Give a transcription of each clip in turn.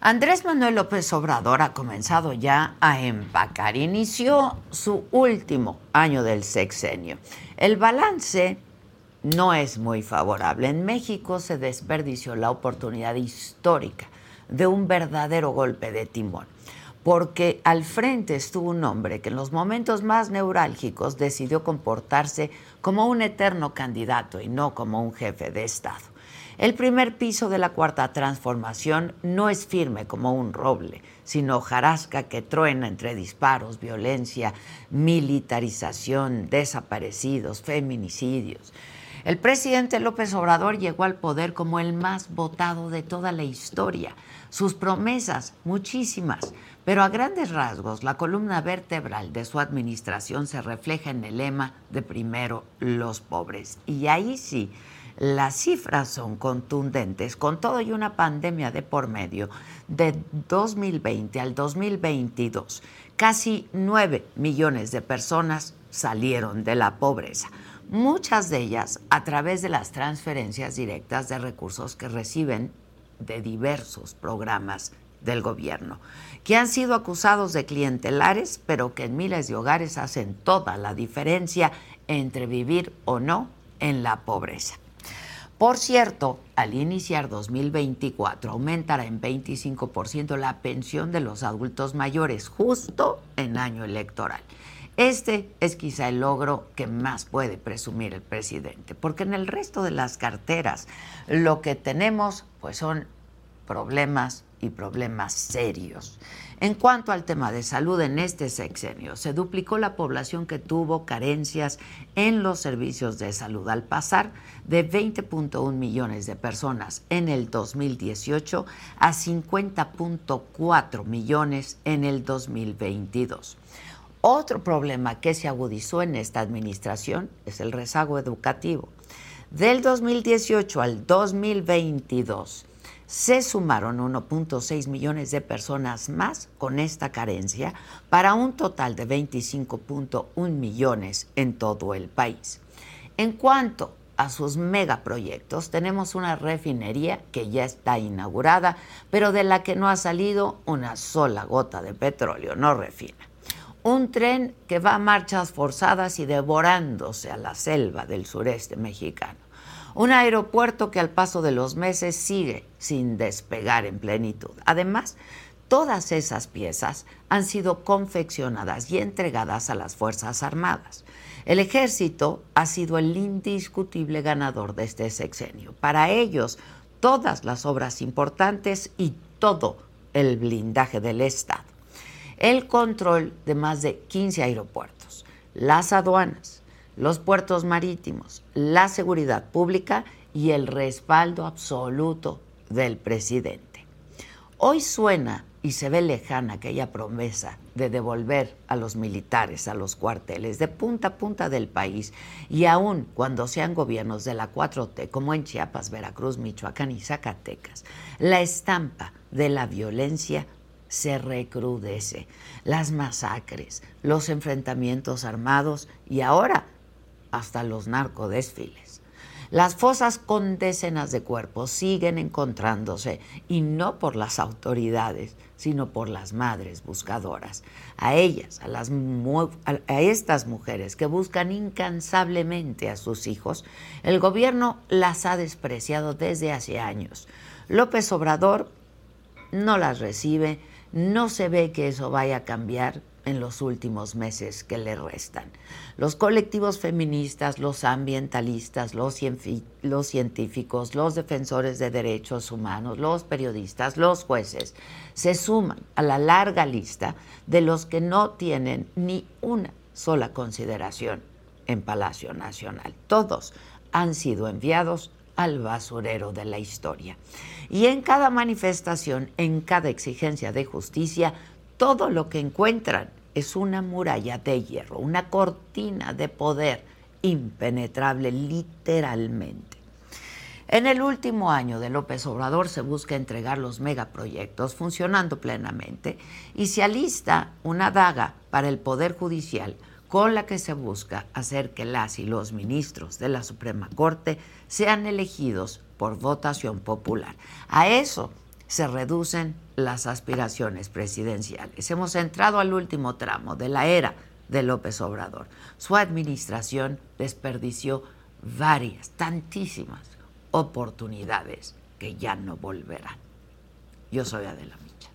Andrés Manuel López Obrador ha comenzado ya a empacar. Inició su último año del sexenio. El balance no es muy favorable. En México se desperdició la oportunidad histórica de un verdadero golpe de timón, porque al frente estuvo un hombre que en los momentos más neurálgicos decidió comportarse como un eterno candidato y no como un jefe de Estado. El primer piso de la cuarta transformación no es firme como un roble, sino jarasca que truena entre disparos, violencia, militarización, desaparecidos, feminicidios. El presidente López Obrador llegó al poder como el más votado de toda la historia. Sus promesas, muchísimas, pero a grandes rasgos, la columna vertebral de su administración se refleja en el lema de primero los pobres. Y ahí sí, las cifras son contundentes, con todo y una pandemia de por medio, de 2020 al 2022, casi 9 millones de personas salieron de la pobreza, muchas de ellas a través de las transferencias directas de recursos que reciben de diversos programas del gobierno, que han sido acusados de clientelares, pero que en miles de hogares hacen toda la diferencia entre vivir o no en la pobreza. Por cierto, al iniciar 2024 aumentará en 25% la pensión de los adultos mayores, justo en año electoral. Este es quizá el logro que más puede presumir el presidente, porque en el resto de las carteras lo que tenemos pues son problemas y problemas serios. En cuanto al tema de salud en este sexenio, se duplicó la población que tuvo carencias en los servicios de salud al pasar de 20.1 millones de personas en el 2018 a 50.4 millones en el 2022. Otro problema que se agudizó en esta administración es el rezago educativo. Del 2018 al 2022, se sumaron 1.6 millones de personas más con esta carencia para un total de 25.1 millones en todo el país. En cuanto a sus megaproyectos, tenemos una refinería que ya está inaugurada, pero de la que no ha salido una sola gota de petróleo, no refina. Un tren que va a marchas forzadas y devorándose a la selva del sureste mexicano un aeropuerto que al paso de los meses sigue sin despegar en plenitud. Además, todas esas piezas han sido confeccionadas y entregadas a las Fuerzas Armadas. El ejército ha sido el indiscutible ganador de este sexenio. Para ellos, todas las obras importantes y todo el blindaje del Estado. El control de más de 15 aeropuertos, las aduanas, los puertos marítimos, la seguridad pública y el respaldo absoluto del presidente. Hoy suena y se ve lejana aquella promesa de devolver a los militares a los cuarteles de punta a punta del país y aun cuando sean gobiernos de la 4T como en Chiapas, Veracruz, Michoacán y Zacatecas, la estampa de la violencia se recrudece. Las masacres, los enfrentamientos armados y ahora hasta los narcodesfiles. Las fosas con decenas de cuerpos siguen encontrándose y no por las autoridades, sino por las madres buscadoras. A ellas, a, las, a estas mujeres que buscan incansablemente a sus hijos, el gobierno las ha despreciado desde hace años. López Obrador no las recibe, no se ve que eso vaya a cambiar en los últimos meses que le restan. Los colectivos feministas, los ambientalistas, los, los, científicos, los defensores de derechos humanos, los periodistas, los jueces, se suman a la larga lista de los que no tienen ni una sola consideración en Palacio Nacional. Todos han sido enviados al basurero de la historia. Y en cada manifestación, en cada exigencia de justicia, todo lo que encuentran es una muralla de hierro, una cortina de poder impenetrable literalmente. En el último año de López Obrador se busca entregar los megaproyectos funcionando plenamente y se alista una daga para el Poder Judicial con la que se busca hacer que las y los ministros de la Suprema Corte sean elegidos por votación popular. A eso se reducen las aspiraciones presidenciales. Hemos entrado al último tramo de la era de López Obrador. Su administración desperdició varias, tantísimas oportunidades que ya no volverán. Yo soy Adela Micha.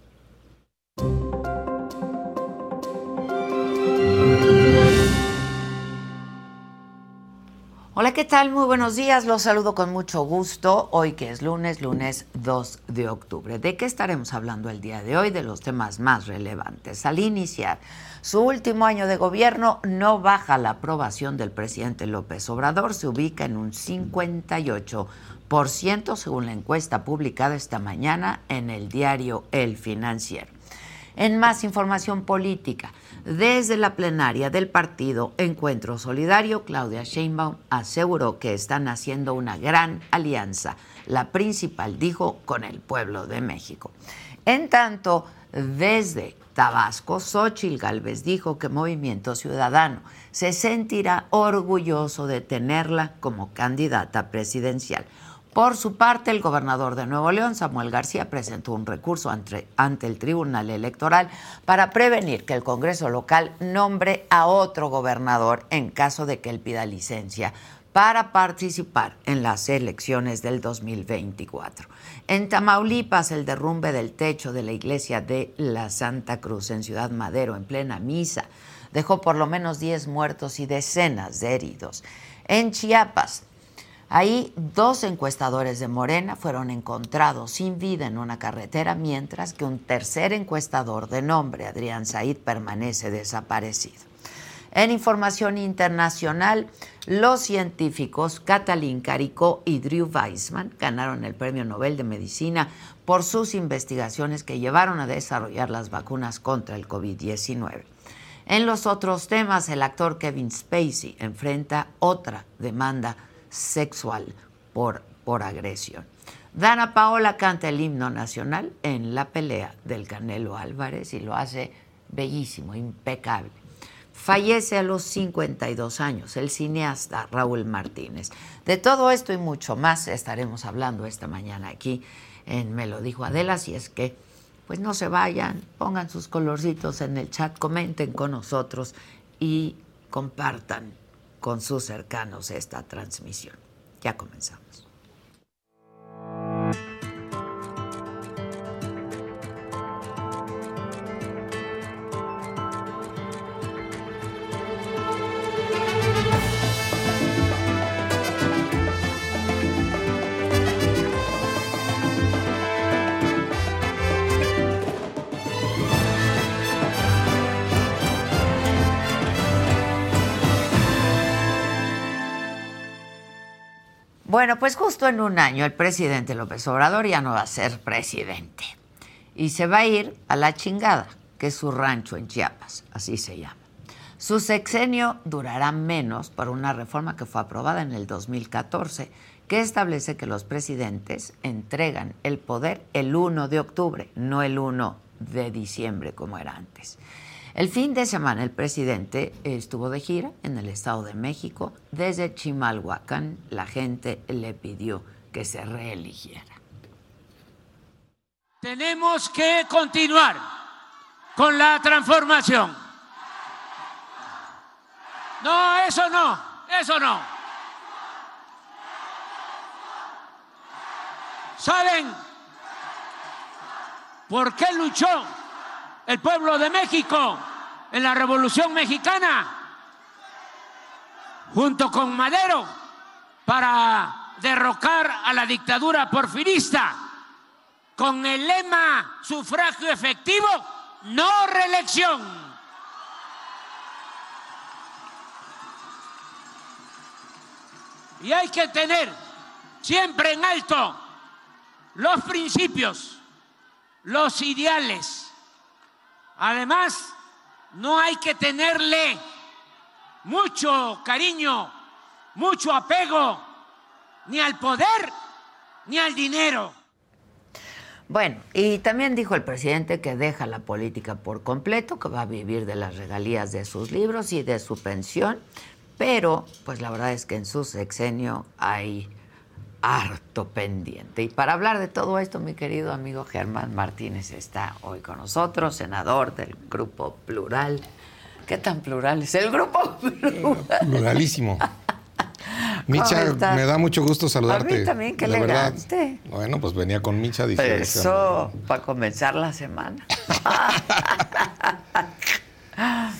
Hola, ¿qué tal? Muy buenos días. Los saludo con mucho gusto. Hoy que es lunes, lunes 2 de octubre. ¿De qué estaremos hablando el día de hoy? De los temas más relevantes. Al iniciar su último año de gobierno, no baja la aprobación del presidente López Obrador. Se ubica en un 58% según la encuesta publicada esta mañana en el diario El Financiero. En más información política, desde la plenaria del partido Encuentro Solidario, Claudia Sheinbaum aseguró que están haciendo una gran alianza, la principal, dijo, con el pueblo de México. En tanto, desde Tabasco, Xochil Gálvez dijo que Movimiento Ciudadano se sentirá orgulloso de tenerla como candidata presidencial. Por su parte, el gobernador de Nuevo León, Samuel García, presentó un recurso ante, el Tribunal Electoral para prevenir que el Congreso local nombre a otro gobernador en caso de que él pida licencia para participar en las elecciones del 2024. En Tamaulipas, el derrumbe del techo de la iglesia de la Santa Cruz en Ciudad Madero en plena misa dejó por lo menos 10 muertos y decenas de heridos. En Chiapas, Ahí dos encuestadores de Morena fueron encontrados sin vida en una carretera, mientras que un tercer encuestador de nombre, Adrián Said, permanece desaparecido. En información internacional, los científicos Katalin Kariko y Drew Weissman ganaron el Premio Nobel de Medicina por sus investigaciones que llevaron a desarrollar las vacunas contra el COVID-19. En los otros temas, el actor Kevin Spacey enfrenta otra demanda sexual por, por agresión. Dana Paola canta el himno nacional en la pelea del Canelo Álvarez y lo hace bellísimo, impecable. Fallece a los 52 años el cineasta Raúl Martínez. De todo esto y mucho más estaremos hablando esta mañana aquí en Me lo dijo Adela, si es que pues no se vayan, pongan sus colorcitos en el chat, comenten con nosotros y compartan con sus cercanos esta transmisión. Ya comenzamos. Bueno, pues justo en un año el presidente López Obrador ya no va a ser presidente y se va a ir a la chingada, que es su rancho en Chiapas, así se llama. Su sexenio durará menos por una reforma que fue aprobada en el 2014 que establece que los presidentes entregan el poder el 1 de octubre, no el 1 de diciembre como era antes. El fin de semana el presidente estuvo de gira en el Estado de México. Desde Chimalhuacán la gente le pidió que se reeligiera. Tenemos que continuar con la transformación. No, eso no, eso no. ¿Saben por qué luchó el pueblo de México en la Revolución Mexicana junto con Madero para derrocar a la dictadura porfirista con el lema sufragio efectivo, no reelección. Y hay que tener siempre en alto los principios, los ideales. Además, no hay que tenerle mucho cariño, mucho apego, ni al poder, ni al dinero. Bueno, y también dijo el presidente que deja la política por completo, que va a vivir de las regalías de sus libros y de su pensión, pero pues la verdad es que en su sexenio hay harto pendiente. Y para hablar de todo esto, mi querido amigo Germán Martínez está hoy con nosotros, senador del Grupo Plural. ¿Qué tan plural es el Grupo Plural? Pluralísimo. Micha, me da mucho gusto saludarte. A mí también, qué elegante. Bueno, pues venía con Micha diciendo. Eso, para comenzar la semana.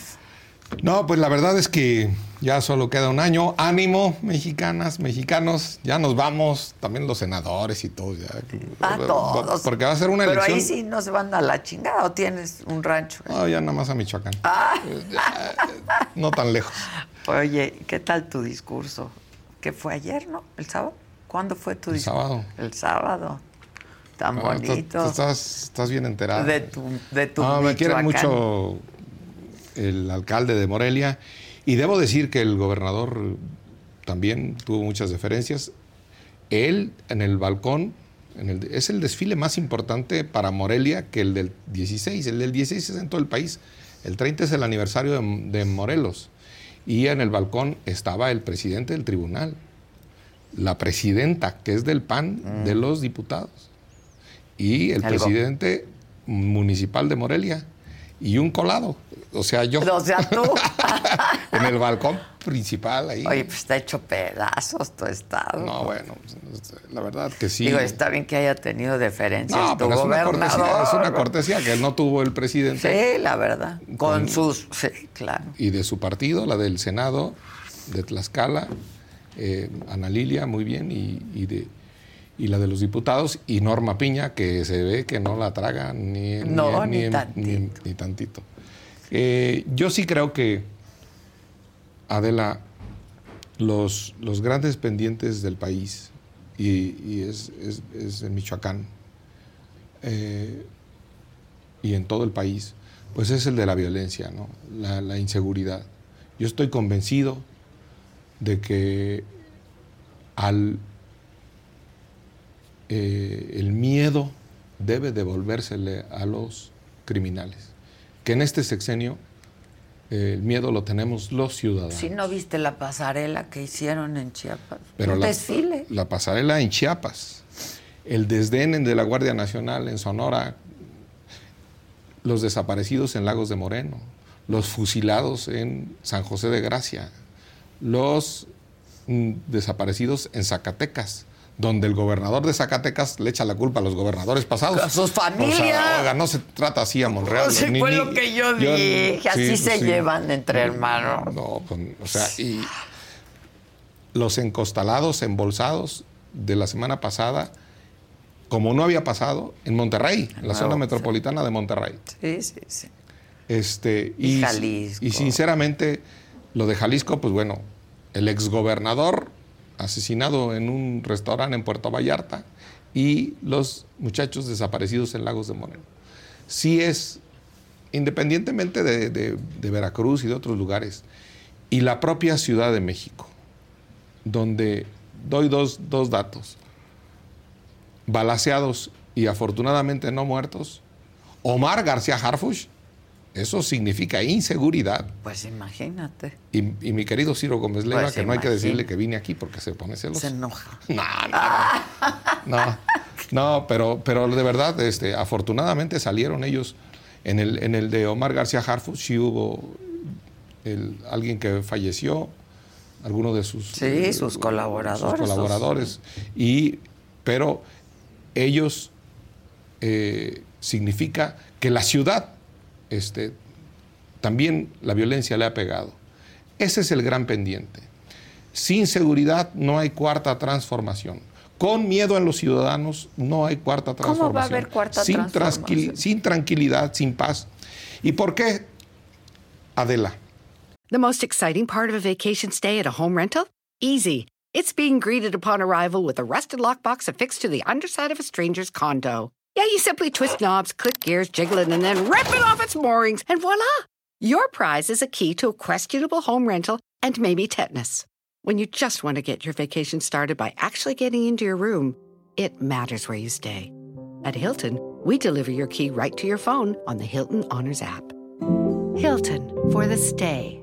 no, pues la verdad es que ya solo queda un año. Ánimo, mexicanas, mexicanos. Ya nos vamos. También los senadores y todos. Ya. A todos. Porque va a ser una elección. Pero ahí sí no se van a la chingada o tienes un rancho. No, ya nada más a Michoacán. Ah. no tan lejos. Oye, ¿qué tal tu discurso? ¿Qué fue ayer, no? ¿El sábado? ¿Cuándo fue tu discurso? El sábado. El sábado. Tan ah, bonito. estás, estás, bien enterado. De tu, de tu No, me quiere mucho el alcalde de Morelia y debo decir que el gobernador también tuvo muchas deferencias. Él en el balcón, es el desfile más importante para Morelia que el del 16. El del 16 es en todo el país. El 30 es el aniversario de, Morelos. Y en el balcón estaba el presidente del tribunal, la presidenta, que es del PAN, de mm. los diputados, y el presidente municipal de Morelia, y un colado, o sea, yo. O sea, tú. en el balcón principal ahí. Oye, pues está hecho pedazos tu estado. No, bueno, pues, la verdad que sí. Digo, está bien que haya tenido deferencias no, pero es una, cortesía, es una cortesía que no tuvo el presidente. Sí, la verdad. Con, sus. Sí, claro. Y de su partido, la del Senado, de Tlaxcala, eh, Ana Lilia, muy bien, y, de y la de los diputados, y Norma Piña, que se ve que no la traga ni, ni, ni, tantito. Eh, yo sí creo que, Adela, los, los grandes pendientes del país, y, es, en Michoacán, eh, y en todo el país, pues es el de la violencia, ¿no? la, inseguridad. Yo estoy convencido de que al eh, el miedo debe devolvérsele a los criminales que en este sexenio eh, el miedo lo tenemos los ciudadanos. Si no viste la pasarela que hicieron en Chiapas, Pero un la, desfile. La pasarela en Chiapas, el desdén de la Guardia Nacional en Sonora, los desaparecidos en Lagos de Moreno, los fusilados en San José de Gracia, los mm, desaparecidos en Zacatecas, donde el gobernador de Zacatecas le echa la culpa a los gobernadores pasados. A sus familias. no se trata así a Monreal. Sí, fue lo que yo, dije, así se llevan entre hermanos. No, pues, o sea, y los encostalados, embolsados de la semana pasada, como no había pasado, en Monterrey, en la zona metropolitana de Monterrey. Sí, sí, sí. Este, y, Jalisco. Y sinceramente, lo de Jalisco, pues bueno, el exgobernador asesinado en un restaurante en Puerto Vallarta y los muchachos desaparecidos en Lagos de Moreno. Sí es, independientemente de, Veracruz y de otros lugares, y la propia Ciudad de México, donde doy dos, dos datos, balaseados y afortunadamente no muertos, Omar García Harfush Eso significa inseguridad. Pues imagínate. Y, mi querido Ciro Gómez Leiva, Pues que no hay que decirle que vine aquí porque se pone celoso. Se enoja. No, no, no. No, pero, pero de verdad, este, afortunadamente salieron ellos. En el, en el de Omar García Harfuch sí hubo el- alguien que falleció, alguno de sus, Sí, sus colaboradores, sus colaboradores. Y, pero ellos eh, significa que la ciudad este, también la violencia le ha pegado. Ese es el gran pendiente. Sin seguridad no hay cuarta transformación. Con miedo en los ciudadanos no hay cuarta ¿Cómo va a transformación. haber cuarta sin, transformación? sin tranquilidad, sin paz. ¿Y por qué, Adela? The most exciting part of a vacation stay at a home rental? Easy. It's being greeted upon arrival with a rusted lockbox affixed to the underside of a stranger's condo. Yeah, you simply twist knobs, click gears, jiggle it, and then rip it off its moorings, and voila! Your prize is a key to a questionable home rental and maybe tetanus. When you just want to get your vacation started by actually getting into your room, it matters where you stay. At Hilton, we deliver your key right to your phone on the Hilton Honors app. Hilton for the stay.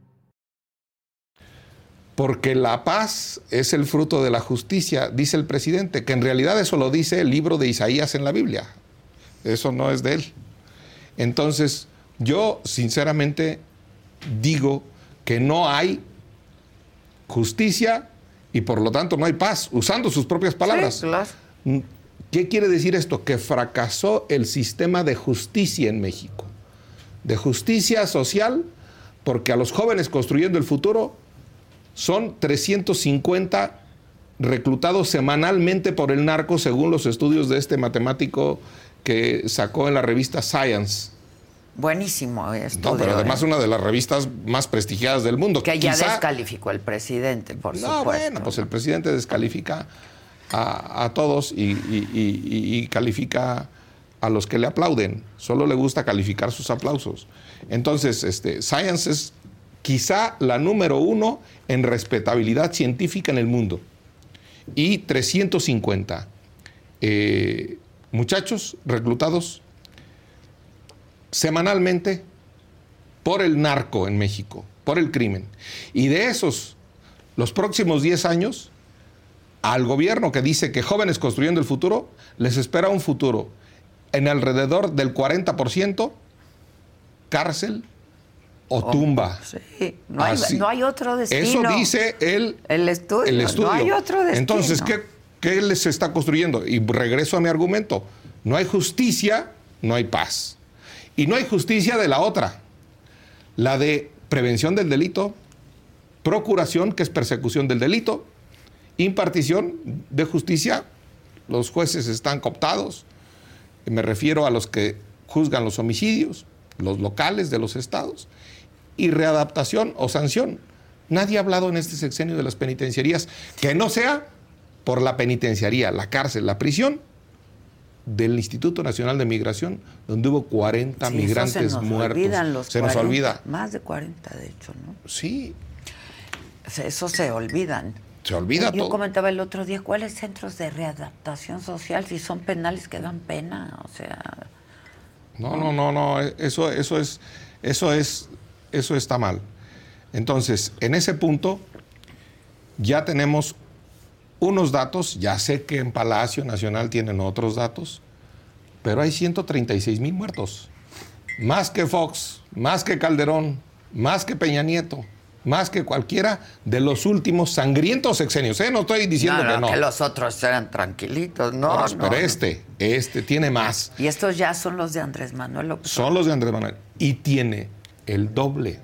Porque la paz es el fruto de la justicia, dice el presidente, que en realidad eso lo dice el libro de Isaías en la Biblia. Eso no es de él. Entonces, yo sinceramente digo que no hay justicia y por lo tanto no hay paz, usando sus propias palabras. Sí, claro. ¿Qué quiere decir esto? Que fracasó el sistema de justicia en México. De justicia social, porque a los jóvenes construyendo el futuro son 350 reclutados semanalmente por el narco, según los estudios de este matemático que sacó en la revista Science. Buenísimo esto. No, pero además una de las revistas más prestigiadas del mundo. Que ya descalificó el presidente, por no, supuesto. bueno, pues el presidente descalifica a, a todos y, y- y- y califica a los que le aplauden. Solo le gusta calificar sus aplausos. Entonces, este, Science es quizá la número uno en respetabilidad científica en el mundo. Y 350 eh, muchachos reclutados semanalmente por el narco en México, por el crimen. Y de esos, los próximos 10 años, al gobierno que dice que jóvenes construyendo el futuro, les espera un futuro en alrededor del 40% cárcel o tumba. Sí, no hay, Así- no hay otro destino. Eso dice el, El estudio, el no hay otro destino. Entonces, ¿qué, ¿qué les está construyendo? Y regreso a mi argumento. No hay justicia, no hay paz. Y no hay justicia de la otra. La de prevención del delito, procuración, que es persecución del delito, impartición de justicia, los jueces están cooptados, me refiero a los que juzgan los homicidios, los locales de los estados, y readaptación o sanción. Nadie ha hablado en este sexenio de las penitenciarías que no sea por la penitenciaría, la cárcel, la prisión del Instituto Nacional de Migración, donde hubo 40 Sí, eso migrantes se nos muertos. Olvidan los se nos 40, olvida. Más de 40, de hecho, ¿no? Sí, Eso se olvidan. se olvida Yo todo. comentaba el otro día, ¿cuáles centros de readaptación social si son penales que dan pena? O sea, No, no, no, no, eh, eso, eso es, eso es, eso está mal. Entonces, en ese punto ya tenemos unos datos, ya sé que en Palacio Nacional tienen otros datos, pero hay 136 mil muertos. Más que Fox, más que Calderón, más que Peña Nieto, más que cualquiera de los últimos sangrientos sexenios. ¿eh? No estoy diciendo no, que no, que los otros eran tranquilitos, no, No, no, pero este, este tiene más. Y estos ya son los de Andrés Manuel López. Son los de Andrés Manuel. Y tiene el doble,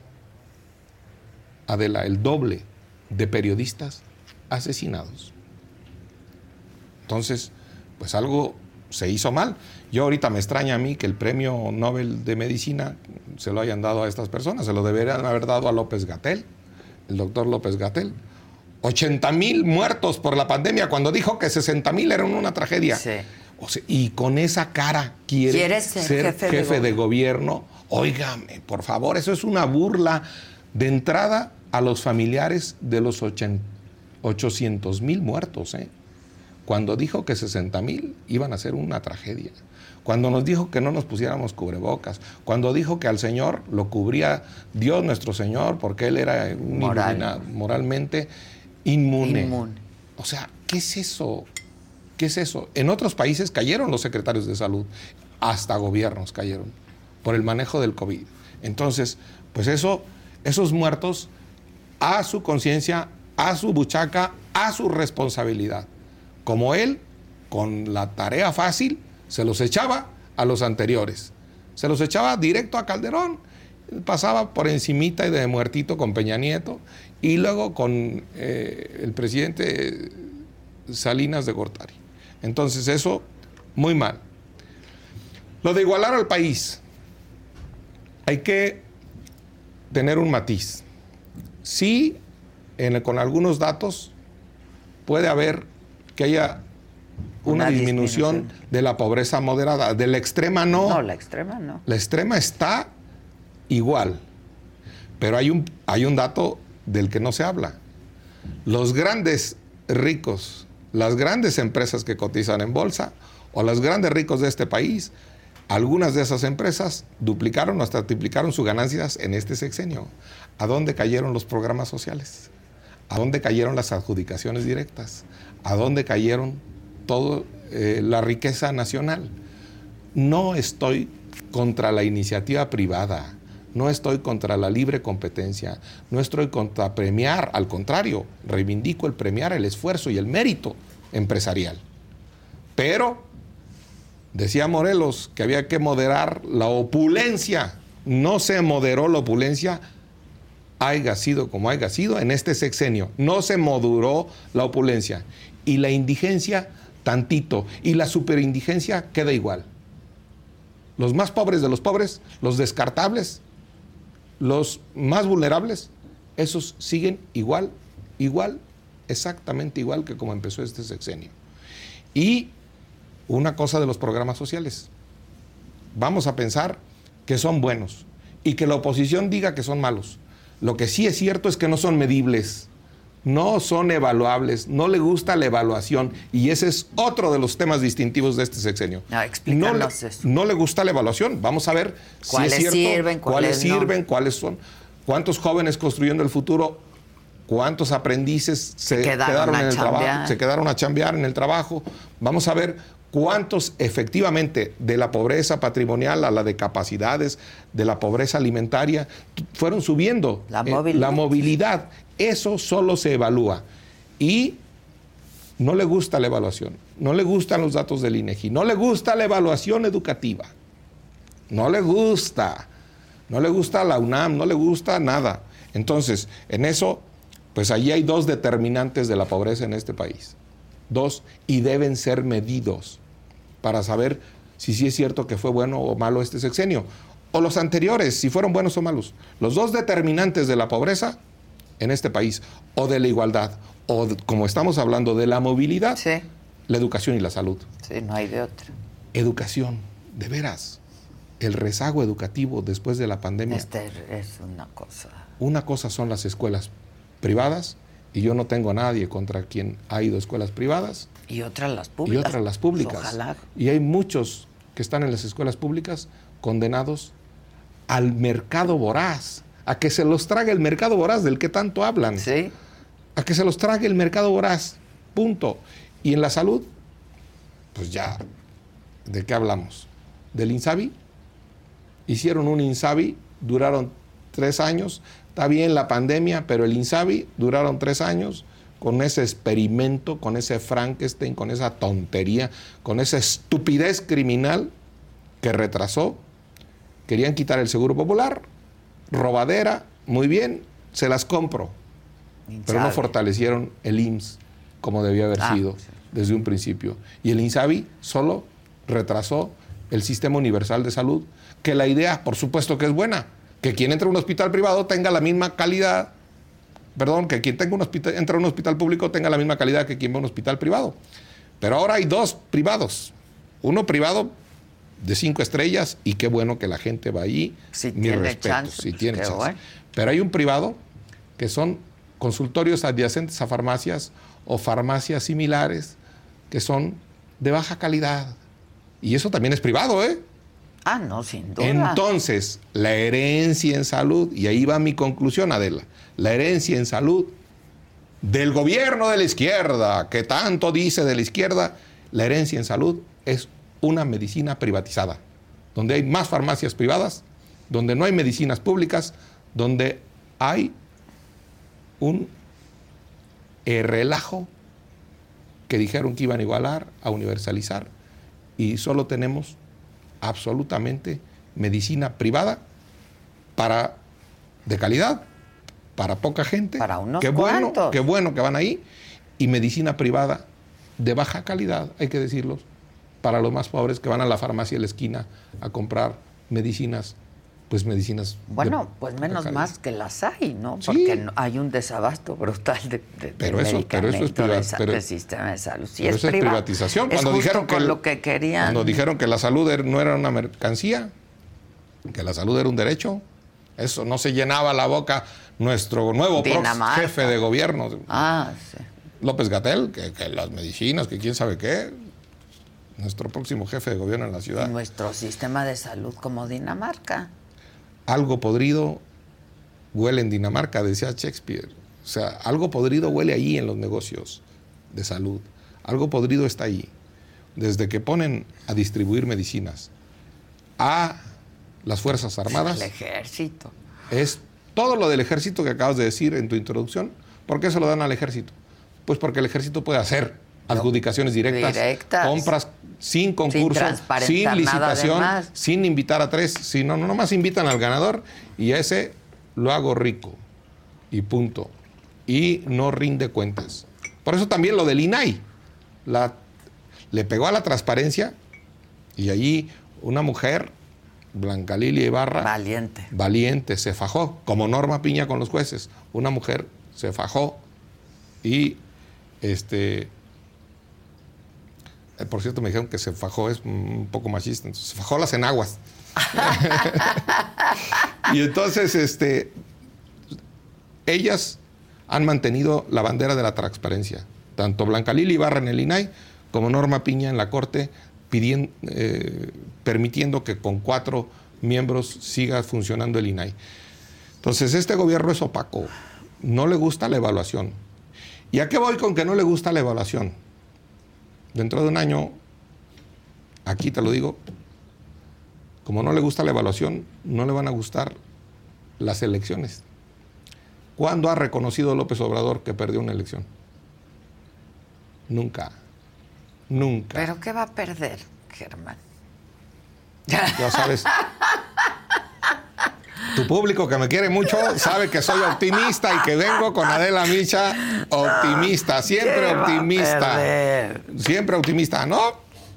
Adela, el doble de periodistas asesinados. Entonces, pues algo se hizo mal. Yo ahorita me extraña a mí que el premio Nobel de Medicina se lo hayan dado a estas personas, se lo deberían haber dado a López Gatel, el doctor López Gatel. 80 mil muertos por la pandemia cuando dijo que 60 mil eran una tragedia. Sí. O sea, y con esa cara quiere ¿Quieres ser jefe de de gobierno. Óigame, por favor, eso es una burla de entrada a los familiares de los 800 mil muertos. ¿eh? Cuando dijo que 60 mil iban a ser una tragedia. Cuando nos dijo que no nos pusiéramos cubrebocas. Cuando dijo que al Señor lo cubría Dios nuestro Señor porque Él era un Moral. moralmente inmune. Inmune. O sea, ¿qué es eso? ¿Qué es eso? En otros países cayeron los secretarios de salud, hasta gobiernos cayeron por el manejo del COVID. Entonces, pues eso, esos muertos, a su conciencia, a su buchaca, a su responsabilidad. Como él, con la tarea fácil, se los echaba a los anteriores. Se los echaba directo a Calderón. Pasaba por encimita y de muertito con Peña Nieto y luego con eh, el presidente Salinas de Gortari. Entonces eso, muy mal. Lo de igualar al país, hay que tener un matiz. Sí, en- con algunos datos puede haber que haya una, Una disminución, disminución. de la pobreza moderada. De la extrema no. No, la extrema no. La extrema está igual, pero hay un, hay un dato del que no se habla. Los grandes ricos, las grandes empresas que cotizan en bolsa o los grandes ricos de este país, algunas de esas empresas duplicaron o hasta triplicaron sus ganancias en este sexenio. ¿A dónde cayeron los programas sociales? ¿A dónde cayeron las adjudicaciones directas? ¿A dónde cayeron toda la riqueza nacional? No estoy contra la iniciativa privada, no estoy contra la libre competencia, no estoy contra premiar, al contrario, reivindico el premiar el esfuerzo y el mérito empresarial. Pero decía Morelos que había que moderar la opulencia, no se moderó la opulencia, haya sido como haya sido en este sexenio, no se moduló la opulencia. Y la indigencia tantito. Y la superindigencia queda igual. Los más pobres de los pobres, los descartables, los más vulnerables, esos siguen igual, igual, exactamente igual que como empezó este sexenio. Y una cosa de los programas sociales. Vamos a pensar que son buenos y que la oposición diga que son malos. Lo que sí es cierto es que no son medibles, no son evaluables, no le gusta la evaluación y ese es otro de los temas distintivos de este sexenio. Ah, explícanos no, le, no le gusta la evaluación. Vamos a ver ¿Cuáles si es cierto, sirven, cuáles no? sirven, cuáles son, cuántos jóvenes construyendo el futuro, cuántos aprendices se, quedaron quedaron, en el trabajo, se quedaron a chambear en el trabajo. Vamos a ver cuántos efectivamente de la pobreza patrimonial a la de capacidades, de la pobreza alimentaria, fueron subiendo. La Eh, movilidad. la movilidad. Eso solo se evalúa. Y no le gusta la evaluación, no le gustan los datos del INEGI, no le gusta la evaluación educativa. No le gusta. No le gusta la UNAM, no le gusta nada. Entonces, en eso, pues allí hay dos determinantes de la pobreza en este país. Dos, y deben ser medidos para saber si sí es cierto que fue bueno o malo este sexenio. O los anteriores, si fueron buenos o malos. Los dos determinantes de la pobreza en este país, o de la igualdad, o de- como estamos hablando de la movilidad, Sí, la educación y la salud sí, no hay de otra. educación, de veras, el rezago educativo después de la pandemia. Este es una cosa. Una cosa son las escuelas privadas, y yo no tengo a nadie contra quien ha ido a escuelas privadas, Y otras las y públicas. otras las públicas. Ojalá. Y hay muchos que están en las escuelas públicas condenados al mercado voraz, a que se los trague el mercado voraz del que tanto hablan Sí, a que se los trague el mercado voraz. Punto. Y en la salud, pues ya, ¿de qué hablamos? ¿Del INSABI? Hicieron un INSABI, duraron tres años. Está bien la pandemia, pero el INSABI duraron tres años con ese experimento, con ese Frankenstein, con esa tontería, con esa estupidez criminal que retrasó. Querían quitar el seguro popular, robadera, muy bien, se las compro pero no fortalecieron el IMSS como debía haber Ah, sido sí. desde un principio. Y el INSABI solo retrasó el sistema universal de salud, que la idea, por supuesto que es buena, que quien entre a un hospital privado tenga la misma calidad, perdón, que quien tenga un hospital, entra a un hospital público tenga la misma calidad que quien va a un hospital privado. Pero ahora hay dos privados. Uno privado de cinco estrellas y qué bueno que la gente va allí. Si tiene respetos, chance, si pues, tiene qué chance. bueno. Pero hay un privado que son consultorios adyacentes a farmacias o farmacias similares que son de baja calidad. Y eso también es privado, ¿eh? Ah, no, sin duda. Entonces, la herencia en salud, y ahí va mi conclusión, Adela, la herencia en salud del gobierno de la izquierda, que tanto dice de la izquierda, la herencia en salud es una medicina privatizada, donde hay más farmacias privadas, donde no hay medicinas públicas, donde hay un relajo que dijeron que iban a igualar, a universalizar, y solo tenemos absolutamente medicina privada para de calidad, para poca gente. Para unos qué bueno, qué bueno que van ahí, y medicina privada de baja calidad, hay que decirlo, para los más pobres que van a la farmacia de la esquina a comprar medicinas, pues medicinas. de- Bueno, pues de menos más que las hay, ¿no? Porque no- hay un desabasto brutal de, de- de Pero eso- pero eso es medicamento de priva- sa- pero- del sistema de salud. Sí, Pero es eso es privatización. Es Cuando justo dijeron que con lo que querían. Cuando dijeron que la salud no era una mercancía, que la salud era un derecho, eso no se llenaba la boca nuestro nuevo jefe de gobierno, Ah, sí. López Gatel, que, que las medicinas, que quién sabe qué, nuestro próximo jefe de gobierno en la ciudad. Nuestro sistema de salud como Dinamarca. Algo podrido huele en Dinamarca, decía Shakespeare. O sea, algo podrido huele allí en los negocios de salud. Algo podrido está ahí. Desde que ponen a distribuir medicinas a las Fuerzas Armadas, El ejército. es todo lo del ejército que acabas de decir en tu introducción. ¿Por qué se lo dan al ejército? Pues porque el ejército puede hacer adjudicaciones directas, Directas. compras sin concurso, sin, licitación, sin invitar a tres, sino no nomás invitan al ganador y a ese lo hago rico y punto. Y no rinde cuentas. Por eso también lo del INAI, la, le pegó a la transparencia y allí una mujer, Blanca Lilia Ibarra, Valiente. valiente, se fajó, como Norma Piña con los jueces. Una mujer se fajó y, este, por cierto, me dijeron que se fajó, es un poco machista, entonces, se fajó las enaguas. y entonces, este, ellas han mantenido la bandera de la transparencia. Tanto Blanca Lili Ibarra en el INAI como Norma Piña en la Corte, pidien- eh, permitiendo que con cuatro miembros siga funcionando el INAI. Entonces, este gobierno es opaco. No le gusta la evaluación. ¿Y a qué voy con que no le gusta la evaluación? Dentro de un año, aquí te lo digo, como no le gusta la evaluación, no le van a gustar las elecciones. ¿Cuándo ha reconocido López Obrador que perdió una elección? Nunca. Nunca. ¿Pero qué va a perder, Germán? Ya sabes. Tu público que me quiere mucho sabe que soy optimista y que vengo con Adela Micha optimista, siempre ¿Qué va a optimista. Siempre optimista, ¿no?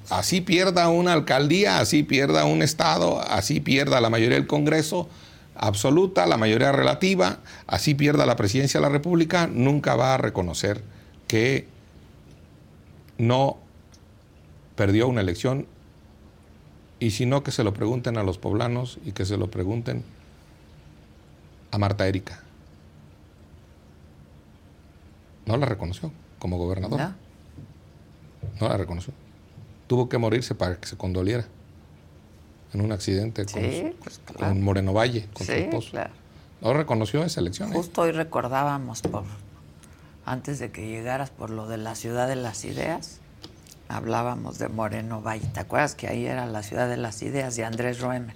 Así pierda una alcaldía, así pierda un estado, así pierda la mayoría del Congreso absoluta, la mayoría relativa, así pierda la presidencia de la República, nunca va a reconocer que no perdió una elección y si no que se lo pregunten a los poblanos y que se lo pregunten a Marta Erika. No la reconoció como gobernadora. ¿No? La reconoció. Tuvo que morirse para que se condoliera en un accidente con, Sí, pues, con. Moreno Valle, con su esposo. claro. No reconoció esa elección. ¿eh? Justo hoy recordábamos por antes de que llegaras por lo de la ciudad de las ideas, hablábamos de Moreno Valle. ¿Te acuerdas que ahí era la ciudad de las ideas de Andrés Roemer?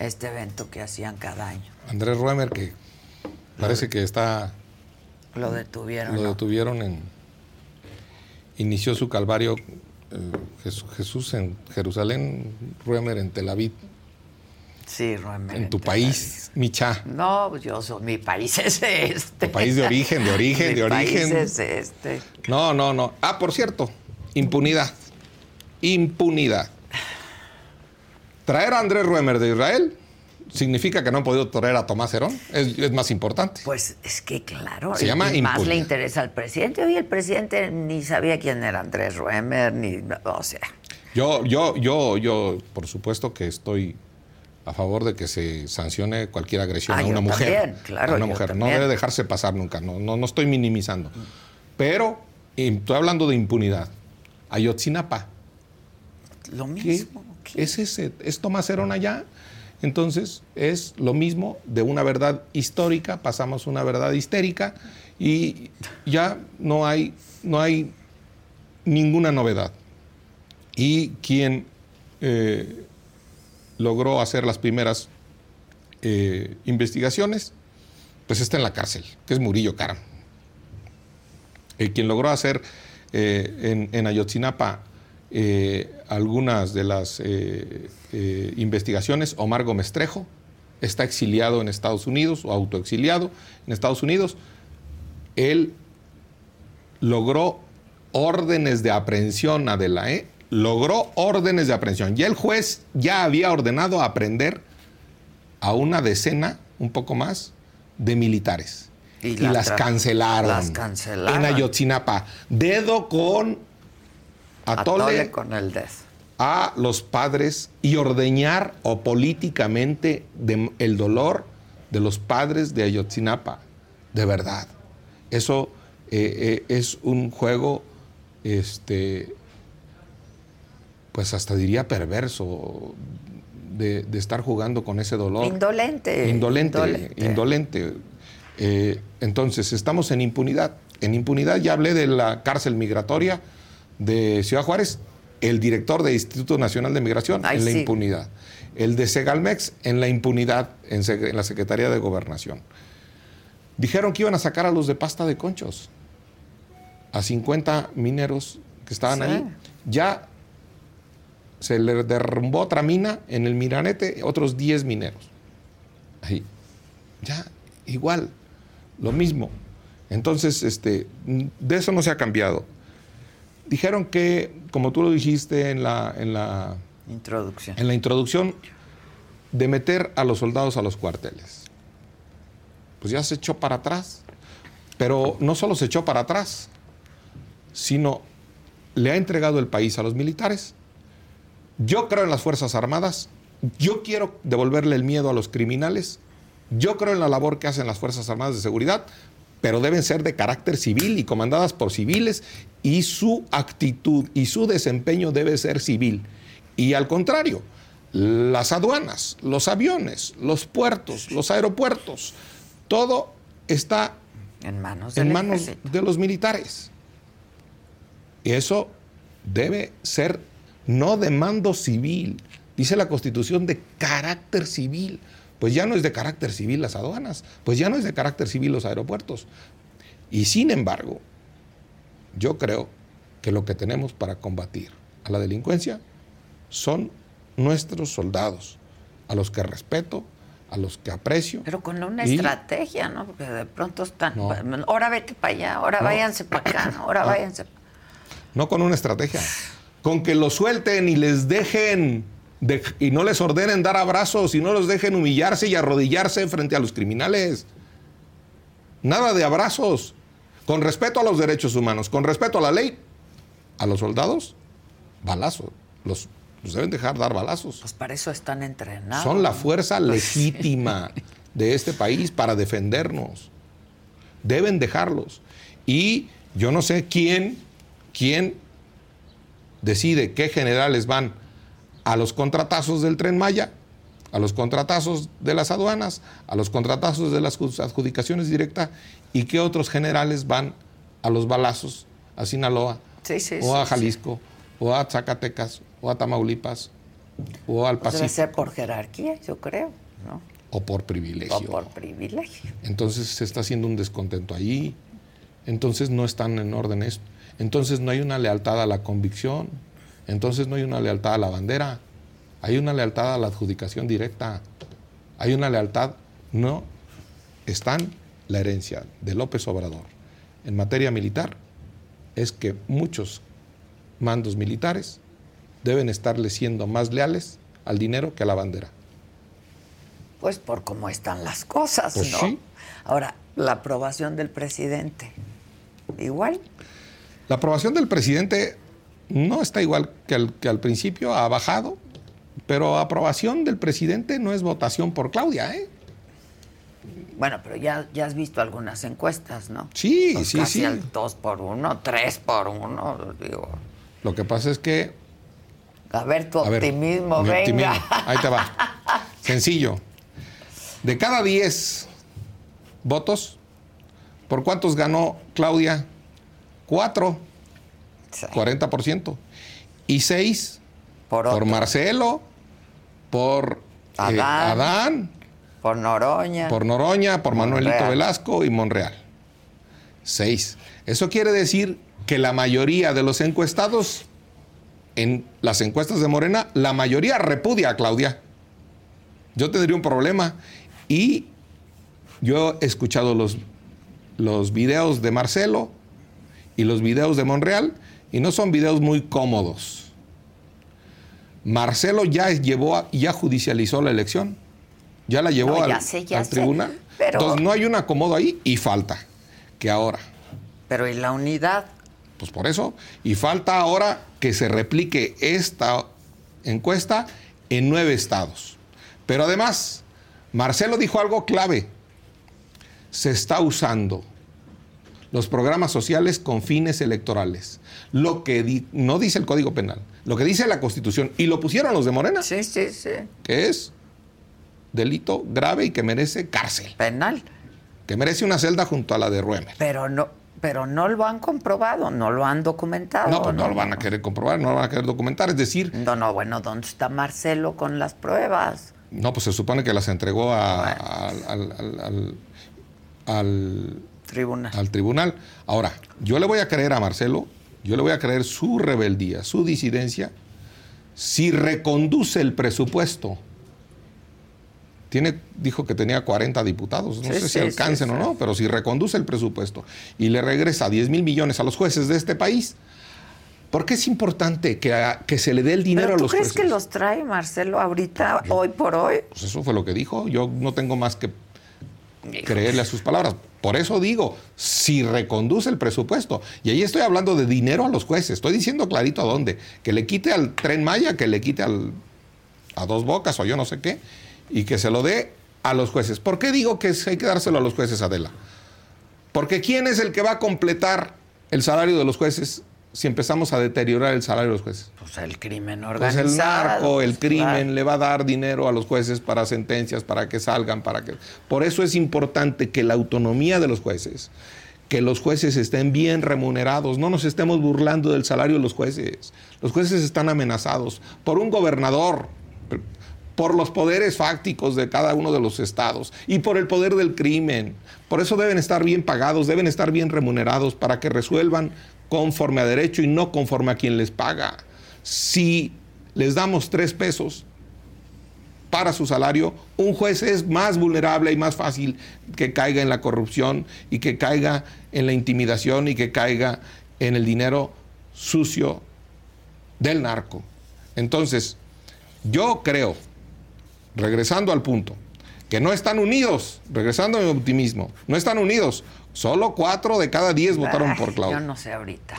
Este evento que hacían cada año. Andrés Ruemer, que parece que está, Lo detuvieron. lo ¿no? detuvieron en. Inició su calvario eh, Jes- Jesús en Jerusalén, Ruemer en Tel Aviv, Sí, Roemer. en tu Tel país, Micha. No, pues yo soy, mi país es este. Tu país de origen, de origen, Mi de origen. país es este. No, no, no. Ah, por cierto, impunidad. Impunidad. Traer a Andrés Ruemer de Israel significa que no han podido traer a Tomás Herón. Es, es más importante. Pues es que claro, Se llama y más le interesa al presidente. Hoy el presidente ni sabía quién era Andrés Ruemer, ni, o sea, Yo, yo, yo, yo, por supuesto que estoy a favor de que se sancione cualquier agresión Ah, a una yo mujer. también, claro, a una yo mujer. también. No debe dejarse pasar nunca. No, no, no estoy minimizando. Pero estoy hablando de impunidad. Ayotzinapa. lo ¿Qué mismo. Es ese? ¿Es Tomás Herón allá? Entonces es lo mismo de una verdad histórica, pasamos una verdad histérica y ya no hay, no hay ninguna novedad. Y quien eh, logró hacer las primeras eh, investigaciones, pues está en la cárcel, que es Murillo Karam. Eh, quien logró hacer eh, en, en Ayotzinapa eh, algunas de las eh, eh, investigaciones, Omar Gómez Trejo, está exiliado en Estados Unidos o autoexiliado en Estados Unidos. Él logró órdenes de aprehensión, Adela, ¿eh? Logró órdenes de aprehensión. Ya el juez ya había ordenado aprender a una decena, un poco más, de militares. Y Y, las las tra- cancelaron. las cancelaron. En Ayotzinapa. Dedo con atole, Atole con el dedo. a los padres y ordeñar o políticamente de- el dolor de los padres de Ayotzinapa. De verdad. Eso eh, eh, es un juego, este, pues hasta diría perverso, de, de estar jugando con ese dolor. Indolente. Indolente, indolente. indolente. Eh, entonces, estamos en impunidad. En impunidad ya hablé de la cárcel migratoria de Ciudad Juárez, el director del Instituto Nacional de Migración Ay, en la sí. impunidad, el de Segalmex en la impunidad en, la Secretaría de Gobernación. Dijeron que iban a sacar a los de pasta de conchos, a 50 mineros que estaban Sí. ahí. Ya se le derrumbó otra mina en el Miranete, otros 10 mineros. Ahí. Ya, igual, lo mismo. Entonces, este, de eso no se ha cambiado. Dijeron que, como tú lo dijiste en la, en la, Introducción. en la introducción, de meter a los soldados a los cuarteles. Pues ya se echó para atrás. Pero no solo se echó para atrás, sino le ha entregado el país a los militares. Yo creo en las Fuerzas Armadas. Yo quiero devolverle el miedo a los criminales. Yo creo en la labor que hacen las Fuerzas Armadas de Seguridad, pero deben ser de carácter civil y comandadas por civiles y su actitud y su desempeño debe ser civil. Y al contrario, las aduanas, los aviones, los puertos, los aeropuertos, todo está En manos del en manos ejército. de los militares. Y eso debe ser no de mando civil, dice la Constitución de carácter civil. Pues ya no es de carácter civil las aduanas, pues ya no es de carácter civil los aeropuertos. Y sin embargo, yo creo que lo que tenemos para combatir a la delincuencia son nuestros soldados, a los que respeto, a los que aprecio. Pero con una Y- estrategia, ¿no? Porque de pronto están. No. Ahora vete para allá, ahora No. váyanse para acá, ahora No. váyanse. No con una estrategia. Con que los suelten y les dejen de- y no les ordenen dar abrazos y no los dejen humillarse y arrodillarse frente a los criminales. Nada de abrazos. Con respeto a los derechos humanos, con respeto a la ley, a los soldados, balazos. Los, los deben dejar dar balazos. Pues para eso están entrenados. Son la fuerza legítima de este país para defendernos. Deben dejarlos. Y yo no sé quién, quién decide qué generales van a los contratazos del tren Maya, a los contratazos de las aduanas, a los contratazos de las adjudicaciones directas y qué otros generales van a los balazos a Sinaloa Sí, sí, o a Jalisco o a Zacatecas o a Tamaulipas o al Pues debe Pacífico ser por jerarquía, yo creo, ¿no? o por privilegio. O por privilegio. Entonces se está haciendo un descontento allí. Entonces no están en orden esto. Entonces no hay una lealtad a la convicción. Entonces no hay una lealtad a la bandera. Hay una lealtad a la adjudicación directa. Hay una lealtad. No están la herencia de López Obrador en materia militar. Es que muchos mandos militares deben estarle siendo más leales al dinero que a la bandera. Pues por cómo están las cosas, Pues ¿no? sí. Ahora, la aprobación del presidente. Igual. La aprobación del presidente no está igual que al, que al principio, ha bajado, pero aprobación del presidente no es votación por Claudia, ¿eh? Bueno, pero ya, ya has visto algunas encuestas, ¿no? Sí, Pues sí, casi sí. al 2 por 1, 3 por 1, digo. Lo que pasa es que A ver tu A optimismo, mi venga. optimismo. Ahí te va. Sencillo. De cada 10 votos, ¿por cuántos ganó Claudia? 4, Sí, 40%. Y 6 por, Marcelo, por eh, Adán. Por Noroña. por Noroña, por Manuelito. Velasco y Monreal. 6. Eso quiere decir que la mayoría de los encuestados en las encuestas de Morena, la mayoría repudia a Claudia. Yo tendría un problema. Y yo he escuchado los, los videos de Marcelo y los videos de Monreal y no son videos muy cómodos. Marcelo ya llevó, ya judicializó la elección. Ya la llevó No, al, ya sé, ya al sé, tribunal. pero- Entonces no hay un acomodo ahí y falta que ahora Pero ¿y la unidad? pues por eso. Y falta ahora que se replique esta encuesta en nueve estados. Pero además, Marcelo dijo algo clave. Se está usando los programas sociales con fines electorales. Lo que di- no dice el Código Penal, lo que dice la Constitución, y lo pusieron los de Morena, Sí, sí, sí. que es delito grave y que merece cárcel, Penal. que merece una celda junto a la de Ruemer. Pero no, pero no lo han comprobado, no lo han documentado. No, pues no lo van a querer comprobar, no lo van a querer documentar. Es decir, No, no, bueno, ¿dónde está Marcelo con las pruebas? No, pues se supone que las entregó a- Bueno. al, al- al- al- al- Tribunal. al tribunal. Ahora, yo le voy a creer a Marcelo, yo le voy a creer su rebeldía, su disidencia, si reconduce el presupuesto. Tiene, dijo que tenía 40 diputados, no Sí, sé si alcancen sí, o no, pero si reconduce el presupuesto y le regresa 10 mil millones a los jueces de este país, ¿por qué es importante que, a- que se le dé el dinero ¿Pero a tú los crees jueces? que los trae Marcelo ahorita, hoy por hoy? Pues eso fue lo que dijo. Yo no tengo más que creerle a sus palabras. Por eso digo, si reconduce el presupuesto, y ahí estoy hablando de dinero a los jueces, estoy diciendo clarito a dónde, que le quite al tren Maya, que le quite al, a dos bocas o yo no sé qué, y que se lo dé a los jueces. ¿Por qué digo que hay que dárselo a los jueces, Adela? Porque ¿quién es el que va a completar el salario de los jueces si empezamos a deteriorar el salario de los jueces? Pues el crimen Pues organizado. el narco, el pues, crimen claro. le va a dar dinero a los jueces para sentencias, para que salgan, para que... Por eso es importante que la autonomía de los jueces, que los jueces estén bien remunerados, no nos estemos burlando del salario de los jueces. Los jueces están amenazados por un gobernador, por los poderes fácticos de cada uno de los estados y por el poder del crimen. Por eso deben estar bien pagados, deben estar bien remunerados para que resuelvan conforme a derecho y no conforme a quien les paga. Si les damos tres pesos para su salario, un juez es más vulnerable y más fácil que caiga en la corrupción y que caiga en la intimidación y que caiga en el dinero sucio del narco. Entonces, yo creo, regresando al punto, que no están unidos, regresando a mi optimismo, no están unidos. Solo cuatro de cada diez votaron Ay, por Claudia. Yo no sé ahorita.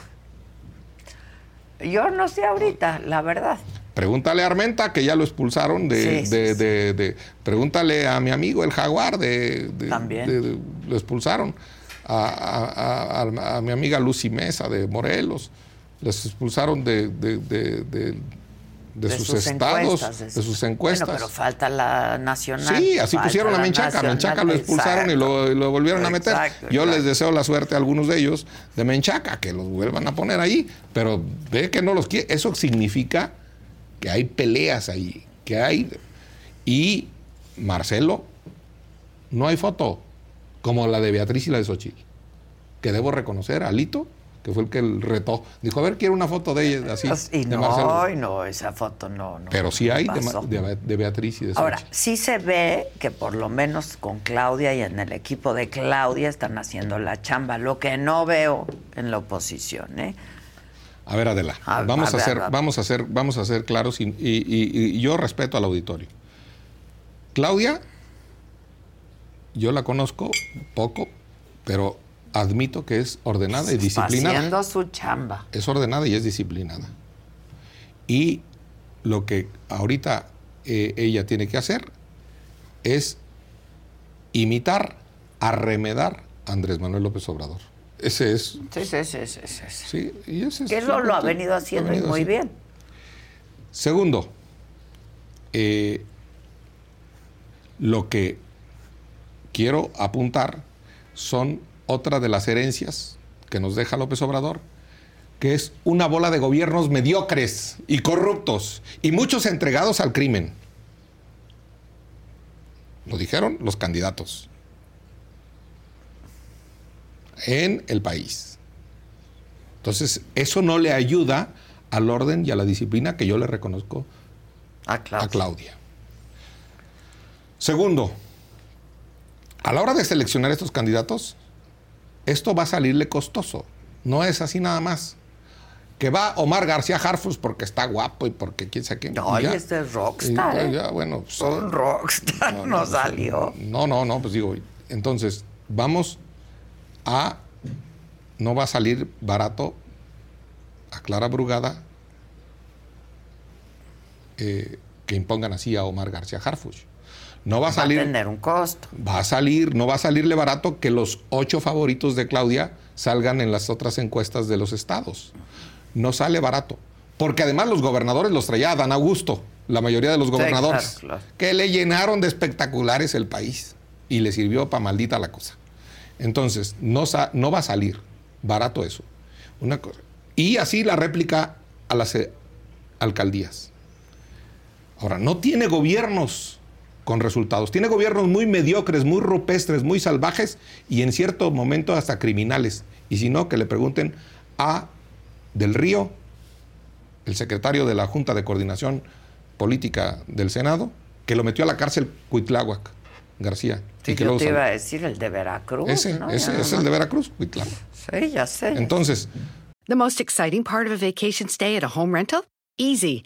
Yo no sé ahorita, la verdad. Pregúntale a Armenta, que ya lo expulsaron de... Sí, sí, de- sí. de- de- pregúntale a mi amigo el Jaguar, de, También. lo expulsaron. A, a- a- a mi amiga Lucy Mesa, de Morelos. Les expulsaron de, de- sus, estados, de sus encuestas. Bueno, pero falta la nacional. Sí, así pusieron a Menchaca. Menchaca lo expulsaron y lo, y lo volvieron a meter. Exacto, Yo les deseo la suerte a algunos de ellos de Menchaca, que los vuelvan a poner ahí. Pero ve que no los quiere. Eso significa que hay peleas ahí, que hay. Y Marcelo, no hay foto como la de Beatriz y la de Xochitl. Que debo reconocer, Alito, que fue el que el retó. Dijo, a ver, quiero una foto de ella, así. Y de no, Marcelo. y no, esa foto no. no Pero sí hay de, de- de Beatriz y de Ahora, Xochitl. sí se ve que por lo menos con Claudia y en el equipo de Claudia están haciendo la chamba, lo que no veo en la oposición, ¿eh? A ver, Adela, A- vamos, a ser, a- vamos, a ser, vamos a ser claros y, y- y- y yo respeto al auditorio. Claudia, yo la conozco poco, pero admito que es ordenada y disciplinada. haciendo su chamba. Es ordenada y es disciplinada. Y lo que ahorita eh, ella tiene que hacer es imitar, arremedar a Andrés Manuel López Obrador. Ese es, Sí, sí, sí, sí, sí, sí. y ese es Que eso su lo ha venido ha haciendo y venido muy haciendo. bien. Segundo, eh, lo que quiero apuntar son otra de las herencias que nos deja López Obrador, que es una bola de gobiernos mediocres y corruptos y muchos entregados al crimen. Lo dijeron los candidatos en el país. Entonces, eso no le ayuda al orden y a la disciplina que yo le reconozco Ah, claro. a Claudia. Segundo, a la hora de seleccionar estos candidatos, esto va a salirle costoso. No es así nada más. Que va Omar García Harfus porque está guapo y porque quién sabe qué. No, y ya. este es rockstar, Y ya, ¿eh? ya, bueno, pues, Un rockstar no, pues, salió. No, no, no, pues digo, entonces vamos a. No va a salir barato a Clara Brugada eh, que impongan así a Omar García Harfuch. No va a Va a salir. tener un costo. Va a salir, no va a salirle barato que los ocho favoritos de Claudia salgan en las otras encuestas de los estados. No sale barato. Porque además los gobernadores los traía Dan Augusto, la mayoría de los gobernadores, claro, claro. que le llenaron de espectaculares el país y le sirvió para maldita la cosa. Entonces, no, no va a salir barato eso. Una cosa. Y así la réplica a las eh, alcaldías. Ahora, no tiene gobiernos con resultados. Tiene gobiernos muy mediocres, muy rupestres, muy salvajes y en cierto momento hasta criminales. Y si no, que le pregunten a Del Río, el secretario de la Junta de Coordinación Política del Senado, que lo metió a la cárcel Cuitláhuac García. Sí, y que yo te iba a decir el de Veracruz. Ese, ¿no? ese es no- el de Veracruz, Cuitláhuac. Sí, ya sé. Entonces, The most exciting part of a vacation stay at a home rental? Easy.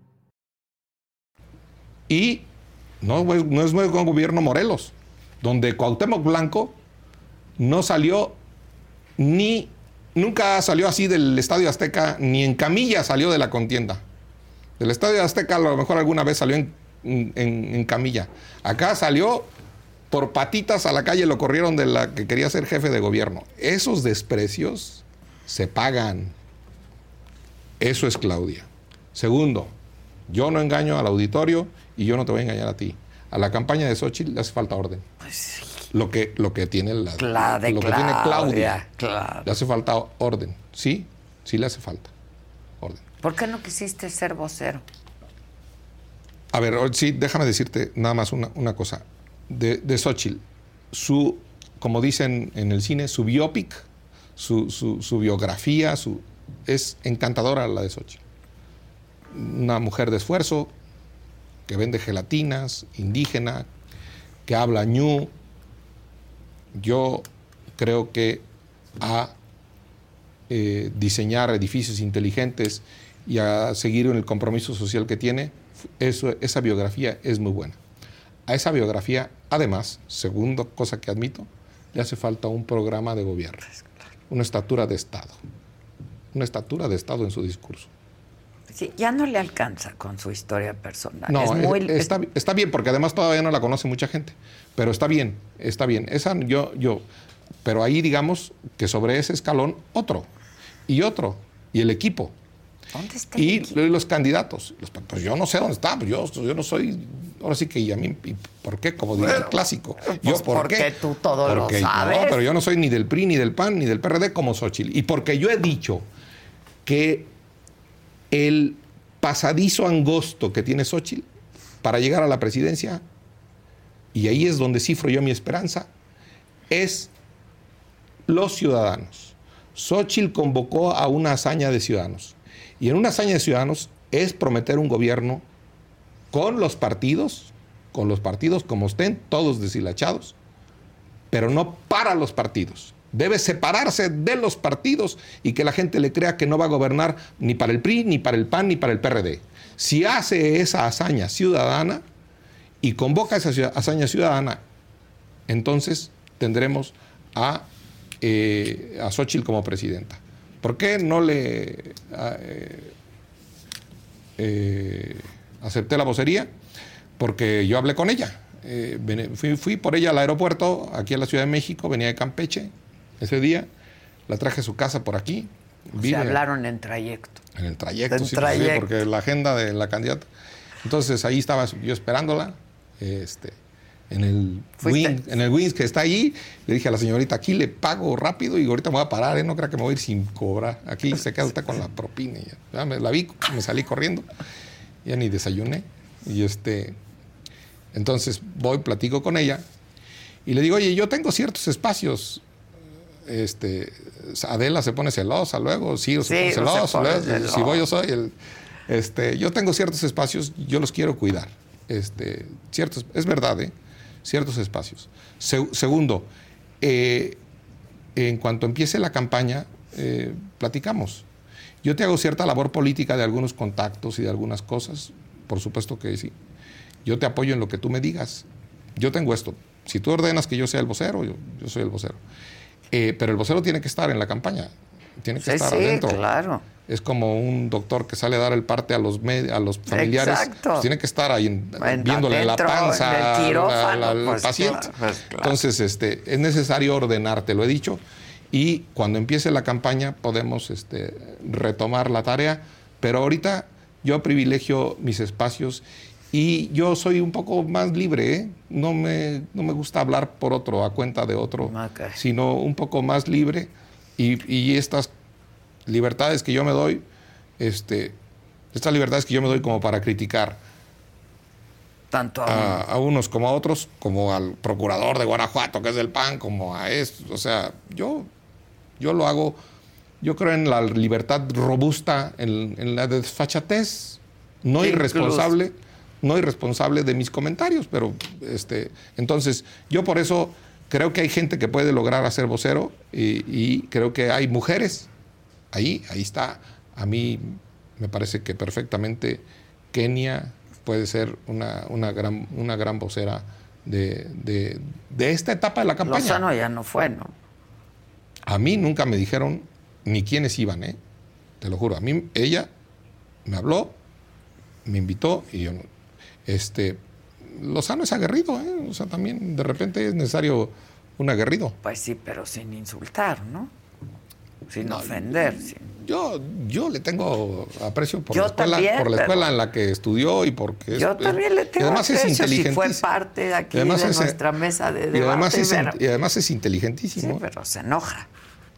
Y no, es- no es nuevo gobierno Morelos, donde Cuauhtémoc Blanco no salió ni, nunca salió así del Estadio Azteca, ni en camilla salió de la contienda. Del Estadio Azteca a lo mejor alguna vez salió en, en- en camilla. Acá salió por patitas a la calle, lo corrieron de la que quería ser jefe de gobierno. Esos desprecios se pagan. Eso es Claudia. Segundo, yo no engaño al auditorio y yo no te voy a engañar a ti. A la campaña de Xochitl le hace falta orden. Lo que, lo que tiene la, Pues lo que tiene Claudia, Claudia. claro. Le hace falta orden. Sí, sí le hace falta orden. ¿Por qué no quisiste ser vocero? A ver, sí, déjame decirte nada más una, una cosa. De, de Xochitl, su, como dicen en el cine, su biopic, su, su- su biografía, su, es encantadora la de Xochitl. Una mujer de esfuerzo, que vende gelatinas, indígena, que habla ñu. Yo creo que a eh, diseñar edificios inteligentes y a seguir en el compromiso social que tiene, eso, esa biografía es muy buena. A esa biografía, además, segunda cosa que admito, le hace falta un programa de gobierno, una estatura de Estado, una estatura de Estado en su discurso. Sí, ya no le alcanza con su historia personal. No, es muy, está, está bien, porque además todavía no la conoce mucha gente. Pero está bien, está bien. Esa yo, yo, pero ahí digamos que sobre ese escalón, otro, y otro, y el equipo. ¿Dónde está el Y equipo? los candidatos. Los- pues yo no sé dónde está, pues yo, yo no soy. Ahora sí que y a mí, ¿y ¿por qué? Como diría el clásico. yo, pues ¿por porque qué? tú todo lo Porque- sabes. No, pero yo no soy ni del PRI, ni del PAN, ni del PRD como Xochitl. Y porque yo he dicho que el pasadizo angosto que tiene Xochitl para llegar a la presidencia, y ahí es donde cifro yo mi esperanza, es los ciudadanos. Xochitl convocó a una hazaña de ciudadanos. Y en una hazaña de ciudadanos es prometer un gobierno con los partidos, con los partidos como estén, todos deshilachados, pero no para los partidos. Debe separarse de los partidos y que la gente le crea que no va a gobernar ni para el PRI, ni para el PAN, ni para el PRD. Si hace esa hazaña ciudadana y convoca esa hazaña ciudadana, entonces tendremos a, eh, a Xochitl como presidenta. ¿Por qué no le eh, eh, acepté la vocería? Porque yo hablé con ella. Fui, fui por ella al aeropuerto, aquí a la Ciudad de México, venía de Campeche ese día, la traje a su casa por aquí. Se hablaron en trayecto. en el trayecto, En sí, pues, sí, trayecto. porque la agenda de la candidata. Entonces ahí estaba yo esperándola, este, en el wing, en el wings que está ahí. Le dije a la señorita, aquí le pago rápido y ahorita me voy a parar, ¿eh? no crea que me voy a ir sin cobrar. Aquí se queda usted con la propina. y ya. Ya me la vi, me salí corriendo, ya ni desayuné. Y este, entonces voy, platico con ella y le digo, oye, yo tengo ciertos espacios. Este, Adela se pone celosa luego, Ciro se Sí, pone se pone si voy yo soy el... Este, yo tengo ciertos espacios, yo los quiero cuidar. Este, ciertos, es verdad, ¿eh? ciertos espacios. Se- segundo, eh, en cuanto empiece la campaña, eh, platicamos. Yo te hago cierta labor política de algunos contactos y de algunas cosas, por supuesto que sí. Yo te apoyo en lo que tú me digas. Yo tengo esto. Si tú ordenas que yo sea el vocero, yo, yo soy el vocero. Eh, pero el vocero tiene que estar en la campaña, tiene que Sí, estar sí, adentro. claro. Es como un doctor que sale a dar el parte a los, med- a los familiares. Exacto. pues tiene que estar ahí en- En- viéndole la panza en el al- quirófano, pues, paciente. pues, claro. Entonces, este, es necesario ordenar, te lo he dicho. Y cuando empiece la campaña podemos este, retomar la tarea. Pero ahorita yo privilegio mis espacios y yo soy un poco más libre. ¿eh? No, me, no me gusta hablar por otro, a cuenta de otro, Ok. sino un poco más libre. Y, y estas libertades que yo me doy, este, estas libertades que yo me doy como para criticar Tanto a, a unos como a otros, como al procurador de Guanajuato, que es del PAN, como a esto. O sea, yo, yo lo hago, yo creo en la libertad robusta, en, en la desfachatez, no Incluso. No irresponsable de mis comentarios, pero este, entonces yo por eso creo que hay gente que puede lograr hacer vocero y, y creo que hay mujeres, ahí, ahí está, a mí me parece que perfectamente Kenia puede ser una, una, gran, una gran vocera de, de- de esta etapa de la campaña. Lozano ya no fue, ¿no? A mí nunca me dijeron ni quiénes iban, ¿eh? Te lo juro. A mí ella me habló, me invitó y yo no. Este, Lozano es aguerrido, ¿eh? O sea, también de repente es necesario un aguerrido. Pues sí, pero sin insultar, ¿no? Sin ofender. sin- Yo, yo le tengo aprecio por Yo la escuela, también, por la escuela en la que estudió y porque es- Yo es- también le tengo además es aprecio, si inteligentísimo. fue parte de aquí de es- nuestra mesa de y además, debate, es, pero- y además es Sí, inteligentísimo. pero se enoja.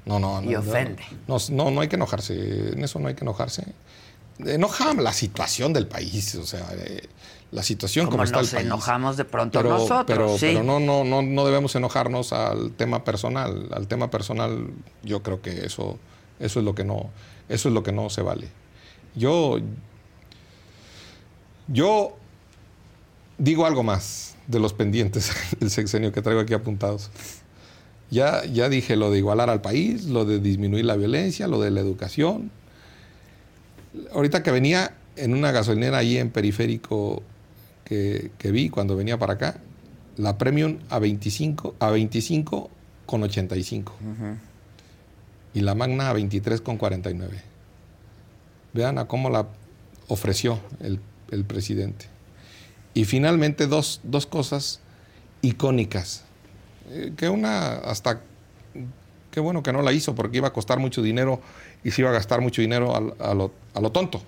No, no, no. Y ofende. No, no, no hay que enojarse. En eso no hay que enojarse. Enoja la situación del país, o sea, eh, la situación Como como está nos el país. enojamos de pronto pero, nosotros, Pero, sí. pero no, no, no, no debemos enojarnos al tema personal. Al tema personal, yo creo que eso, eso es lo que no, eso es lo que no se vale. Yo, yo digo algo más de los pendientes del sexenio que traigo aquí apuntados. Ya, ya dije lo de igualar al país, lo de disminuir la violencia, lo de la educación. Ahorita que venía en una gasolinera ahí en periférico que, que vi cuando venía para acá, la premium a 25, a 25 con 85 y la magna a 23 con 49. Vean a cómo la, ofreció el, el presidente. Y finalmente dos, dos cosas icónicas, eh, que una hasta, qué bueno que no la hizo porque iba a costar mucho dinero y se iba a gastar mucho dinero a, lo, a lo tonto.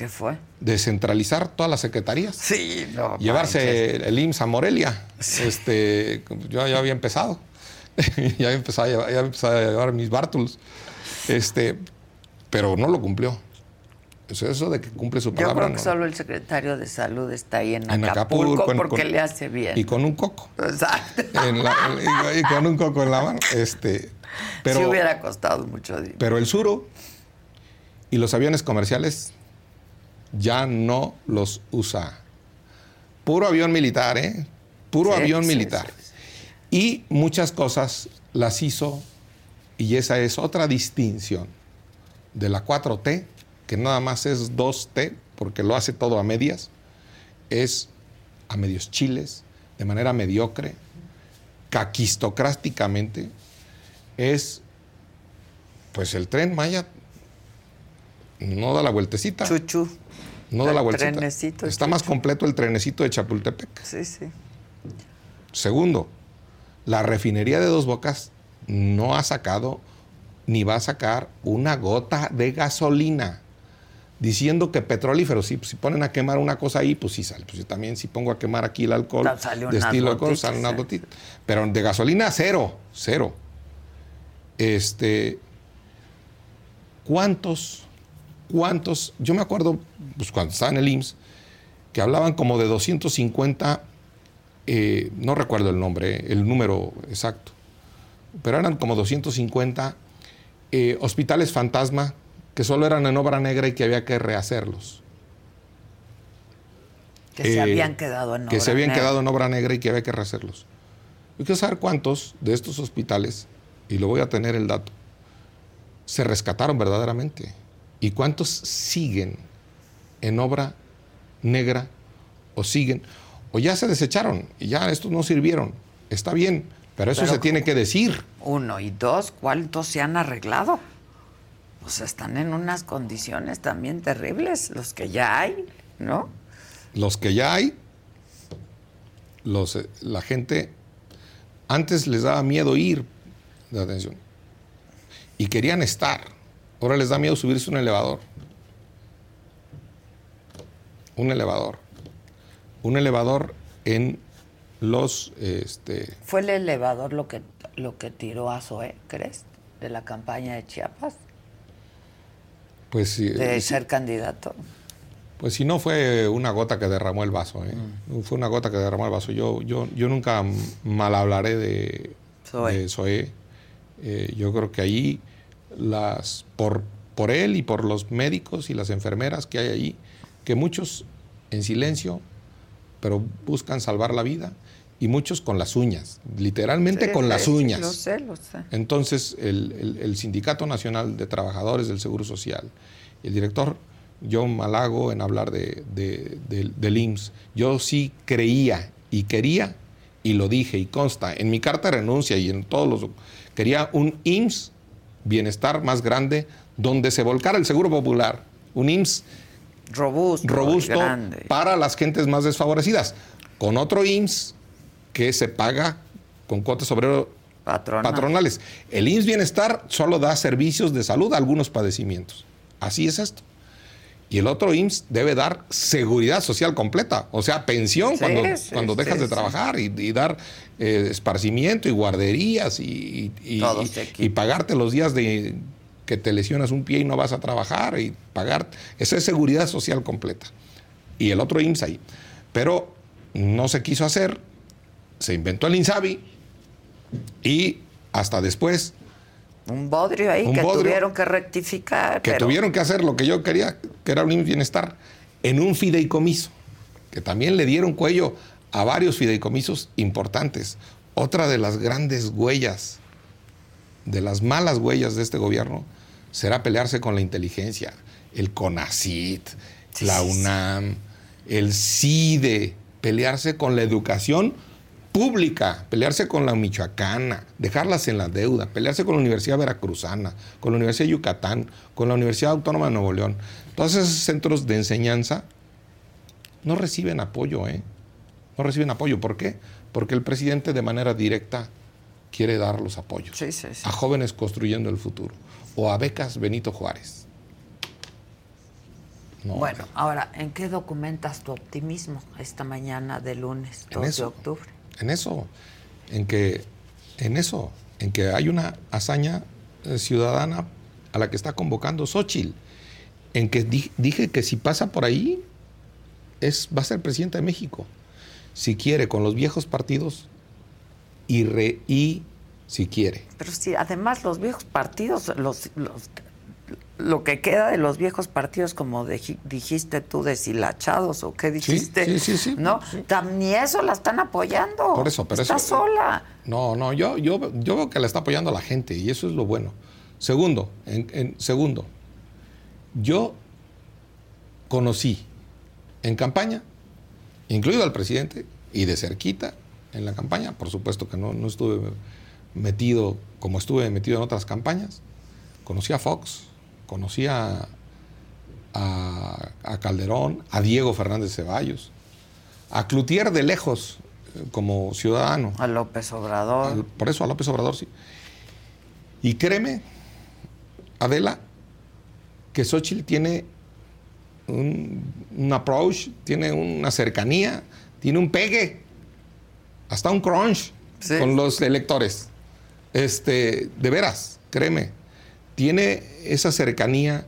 ¿Qué fue? Descentralizar todas las secretarías. Sí, no. Llevarse el IMSS a Morelia. Este, yo ya había empezado. ya había empezado a llevar, ya había empezado a llevar mis Bartles. Este, pero no lo cumplió. Eso, eso de que cumple su Yo palabra. creo que no. solo el secretario de salud está ahí en, En Acapulco, porque con- le hace bien. Y con un coco. Exacto. En la- y, y con un coco en la mano. Este, pero, sí hubiera costado mucho dinero. pero el suro y los aviones comerciales ya no los usa. Puro avión militar, ¿eh? Puro Sí, avión sí, militar. sí, Y muchas cosas las hizo, y esa es otra distinción de la 4T, que nada más es 2T, porque lo hace todo a medias, es a medios chiles, de manera mediocre, caquistocráticamente, es, pues el tren Maya no da la vueltecita. Chuchu. No da la El vueltecita. trenecito Está más completo el trenecito de Chapultepec. Sí, sí. Segundo, la refinería de Dos Bocas no ha sacado ni va a sacar una gota de gasolina. Diciendo que petrolíferos, si, si ponen a quemar una cosa ahí, pues sí sale. Pues yo también si pongo a quemar aquí el alcohol, unas destilo alcohol, sale una gotita. Pero de gasolina, cero, cero. Este, ¿cuántos, cuántos? Yo me acuerdo, pues cuando estaba en el IMSS, que hablaban como de 250 eh, no recuerdo el nombre, eh, el número exacto, pero eran como 250 eh, hospitales fantasma que solo eran en obra negra y que había que rehacerlos. Que se habían quedado en Que se obra habían negra. quedado en obra negra y que había que rehacerlos. Yo quiero saber cuántos de estos hospitales, y lo voy a tener el dato, se rescataron verdaderamente y cuántos siguen en obra negra o siguen o ya se desecharon y ya estos no sirvieron. Está bien, pero eso Pero se tiene que decir. Uno y dos, ¿cuántos se han arreglado? Pues están en unas condiciones también terribles, los que ya hay, ¿no? Los que ya hay, los, eh, la gente antes les daba miedo ir de atención y querían estar. Ahora les da miedo subirse un elevador. Un elevador. Un elevador en los este, ¿Fue el elevador lo que, lo que tiró a Zoé, crees? De la campaña de Chiapas, pues sí, de sí, ser candidato. Pues si no fue una gota que derramó el vaso, ¿eh? Mm. Fue una gota que derramó el vaso. Yo, yo, yo nunca mal hablaré de Zoé. de Zoé. Eh, yo creo que ahí, las, por, por él y por los médicos y las enfermeras que hay ahí, que muchos en silencio, pero buscan salvar la vida, y muchos con las uñas, literalmente Sí, con sí, las uñas. Lo sé, lo sé. Entonces, el, el- el Sindicato Nacional de Trabajadores del Seguro Social, el director John Malago en hablar de, de- del- del IMSS, yo sí creía y quería, y lo dije y consta, en mi carta de renuncia y en todos los... Quería un IMSS bienestar más grande donde se volcara el Seguro Popular, un IMSS Robusto, robusto para las gentes más desfavorecidas, con otro IMSS que se paga con cuotas obrero Patronal. patronales. El IMSS Bienestar solo da servicios de salud a algunos padecimientos. Así es esto. Y el otro IMSS debe dar seguridad social completa, o sea, pensión Sí, cuando, sí, cuando dejas de trabajar y, y dar eh, esparcimiento y guarderías y, y- y pagarte los días de que te lesionas un pie y no vas a trabajar y pagar. Eso es seguridad social completa. Y el otro IMSS ahí. Pero no se quiso hacer, se inventó el INSABI y hasta después Un bodrio ahí Un que bodrio tuvieron que rectificar. que pero- tuvieron que hacer lo que yo quería, que era un bienestar, en un fideicomiso, que también le dieron cuello a varios fideicomisos importantes. Otra de las grandes huellas, de las malas huellas de este gobierno, será pelearse con la inteligencia. El CONACIT, Sí, la. UNAM, el CIDE, pelearse con la educación pública, pelearse con la michoacana, dejarlas en la deuda, pelearse con la Universidad Veracruzana, con la Universidad de Yucatán, con la Universidad Autónoma de Nuevo León. Todos esos centros de enseñanza no reciben apoyo, ¿eh? No reciben apoyo. ¿Por qué? Porque el presidente de manera directa quiere dar los apoyos Sí, sí, sí. a jóvenes construyendo el futuro o a becas Benito Juárez. No, Bueno, ahora, ¿en qué documentas tu optimismo esta mañana de lunes, 2 en de octubre? en eso, en que, en eso, en que hay una hazaña eh, ciudadana a la que está convocando Xochitl, en que di- dije que si pasa por ahí es va a ser presidenta de México, si quiere con los viejos partidos y re- y si quiere. Pero sí, además los viejos partidos, los, los- lo que queda de los viejos partidos, como dijiste tú, deshilachados o qué dijiste, sí, sí, sí, ¿no? Ni eso la están apoyando. Por eso, pero Está eso- sola. No, no, yo, yo, yo veo que la está apoyando la gente y eso es lo bueno. Segundo, en, en- segundo, yo conocí en campaña, incluido al presidente, y de cerquita en la campaña, por supuesto que no, no estuve metido como estuve metido en otras campañas, conocí a Fox, conocí a, a- a Calderón, a Diego Fernández Ceballos, a Cloutier de lejos eh, como ciudadano, A López Obrador. al- por eso a López Obrador sí. Y créeme, Adela, que Xochitl tiene un, un approach, tiene una cercanía, tiene un pegue, hasta un crunch Sí. con los electores. Este, de veras, créeme, tiene esa cercanía,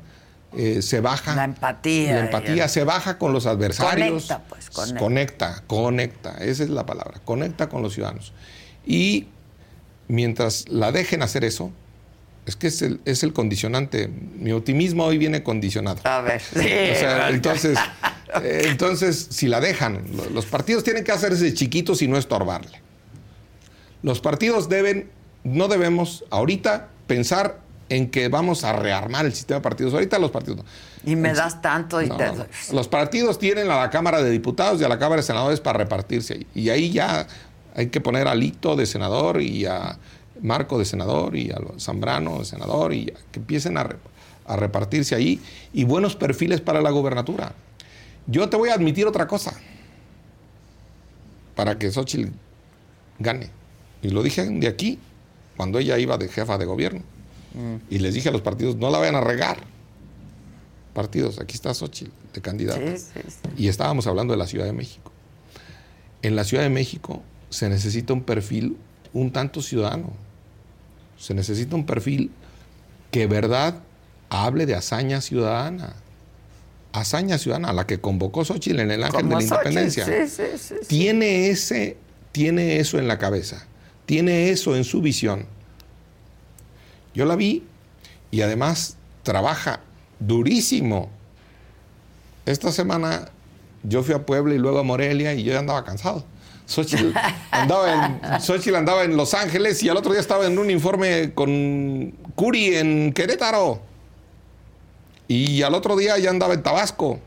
eh, se baja. La empatía. La empatía se baja con los adversarios. Conecta, pues, conecta. Conecta, conecta, esa es la palabra, conecta con los ciudadanos. Y mientras la dejen hacer eso, es que es el, es el condicionante. Mi optimismo hoy viene condicionado. A ver, sí. O sea, entonces, eh, entonces, si la dejan, lo- los partidos tienen que hacerse chiquitos y no estorbarle. Los partidos deben, no debemos ahorita pensar en que vamos a rearmar el sistema de partidos. Ahorita los partidos no. Y me das tanto y no, te. Los partidos tienen a la Cámara de Diputados y a la Cámara de Senadores para repartirse. Y ahí ya hay que poner a Lito de senador y a Marco de senador y a Zambrano de senador y que empiecen a, re- a repartirse ahí y buenos perfiles para la gobernatura. Yo te voy a admitir otra cosa para que Xochitl gane. Y lo dije de aquí, cuando ella iba de jefa de gobierno. Y les dije a los partidos, no la vayan a regar. Partidos, aquí está Xochitl, de candidata. Sí, sí, sí. Y estábamos hablando de la Ciudad de México. En la Ciudad de México se necesita un perfil un tanto ciudadano. Se necesita un perfil que, verdad, hable de hazaña ciudadana. Hazaña ciudadana, a la que convocó Xochitl en el Ángel Como de la Xochitl, Independencia. Sí, sí, sí, sí. Tiene, ese, tiene eso en la cabeza. Tiene eso en su visión. Yo la vi y además trabaja durísimo. Esta semana yo fui a Puebla y luego a Morelia y yo ya andaba cansado. Xochitl andaba, en, Xochitl andaba en Los Ángeles y al otro día estaba en un informe con Curi en Querétaro. Y al otro día ya andaba en Tabasco.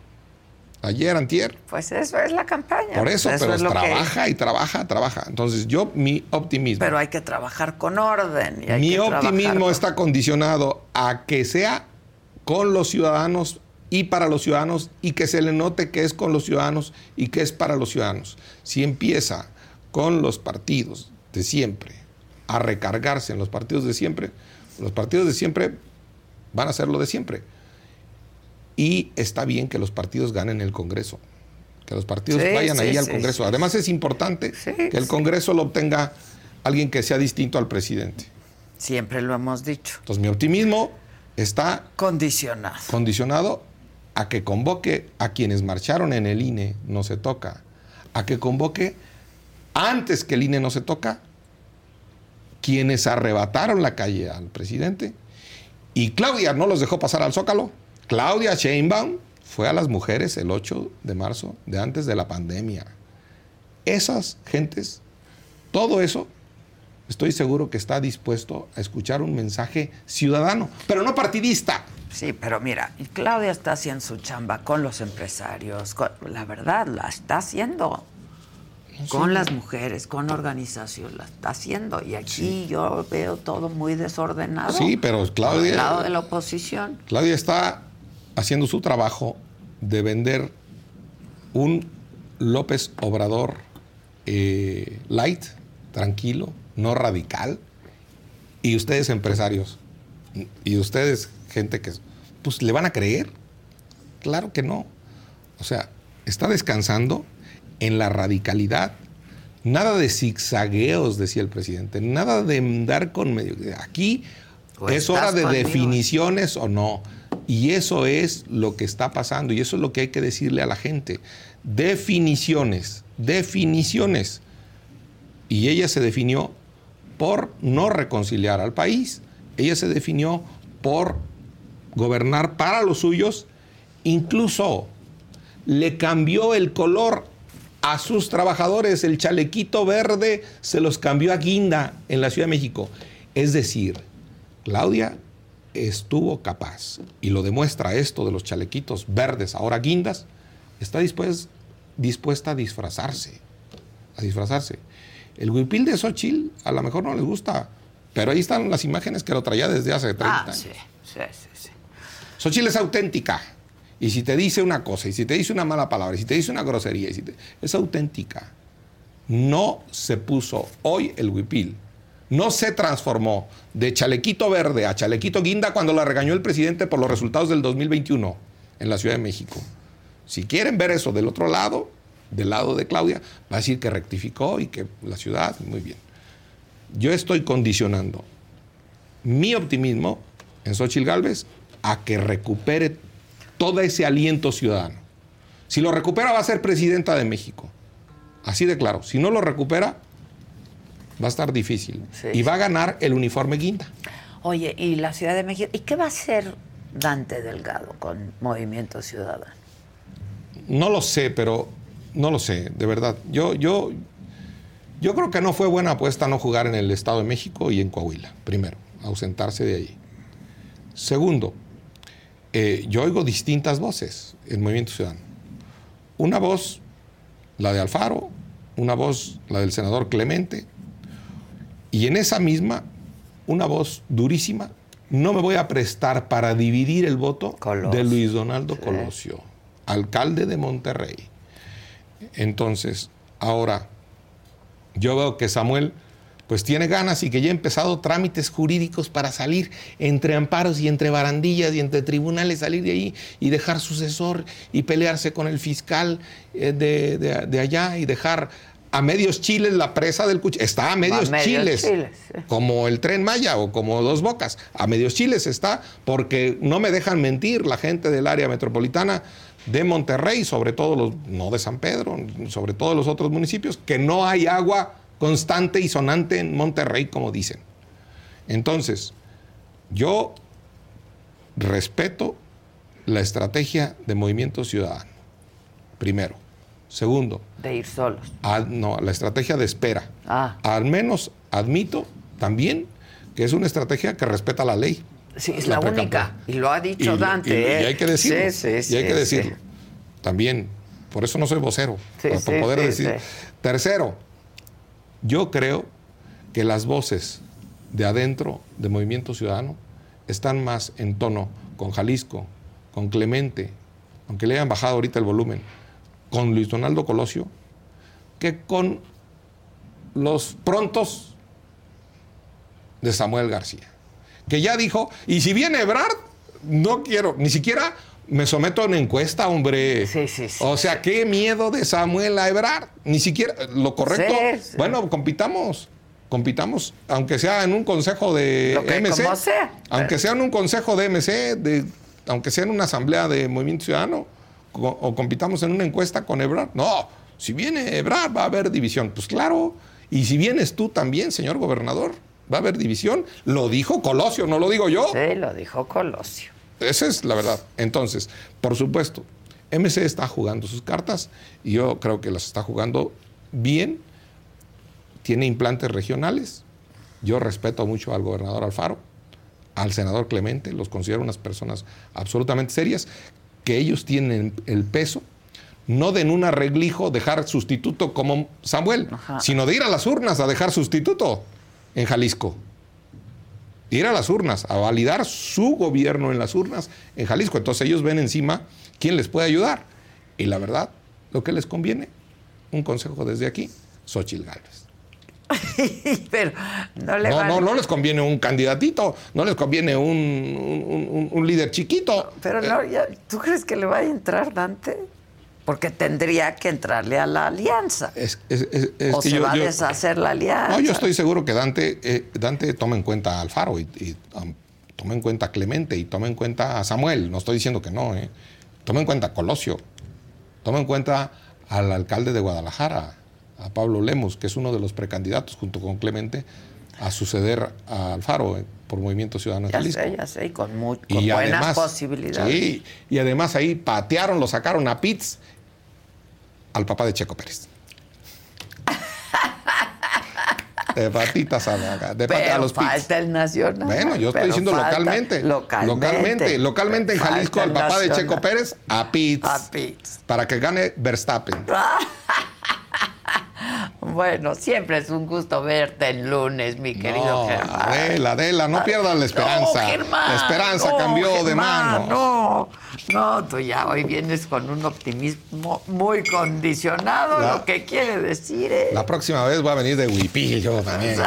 Ayer, antier. Pues eso es la campaña. Por eso, Pues pero es lo que- trabaja y trabaja, trabaja. Entonces yo, mi optimismo. Pero hay que trabajar con orden. y hay Mi que optimismo con- está condicionado a que sea con los ciudadanos y para los ciudadanos y que se le note que es con los ciudadanos y que es para los ciudadanos. Si empieza con los partidos de siempre a recargarse en los partidos de siempre, los partidos de siempre van a hacer lo de siempre. Y está bien que los partidos ganen el Congreso, que los partidos Sí, vayan sí, ahí al Congreso. Además es importante que el. Congreso lo obtenga alguien que sea distinto al presidente. Siempre lo hemos dicho. Entonces mi optimismo está Condicionado. condicionado a que convoque a quienes marcharon en el INE, no se toca, a que convoque antes que el INE no se toca, quienes arrebataron la calle al presidente. Y Claudia no los dejó pasar al Zócalo. Claudia Sheinbaum fue a las mujeres el 8 de marzo de antes de la pandemia. Esas gentes, todo eso, estoy seguro que está dispuesto a escuchar un mensaje ciudadano, pero no partidista. Sí, pero mira, y Claudia está haciendo su chamba con los empresarios. con- la verdad, la está haciendo. Con las mujeres, con organización, la está haciendo. Y aquí yo veo todo muy desordenado. Sí, pero Claudia- Al lado de la oposición. Claudia está haciendo su trabajo de vender un López Obrador eh, light, tranquilo, no radical. Y ustedes empresarios, y ustedes gente que, pues le van a creer. Claro que no. O sea, está descansando en la radicalidad. Nada de zigzagueos, decía el presidente. Nada de andar con medio. Aquí O es hora de conmigo. definiciones o no. Y eso es lo que está pasando y eso es lo que hay que decirle a la gente. Definiciones, definiciones. Y ella se definió por no reconciliar al país. Ella se definió por gobernar para los suyos. Incluso le cambió el color a sus trabajadores. El chalequito verde se los cambió a guinda en la Ciudad de México. Es decir, Claudia estuvo capaz, y lo demuestra esto de los chalequitos verdes, ahora guindas, está dispues- dispuesta a disfrazarse, a disfrazarse. El huipil de Xochitl a lo mejor no les gusta, pero ahí están las imágenes que lo traía desde hace 30 Ah, años. sí, sí, sí, sí. Xochitl es auténtica. Y si te dice una cosa, y si te dice una mala palabra, y si te dice una grosería, y si te- es auténtica. No se puso hoy el huipil. No se transformó de chalequito verde a chalequito guinda cuando la regañó el presidente por los resultados del 2021 en la Ciudad de México. Si quieren ver eso del otro lado, del lado de Claudia, va a decir que rectificó y que la ciudad, muy bien. Yo estoy condicionando mi optimismo en Xochitl Gálvez a que recupere todo ese aliento ciudadano. Si lo recupera, va a ser presidenta de México. Así de claro. Si no lo recupera, va a estar difícil. Sí, y va a ganar el uniforme guinda. Oye, y la Ciudad de México, ¿y qué va a hacer Dante Delgado con Movimiento Ciudadano? No lo sé, pero no lo sé, de verdad. Yo, yo, yo creo que no fue buena apuesta no jugar en el Estado de México y en Coahuila, primero, ausentarse de ahí. Segundo, eh, yo oigo distintas voces en Movimiento Ciudadano. Una voz, la de Alfaro, una voz, la del senador Clemente, y en esa misma, una voz durísima, no me voy a prestar para dividir el voto Colosio. de Luis Donaldo Colosio, alcalde de Monterrey. Entonces, ahora, yo veo que Samuel pues tiene ganas y que ya ha empezado trámites jurídicos para salir entre amparos y entre barandillas y entre tribunales, salir de ahí y dejar sucesor y pelearse con el fiscal eh, de, de- de allá y dejar a medios chiles la presa del cuchillo. Está a medios, medios chiles, chiles, como el tren Maya o como Dos Bocas. A medios chiles está porque no me dejan mentir la gente del área metropolitana de Monterrey, sobre todo los, no de San Pedro, sobre todo los otros municipios, que no hay agua constante y sonante en Monterrey, como dicen. Entonces, yo respeto la estrategia de Movimiento Ciudadano, primero. Segundo, De ir solos. ad- no, la estrategia de espera. Ah. Al menos admito también que es una estrategia que respeta la ley. Sí, es la, única. Y lo ha dicho Y- Dante. y- y ¿eh? hay que decirlo. Sí, sí, y hay sí, que sí. decirlo. También, por eso no soy vocero. Sí, para, poder decir. sí. Tercero, yo creo que las voces de adentro de Movimiento Ciudadano están más en tono con Jalisco, con Clemente, aunque le hayan bajado ahorita el volumen, con Luis Donaldo Colosio, que con los prontos de Samuel García, que ya dijo, y si viene Ebrard, no quiero, ni siquiera me someto a una encuesta, hombre. Sí, sí, sí, O sea, qué miedo de Samuel a Ebrard, ni siquiera, lo correcto, Sí, sí. bueno, compitamos, compitamos, aunque sea en un consejo de Lo que MC, como sea. aunque sea en un consejo de MC, de, aunque sea en una asamblea de Movimiento Ciudadano, co- o compitamos en una encuesta con Ebrard. No, si viene Ebrard va a haber división. Pues claro, y si vienes tú también, señor gobernador, va a haber división. Lo dijo Colosio, no lo digo yo. Sí, lo dijo Colosio. Esa es la verdad. Entonces, por supuesto, MC está jugando sus cartas y yo creo que las está jugando bien. Tiene implantes regionales. Yo respeto mucho al gobernador Alfaro, al senador Clemente, los considero unas personas absolutamente serias, que ellos tienen el peso, no de en un arreglijo dejar sustituto como Samuel, Ajá. sino de ir a las urnas a dejar sustituto en Jalisco. Ir a las urnas, a validar su gobierno en las urnas en Jalisco. Entonces ellos ven encima quién les puede ayudar. Y la verdad, lo que les conviene, un consejo desde aquí, Xochitl Gálvez. Pero no le No, van- no, no les conviene un candidatito, no les conviene un, un- un- un líder chiquito. Pero no, ya- ¿tú crees que le va a entrar Dante? Porque tendría que entrarle a la alianza. Es, es- es- es o que se yo- va a deshacer la alianza. No, yo estoy seguro que Dante, eh, Dante toma en cuenta a Alfaro y, y, um, toma en cuenta a Clemente y toma en cuenta a Samuel. No estoy diciendo que no, ¿eh? Toma en cuenta a Colosio. Toma en cuenta al alcalde de Guadalajara, a Pablo Lemos, que es uno de los precandidatos junto con Clemente a suceder a Alfaro eh, por Movimiento Ciudadano Ya Jalisco. sé, ya sé, y con, mu- con Y buenas además, posibilidades. Sí, y además ahí patearon, lo sacaron a Pitts al papá de Checo Pérez. De patitas a, la- de pat- Pero a los falta el nacional. Bueno, yo estoy diciendo falta- localmente. Localmente. Localmente, localmente en Jalisco al papá de. Checo Pérez a Pitts. A Pitts. Para que gane Verstappen. Bueno, siempre es un gusto verte el lunes, mi querido No, Germán. Adela, Adela, no pierdas la esperanza. No, Germán, la esperanza no, cambió de mano. No, no, tú ya hoy vienes con un optimismo muy condicionado, La- lo que quiere decir es... La próxima vez voy a venir de huipil yo también.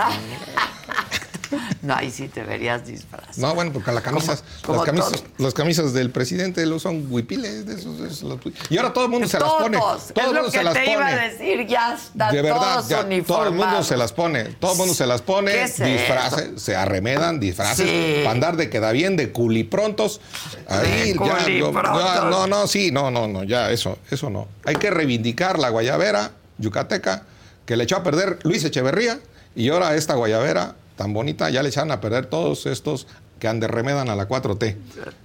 No, ahí sí te verías disfrazado. No, bueno, porque las camisas, como las, camisas las camisas del presidente lo son huipiles. De esos, de esos, los- y ahora todo el mundo se las pone. Todo el lo mundo que se las te pone. iba a decir, ya está de verdad, todos ya, todo el mundo se las pone. Todo el mundo se las ¿Qué pone, es disfraces, se arremedan, disfraces, Sí. para andar de queda bien, de culiprontos. Ahí, De ya, yo- culiprontos. ya, no, no, sí, no, no, no, ya, eso, eso no. Hay que reivindicar la guayabera yucateca que le echó a perder Luis Echeverría y ahora esta guayabera tan bonita ya le echaron a perder todos estos que anderremedan a la 4T.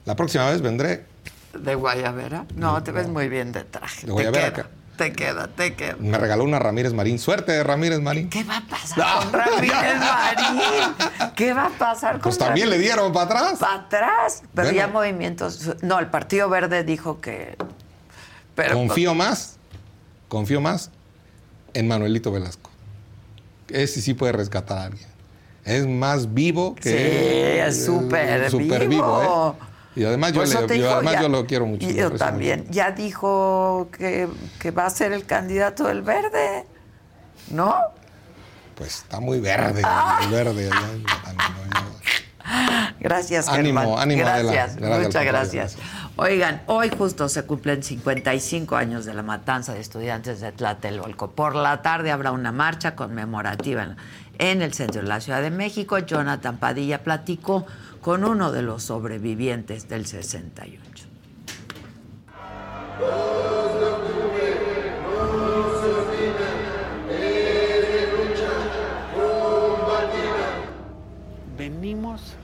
La próxima vez vendré ¿De Guayabera? No, te ves muy bien de traje. De Guayabera, te queda, te queda, te queda. Me regaló una Ramírez Marín. Suerte de Ramírez Marín. ¿Qué va a pasar No, con Ramírez Marín? ¿Qué va a pasar con Pues también le dieron para atrás. Para atrás. Pero Bueno. ya movimientos... No, el Partido Verde dijo que... Pero, confío más, confío más en Manuelito Velasco. Ese sí puede rescatar a alguien. Es más vivo que. Sí, es súper vivo. ¿eh? Y además, yo, le- además ya- yo lo quiero mucho. Yo también. mucho. Ya dijo que, que va a ser el candidato del Verde. ¿No? Pues está muy verde, Ah. muy verde. ya- ya- Gracias, Ánimo, Germán. ánimo. Gracias, muchas gracias. Oigan, hoy justo se cumplen 55 años de la matanza de estudiantes de Tlatelolco. Por la tarde habrá una marcha conmemorativa en, el centro de la Ciudad de México. Jonathan Padilla platicó con uno de los sobrevivientes del 68. venimos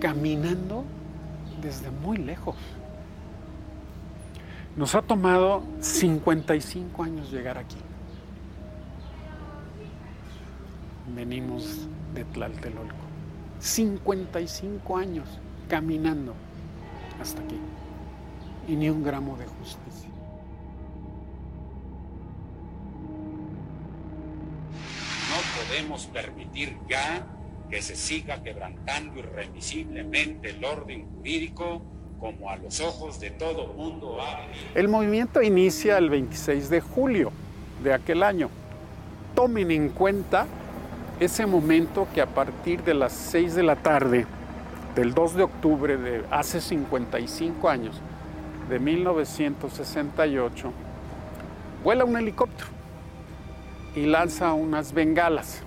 caminando desde muy lejos. Nos ha tomado 55 años llegar aquí. Venimos de Tlaltelolco. 55 años caminando hasta aquí. Y ni un gramo de justicia. No podemos permitir ya que se siga quebrantando irremisiblemente el orden jurídico como a los ojos de todo mundo ha venido. El movimiento inicia el 26 de julio de aquel año. Tomen en cuenta ese momento que a partir de las 6 de la tarde del 2 de octubre de hace 55 años, de 1968, vuela un helicóptero y lanza unas bengalas.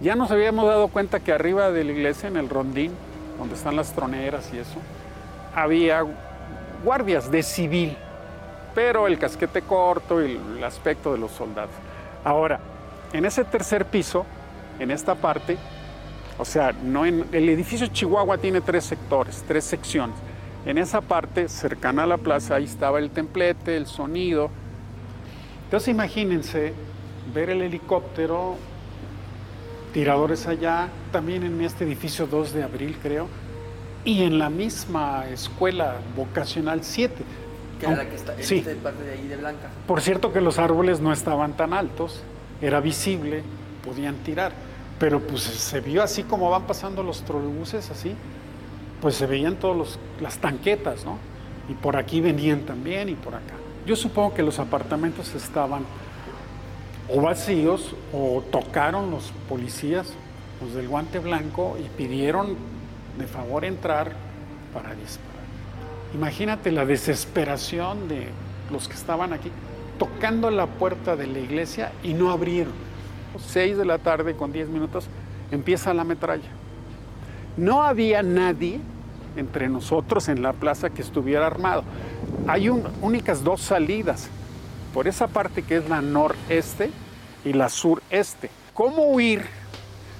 Ya nos habíamos dado cuenta que arriba de la iglesia, en el rondín, donde están las troneras y eso, había guardias de civil, pero el casquete corto y el aspecto de los soldados. Ahora, en ese tercer piso, en esta parte, o sea, no en, el edificio Chihuahua tiene tres sectores, tres secciones. En esa parte, cercana a la plaza, ahí estaba el templete, el sonido. Entonces imagínense ver el helicóptero, tiradores allá, también en este edificio 2 de abril, creo, y en la misma escuela vocacional 7. Que era la que está en Sí. esta parte de ahí de Blanca. Por cierto que los árboles no estaban tan altos, era visible, podían tirar. pero pues se vio así como van pasando los trolebuses, así, pues se veían todas las tanquetas, ¿no? Y por aquí venían también y por acá. Yo supongo que los apartamentos estaban o vacíos o tocaron los policías, los del guante blanco, y pidieron de favor entrar para disparar. Imagínate la desesperación de los que estaban aquí tocando la puerta de la iglesia y no abrieron. Seis de la tarde con diez minutos empieza la metralla. No había nadie entre nosotros en la plaza que estuviera armado. Hay únicas dos salidas, por esa parte que es la noreste y la sureste. ¿Cómo huir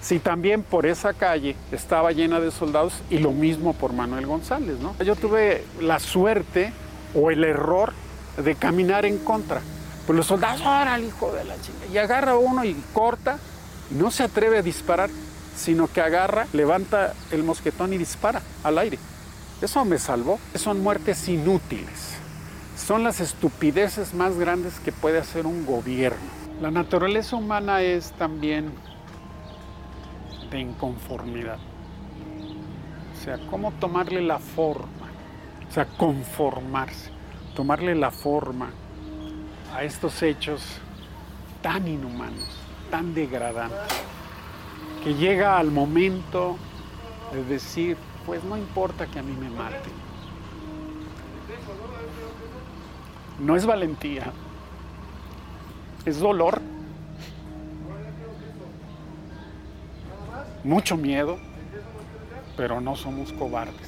si también por esa calle estaba llena de soldados y lo mismo por Manuel González? ¿no? Yo tuve la suerte o el error de caminar en contra. Pues los soldados, el hijo de la chinga, y agarra uno y corta, no se atreve a disparar sino que agarra, levanta el mosquetón y dispara al aire. Eso me salvó. Son muertes inútiles. Son las estupideces más grandes que puede hacer un gobierno. La naturaleza humana es también de inconformidad. O sea, cómo tomarle la forma. O sea, conformarse. Tomarle la forma a estos hechos tan inhumanos, tan degradantes que llega al momento de decir, pues no importa que a mí me maten. No es valentía, es dolor, mucho miedo, pero no somos cobardes.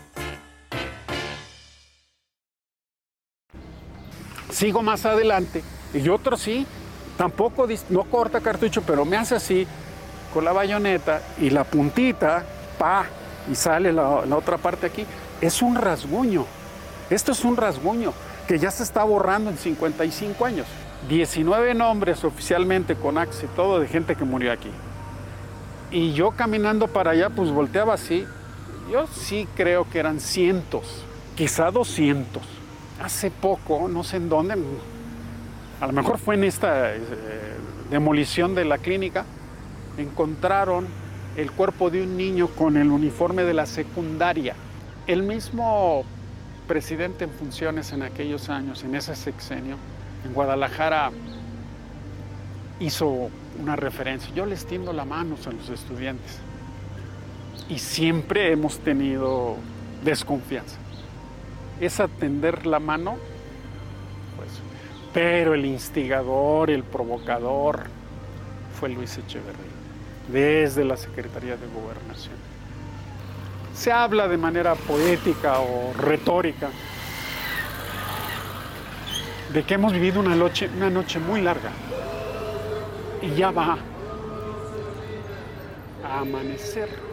Sigo más adelante y otro sí, tampoco no corta cartucho, pero me hace así con la bayoneta y la puntita, pa, y sale la, la otra parte aquí. Es un rasguño. Esto es un rasguño que ya se está borrando en 55 años. 19 nombres oficialmente con axe y todo de gente que murió aquí. Y yo caminando para allá, pues volteaba así. Yo sí creo que eran cientos, quizá 200. Hace poco, no sé en dónde, a lo mejor fue en esta eh, demolición de la clínica, encontraron el cuerpo de un niño con el uniforme de la secundaria. El mismo presidente en funciones en aquellos años, en ese sexenio, en Guadalajara, hizo una referencia. Yo les tiendo la mano a los estudiantes y siempre hemos tenido desconfianza. Es atender la mano, pues, pero el instigador, el provocador, fue Luis Echeverría, desde la Secretaría de Gobernación. Se habla de manera poética o retórica de que hemos vivido una noche, una noche muy larga y ya va a amanecer.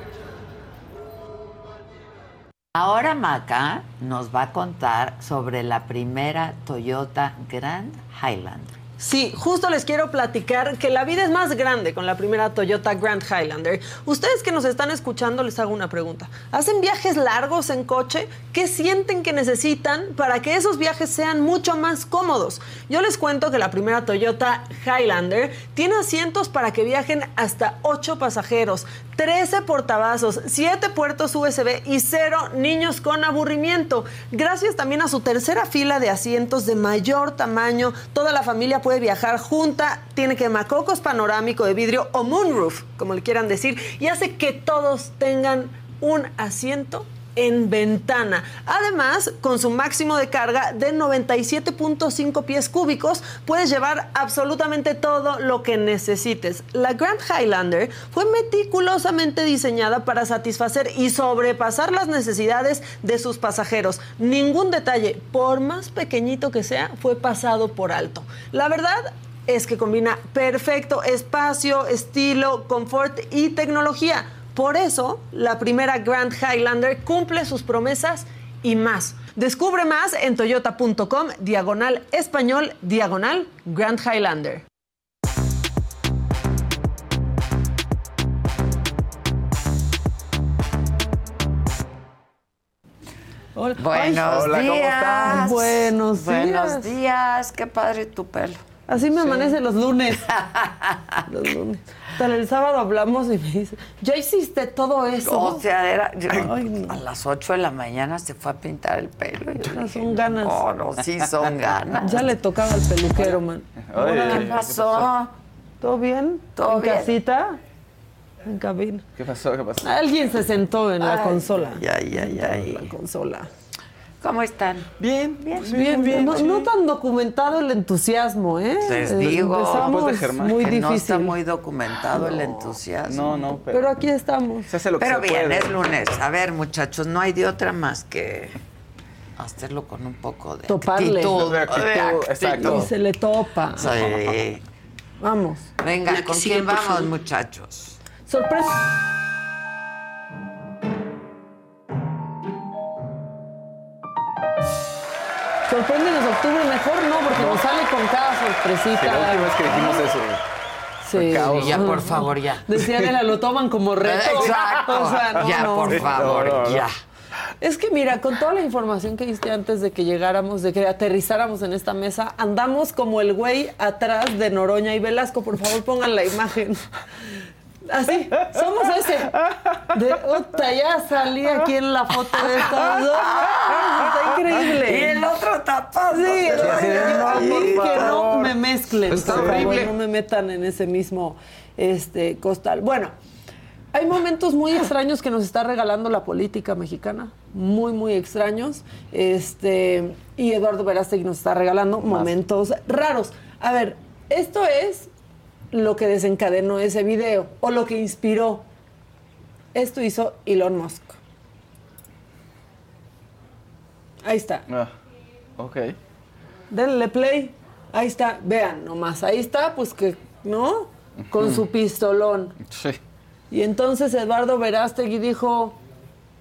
Ahora Maca nos va a contar sobre la primera Toyota Grand Highlander. Sí, justo les quiero platicar que la vida es más grande con la primera Toyota Grand Highlander. Ustedes que nos están escuchando les hago una pregunta. ¿Hacen viajes largos en coche? ¿Qué sienten que necesitan para que esos viajes sean mucho más cómodos? Yo les cuento que la primera Toyota Highlander tiene asientos para que viajen hasta 8 pasajeros, 13 portavasos, 7 puertos USB y 0 niños con aburrimiento. Gracias también a su tercera fila de asientos de mayor tamaño, toda la familia puede viajar junta, tiene quemacocos panorámico de vidrio o moonroof, como le quieran decir, y hace que todos tengan un asiento en ventana. Además, con su máximo de carga de 97.5 pies cúbicos, puedes llevar absolutamente todo lo que necesites. La Grand Highlander fue meticulosamente diseñada para satisfacer y sobrepasar las necesidades de sus pasajeros. Ningún detalle, por más pequeñito que sea, fue pasado por alto. La verdad, es que combina perfecto espacio, estilo, confort y tecnología. Por eso, la primera Grand Highlander cumple sus promesas y más. Descubre más en toyota.com, diagonal español, diagonal Grand Highlander. Hola. Buenos Ay, días. Buenos días. Buenos días. Qué padre tu pelo. Así me amanece los lunes. los lunes. Hasta el sábado hablamos y me dice, ¿ya hiciste todo eso? O sea, era, Ay, no. a las 8 de la mañana se fue a pintar el pelo. y yo No, dije, son ganas. No, no, sí son ganas. Ya le tocaba al peluquero, man. ¿Qué pasó? ¿Todo bien? ¿Todo ¿En bien? casita? En cabina. ¿Qué pasó? ¿Qué pasó? Alguien se sentó en la Ay, consola. Ay, ay, ay. La consola. ¿Cómo están? Bien, bien. Bien, bien. No, no tan documentado el entusiasmo, ¿eh? Les Eh, digo, Empezamos de Germán. muy difícil. no está muy documentado el entusiasmo. No, no, pero, Pero aquí estamos. se hace lo que Pero se bien, puede. es lunes. A ver, muchachos, no hay de otra más que hacerlo con un poco de Toparle. actitud. De actitud, de actitud. exacto. Y se le topa. Sí. Vamos. Venga, ¿con quién vamos, muchachos? Sorpresa. Sorpréndenos octubre mejor, ¿no? Porque nos sale con cada sorpresita. Sí, la última vez que dijimos eso. Sí. caos. Ya, por favor, ya. Decía Adela, lo toman como reto. Exacto. O sea, no, ya, no. por favor, No, no, no. ya. Es que mira, con toda la información que diste antes de que llegáramos, de que aterrizáramos en esta mesa, andamos como el güey atrás de Noroña y Velasco. Por favor, pongan la imagen. Así, somos ese. De, "Uta, ya salí aquí en la foto de estos dos. Está increíble. Y el otro tapado. Sí, así de, yo no, que no me mezclen. Está por favor, horrible. no me metan en ese mismo este, costal. Bueno, hay momentos muy extraños que nos está regalando la política mexicana. Muy, muy extraños. Este, y Eduardo Verástegui nos está regalando momentos raros. A ver, esto es lo que desencadenó ese video o lo que inspiró. Esto hizo Elon Musk. Ahí está. Ah, ok. Denle play. Ahí está. Vean nomás. Ahí está, pues que, ¿no? Con su pistolón. Sí. Y entonces Eduardo Verástegui dijo,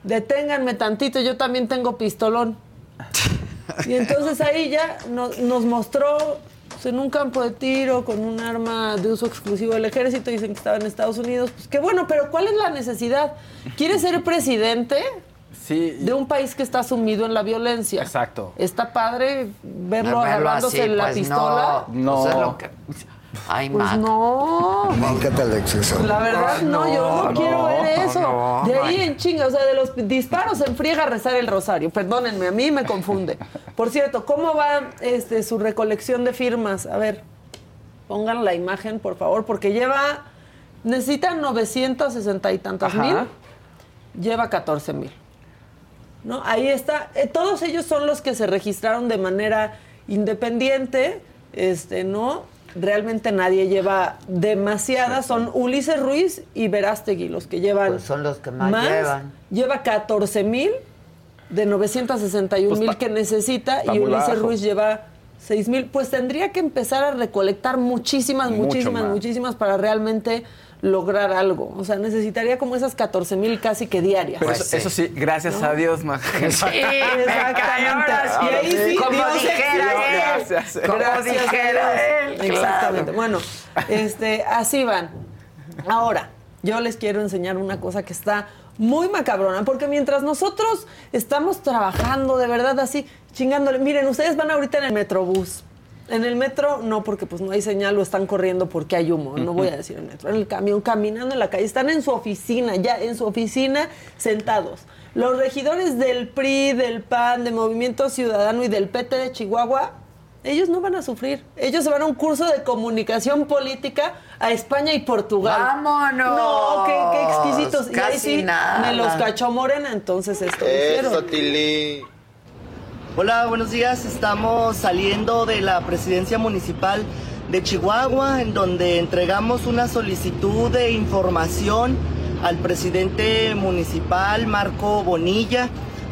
deténganme tantito, yo también tengo pistolón. Y entonces ahí ya no- nos mostró pues, en un campo de tiro con un arma de uso exclusivo del ejército, dicen que estaba en Estados Unidos. Pues qué bueno, pero ¿cuál es la necesidad? ¿Quiere ser presidente Sí. de un país que está sumido en la violencia? Exacto. Está padre verlo Verlo agarrándose así, en la pues, pistola. No, No. Pues es lo que... Ay, Pues Mac. no. Me encanta el exceso. La verdad, no, yo no, no, quiero ver eso. no, de ahí no. en chinga, o sea, de los disparos en friega a rezar el rosario. Perdónenme, a mí me confunde. Por cierto, ¿cómo va este, su recolección de firmas? A ver, pongan la imagen, por favor, porque lleva. Necesitan 960 y tantas Ajá. mil. Lleva 14 mil. ¿No? Ahí está. Eh, todos ellos son los que se registraron de manera independiente, este, ¿no? Realmente nadie lleva demasiadas. Son Ulises Ruiz y Verástegui los que llevan. Pues son los que más llevan. Lleva 14 mil de 961 Pues mil que necesita y Ulises bajo. Ruiz lleva 6 mil. Pues tendría que empezar a recolectar muchísimas, Mucho muchísimas, más. muchísimas para realmente lograr algo. O sea, necesitaría como esas 14 mil casi que diarias. Pero Pues eso, sí. eso sí, gracias a Dios, ma. Sí, me Exactamente. Y ahí sí, como Dios dijera él. Gracias. Como Gracias dijera él. claro. Exactamente. Bueno, este, así van. Ahora, yo les quiero enseñar una cosa que está muy macabrona, porque mientras nosotros estamos trabajando de verdad así, chingándole, miren, ustedes van ahorita en el metrobús. En el metro, no, porque pues no hay señal o están corriendo porque hay humo, no voy a decir el metro. En el camión, caminando en la calle, están en su oficina, ya en su oficina, sentados. Los regidores del PRI, del PAN, de Movimiento Ciudadano y del PT de Chihuahua Ellos no van a sufrir. Ellos se van a un curso de comunicación política a España y Portugal. ¡Vámonos! No, qué, qué exquisitos. y ahí Casi sí nada. me los cachó Morena, entonces esto. Eso, Tili. Hola, buenos días. Estamos saliendo de la presidencia municipal de Chihuahua, en donde entregamos una solicitud de información al presidente municipal, Marco Bonilla,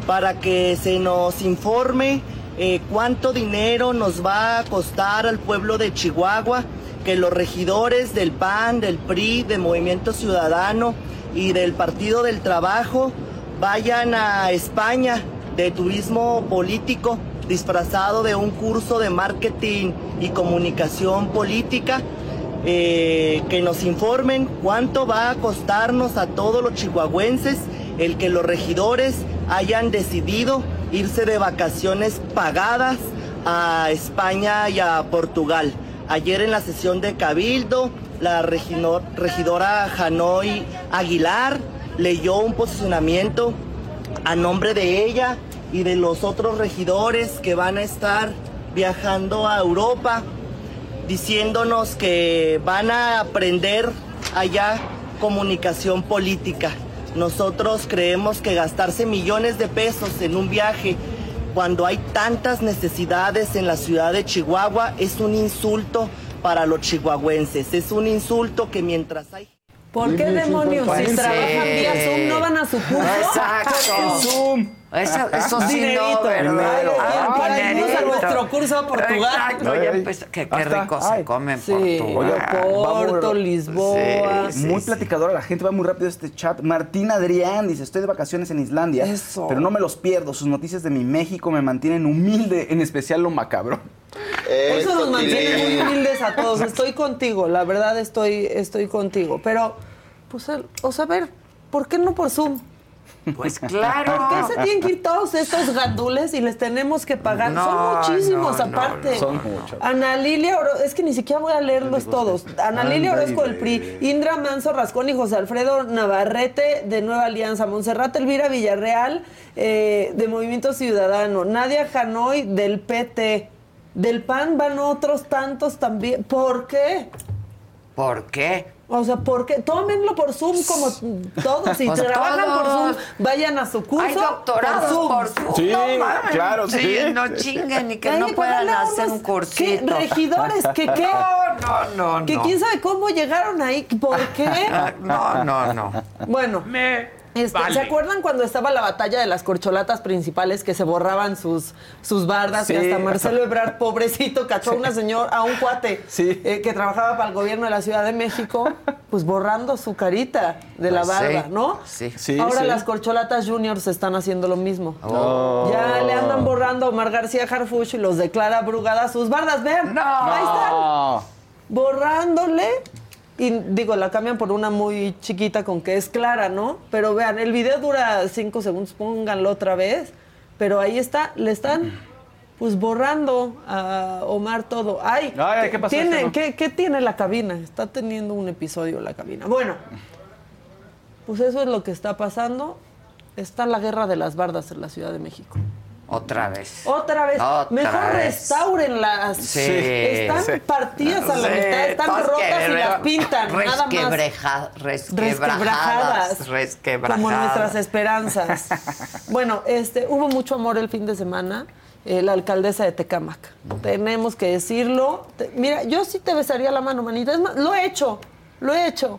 para que se nos informe eh, cuánto dinero nos va a costar al pueblo de Chihuahua que los regidores del PAN, del PRI, de Movimiento Ciudadano y del Partido del Trabajo vayan a España de turismo político disfrazado de un curso de marketing y comunicación política. eh, que nos informen cuánto va a costarnos a todos los chihuahuenses el que los regidores hayan decidido irse de vacaciones pagadas a España y a Portugal. Ayer en la sesión de Cabildo, la regino- regidora Hanoi Aguilar leyó un posicionamiento a nombre de ella y de los otros regidores que van a estar viajando a Europa, diciéndonos que van a aprender allá comunicación política. Nosotros creemos que gastarse millones de pesos en un viaje cuando hay tantas necesidades en la ciudad de Chihuahua es un insulto para los chihuahuenses. Es un insulto que mientras hay... ¿Por qué demonios? Si trabajan vía Zoom, no van a su curso. Exacto. Zoom. Eso, eso sí Dinerito, no, ¿verdad? irnos a nuestro curso a Portugal. Exacto, ya empezó. Qué, rico se come en Sí. Portugal. Porto, vamos- Lisboa. Sí, muy sí. platicadora la gente, va muy rápido este chat. Martín Adrián dice, estoy de vacaciones en Islandia, Eso. pero no me los pierdo. Sus noticias de mi México me mantienen humilde, en especial lo macabro. Eso nos mantiene muy humildes a todos. Estoy contigo, la verdad estoy, estoy contigo. Pero, pues, o sea, a ver, ¿por qué no por Zoom? Pues claro. ¿Por qué se tienen que ir todos estos gandules y les tenemos que pagar? No, Son muchísimos no, aparte. no, Son muchos. Ana Lilia Orozco, es que ni siquiera voy a leerlos todos. Ana Lilia Orozco del PRI, Indra Manso Rascón y José Alfredo Navarrete de Nueva Alianza, Monserrat Elvira Villarreal eh, de Movimiento Ciudadano, Nadia Janoy del PT. Del PAN van otros tantos también. ¿Por qué? ¿Por qué? O sea, ¿por qué? Tómenlo por Zoom como todos. Si Pues trabajan por. Zoom, vayan a su curso Hay doctorados por Zoom. Sí, no mames. claro, sí. No chinguen y que Ay, no puedan hacer un cursito. ¿Qué? ¿Regidores? ¿Qué qué? No, no, no. Que no. quién sabe cómo llegaron ahí, ¿por qué? No, no, no. Bueno, este, ¿se acuerdan cuando estaba la batalla de las corcholatas principales que se borraban sus, sus bardas y hasta Marcelo Ebrard, pobrecito, cachó a una señora, a un cuate Sí. eh, que trabajaba para el gobierno de la Ciudad de México, pues borrando su carita de la Pues barda, sí, ¿no? sí. Sí, Ahora sí. las corcholatas juniors están haciendo lo mismo. Oh. Ya le andan borrando a Omar García Harfuch y los declara Brugada sus bardas. Vean, No. ahí están borrándole. Y digo, la cambian por una muy chiquita con que es clara, ¿no? Pero vean, el video dura cinco segundos, pónganlo otra vez. Pero ahí está, le están pues borrando a Omar todo. Ay, Ay, ¿qué pasó? Tiene, Esto no. ¿qué, qué tiene la cabina? Está teniendo un episodio la cabina. Bueno, pues eso es lo que está pasando. Está la guerra de las bardas en la Ciudad de México. Otra vez. Otra vez. Otra Mejor vez. restaurenlas. Sí. Están Sí. partidas a la Sí, mitad, están todas rotas y las pintan. Nada más. resquebreja- Resquebrajadas. Resquebrajadas. Como nuestras esperanzas. bueno, este, hubo mucho amor el fin de semana. eh, la alcaldesa de Tecámac. Tenemos que decirlo. Te- mira, yo sí te besaría la mano, manita. Es más, lo he hecho, lo he hecho.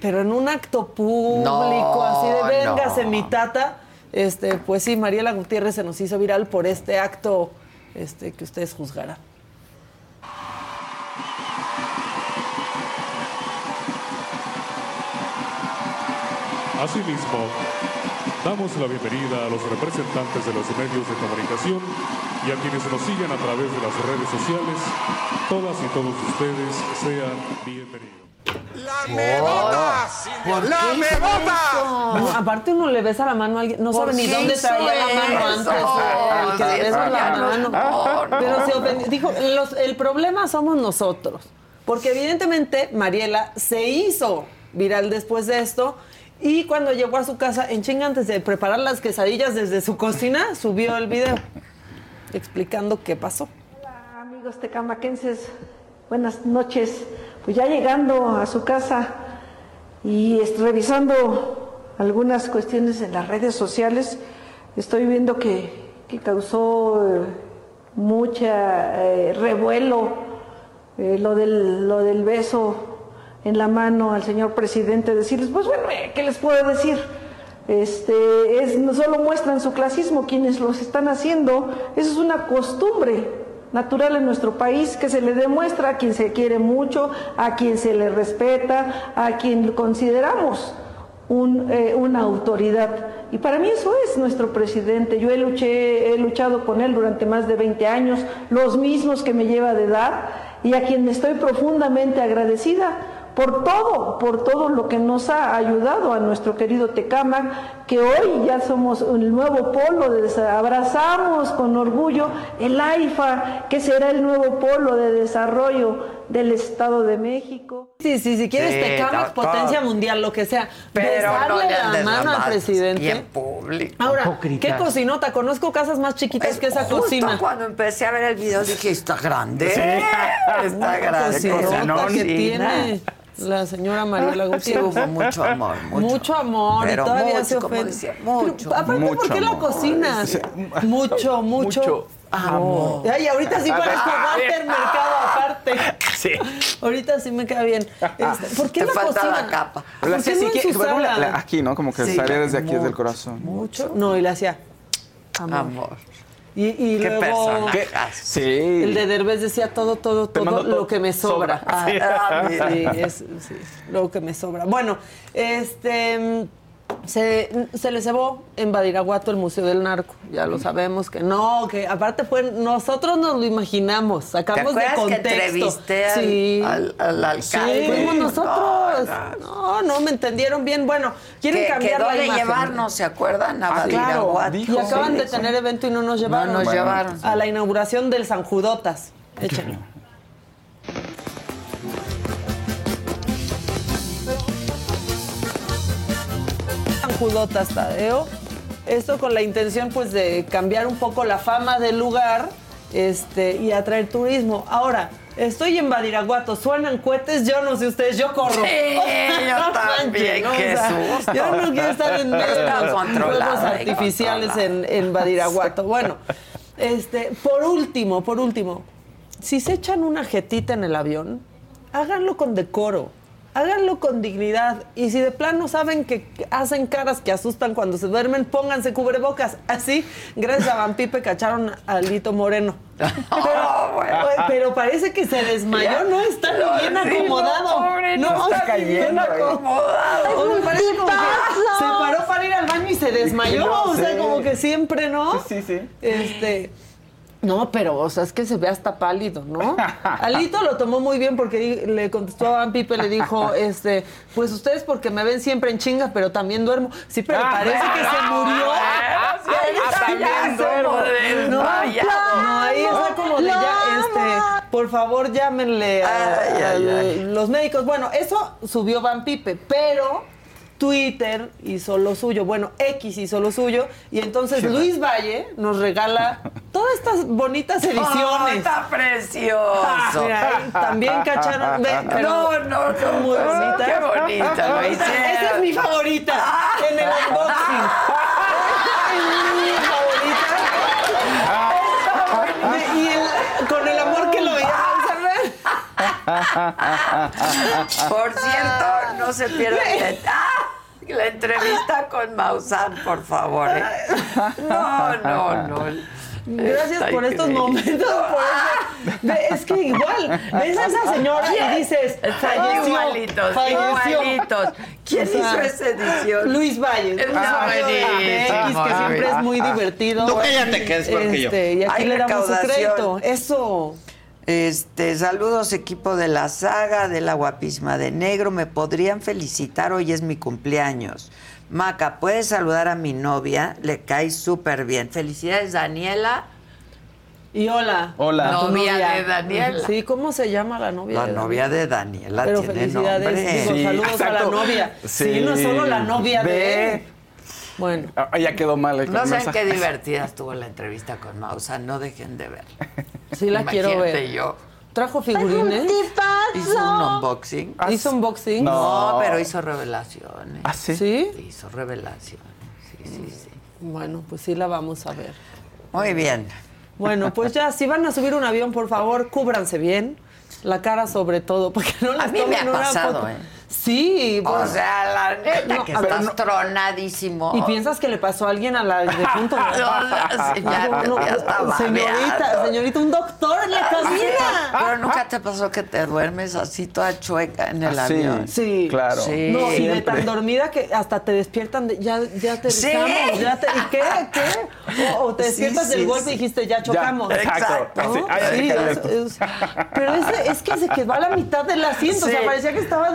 Pero en un acto público, No, así de véngase no. mi tata. Este, pues sí, Mariela Gutiérrez se nos hizo viral por este acto este, que ustedes juzgarán. Asimismo, damos la bienvenida a los representantes de los medios de comunicación y a quienes nos siguen a través de las redes sociales. Todas y todos ustedes sean bienvenidos. ¿Por ¡La qué hizo eso? No, aparte uno le besa la mano a alguien, no ¿Por sabe ni dónde traía la mano antes. que le la mano. no, no. Pero se ofendió. Dijo, los- el problema somos nosotros. Porque evidentemente Mariela se hizo viral después de esto. Y cuando llegó a su casa, en chinga, antes de preparar las quesadillas desde su cocina, subió el video explicando qué pasó. Hola, amigos tecamaquenses, buenas noches. Pues ya llegando a su casa y revisando algunas cuestiones en las redes sociales, estoy viendo que, que causó eh, mucha eh, revuelo eh, lo, del, lo del beso en la mano al señor presidente, decirles, pues bueno, ¿qué les puedo decir? Este, solo muestran su clasismo quienes los están haciendo, eso es una costumbre natural en nuestro país que se le demuestra a quien se quiere mucho, a quien se le respeta, a quien consideramos eh, una autoridad. Y para mí eso es nuestro presidente. Yo he, he luchado con él durante más de 20 años, los mismos que me lleva de edad, y a quien estoy profundamente agradecida por todo, por todo lo que nos ha ayudado a nuestro querido Tecámac, que hoy ya somos el nuevo polo, de abrazamos con orgullo el AIFA, que será el nuevo polo de desarrollo del Estado de México. Sí, sí, si quieres Sí, doctor. potencia mundial, lo que sea. Pero Besarle la mano al presidente. Y en público. Ahora, ¿qué cocinota? Conozco casas más chiquitas que esa Justo cocina. cuando empecé a ver el video dije, está grande. Sí. Está grande. Cocinota que tiene la señora Mariela Gutiérrez. hubo mucho amor, mucho. amor. Pero y todavía mucho, se como ofende. decía, Pero, mucho. aparte, ¿por Mucho qué la amor. cocinas? Sí. Mucho, mucho. Mucho amor. Ay, ahorita sí parezco Ah, Walter Mercado aparte. Sí. Ahorita sí me queda bien. Este, ¿Por qué Te la falta cocina? la capa. ¿Por qué no bueno, la- ensusarla? la- aquí, ¿no? Como que Sí, salía desde aquí, desde el corazón. Mucho. No, y le hacía amor. Amor. Y, y Qué luego personaje. Sí. el de Derbez decía todo, todo, todo mando lo que me sobra. Sobra. Ah, Sí. Ah, sí, es- sí, lo que me sobra. Bueno, este mm, se, se le cebó en Badiraguato el Museo del Narco. Ya lo sabemos que no, que aparte fue nosotros nos lo imaginamos, ¿Te sacamos de acuerdas que contexto. entrevisté al, sí. al, al alcalde? Sí, fuimos nosotros. No, No, no, me entendieron bien. Bueno, quieren Que cambiar quedó la de imagen. llevarnos, ¿se acuerdan? A Ah, claro, Badiraguato. dijo. Y acaban Sí, de tener evento y no nos llevaron. No nos Bueno. llevaron. A la inauguración del San Judotas. Échenlo. Judotas, Tadeo. Esto con la intención pues de cambiar un poco la fama del lugar este, y atraer turismo. Ahora, estoy en Badiraguato, suenan cohetes, yo no sé ustedes, yo corro. Sí, yo No también, qué O sea. Yo no quiero estar en fuegos artificiales en, en Badiraguato. Bueno, este, por último, por último, si se echan una jetita en el avión, háganlo con decoro. Háganlo con dignidad. Y si de plano saben que hacen caras que asustan cuando se duermen, pónganse cubrebocas. Así, gracias a Van Pipe, cacharon a Lito Moreno. Pero, pero parece que se desmayó, ¿no? Está Lo bien sí, acomodado. no, pobre, no está bien acomodado. O me parece como que se paró para ir al baño y se desmayó. No o sea, sé. como que siempre, ¿no? Sí, sí, sí. Este. No, pero, o sea, es que se ve hasta pálido, ¿no? Alito lo tomó muy bien porque le contestó a Van Pipe, le dijo, este, pues ustedes porque me ven siempre en chinga, pero también duermo. Sí, pero parece que se murió. Ah, también duermo No, no, ahí está como de ya, este, por favor llámenle a, los médicos. Bueno, eso subió Van Pipe, pero Twitter hizo lo suyo, bueno, X hizo lo suyo, y entonces Luis Valle nos regala todas estas bonitas Oh, ediciones. está precioso. Ah, mira, también cacharon. ve, No, no, no. son muy bonitas. Qué bonita lo Esa- hicieron. Esa es mi favorita en el unboxing. Es mi favorita. Y el- con el amor que lo veía. Por cierto, no se pierdan la, ¡Ah! entrevista con Maussan, por favor. ¿eh? No, no, no. Gracias Está por estos momentos. por es que igual, ves a esa señora y dices, falleció. Igualitos, falleció. igualitos. ¿Quién O sea, hizo esa edición? Luis Valle. Es Luis Valle de buenísimo, X, que siempre es muy divertido. Tú cállate, que es peor que yo. Este, Y aquí le damos su crédito. Eso. Este, saludos equipo de la saga de la guapísima de negro. Me podrían felicitar, hoy es mi cumpleaños. Maca, ¿puedes saludar a mi novia? Le cae súper bien. Felicidades, Daniela. Y hola. Hola. Novia de Daniela. Sí, ¿cómo se llama la novia? La de novia de Daniela Pero tiene felicidades, nombre. digo, Sí, saludos a la exacto. novia. Sí. Sí. no solo la novia de... De- Bueno. Ah, ya quedó mal el No saben mensaje. qué divertida estuvo la entrevista con Mausa, no dejen de ver. Sí la quiero ver. yo. Trajo figurines. Hizo un unboxing. ¿Hizo unboxing? No, pero hizo revelaciones. ¿Ah, sí? ¿Sí? Hizo revelaciones. Sí, sí, sí. Bueno, pues sí la vamos a ver. Muy bien. Bueno, pues ya, si van a subir un avión, por favor, cúbranse bien. La cara sobre todo, porque no les A mí me ha una pasado, foto. ¿eh? Sí, O pues, sea, la neta, No, que estás no- tronadísimo. ¿Y piensas que le pasó a alguien a la de punto? No, ya- ya estaba señorita, señorita, un doctor en la cabina. Pero nunca te pasó que te duermes así toda chueca en el Ah, sí. avión. Sí. Claro. Sí. No, y de tan dormida que hasta te despiertan, de, ya, ya te Sí. ya te, ¿y qué? ¿Qué? O, o te despiertas sí, del golpe sí. y dijiste, ya chocamos. Ya, exacto. ¿No? ay, es- es- pero es, es que se quedó a la mitad del asiento, o sea, parecía que estaba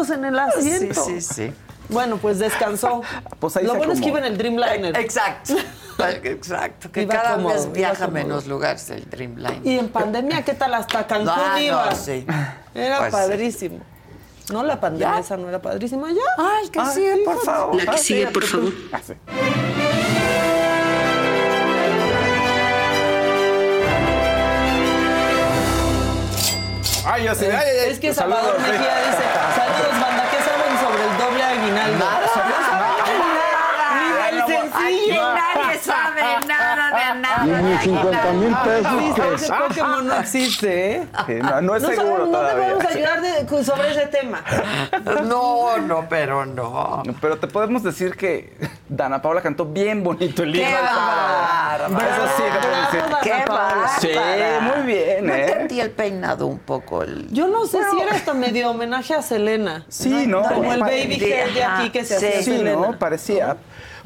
en el Sí, asiento. sí, sí. Bueno, pues descansó. Pues ahí Lo se bueno es que iba en el Dreamliner. Exacto. Exacto. Que Iba cada cómodo, vez viaja menos lugares el Dreamline. Y en pandemia, ¿qué tal? Hasta Cancún Ah, no, iba. sí. Era Pues sí. padrísimo. No, la pandemia ¿Ya? esa no era padrísima. ¿Ya? Ay, que sigue, por favor. La que sigue, por favor. Ah, sí. Ay, yo sé. Ay, ay, ay. Es que Salvador sí. Mejía dice, saludos, banda, ¿qué saben sobre el doble aguinaldo? Nada. Ni del Aquí sencillo. nadie sabe nada de nada. Y ni 50 mil pesos que ese Pokémon no existe, ¿eh? No, no es No, seguro sabemos, no te todavía. podemos ayudar de- sobre ese tema. No, no, pero no. Pero te podemos decir que Dana Paula cantó bien bonito el ¡Qué libro. bárbaro! Eso sí, te puedo decir. Bravo, ¡Qué Paula. Sí, muy bien, No ¿eh? entendí el peinado un poco. El... Yo no sé si era hasta medio homenaje a Selena. Sí, ¿no? Como el baby hair de aquí que se Sí, hacía Sí, Selena. ¿no? Parecía.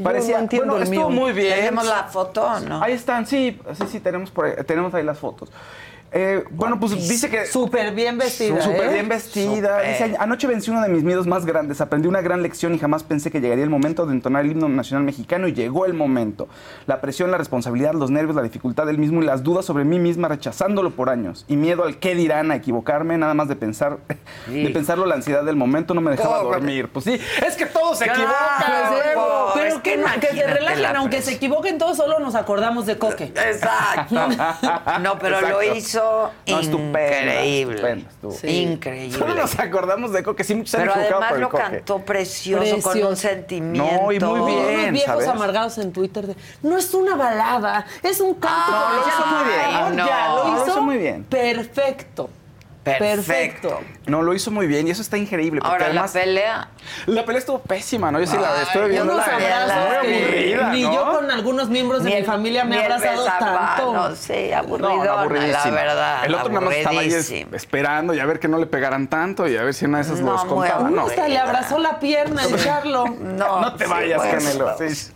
Parecía. no entiendo bueno, el estuvo mío. muy bien. Tenemos la foto, ¿no? Ahí están, sí, sí, sí, tenemos, por ahí, tenemos ahí las fotos. Eh, bueno, pues dice que... Súper bien vestida, Súper ¿eh? bien vestida. Súper. Dice, anoche vencí uno de mis miedos más grandes. Aprendí una gran lección y jamás pensé que llegaría el momento de entonar el himno nacional mexicano y llegó el momento. La presión, la responsabilidad, los nervios, la dificultad del mismo y las dudas sobre mí misma rechazándolo por años. Y miedo al qué dirán, a equivocarme, nada más de pensar, de pensarlo, la ansiedad del momento no me dejaba dormir. Pues sí, es que todos se equivocan. luego. es Pero que que, no- que se relajen, la aunque se equivoquen todos, solo nos acordamos de Coque. Exacto. No, pero lo Exacto. Hizo No, estupendo, increíble. Sí. Increíble. Solo nos acordamos de Coque, sí, muchos han Pero además por el lo Coque. cantó precioso, con un sentimiento. No, y muy bien. los viejos ¿sabes? amargados en Twitter de no es una balada, es un canto. Ah, lo hizo muy bien. Ay, no. ya, lo hizo muy bien. Perfecto. Perfecto. No, lo hizo muy bien y eso está increíble. Porque Ahora, además, la pelea. la pelea estuvo pésima, ¿no? Yo sí la estuve yo viendo. no la- abrazos muy aburrida, ni ¿no? yo con algunos miembros de Ni mi familia me he abrazado tanto. besapanos, sí, No, aburridona, no, la verdad. El otro nada más estaba ahí esperando y a ver que no le pegaran tanto y a ver si una de esas No, los contaba. aburrido. No, Hasta le abrazó la pierna el Charlo. No, no te sí, vayas, Canelo. Sí.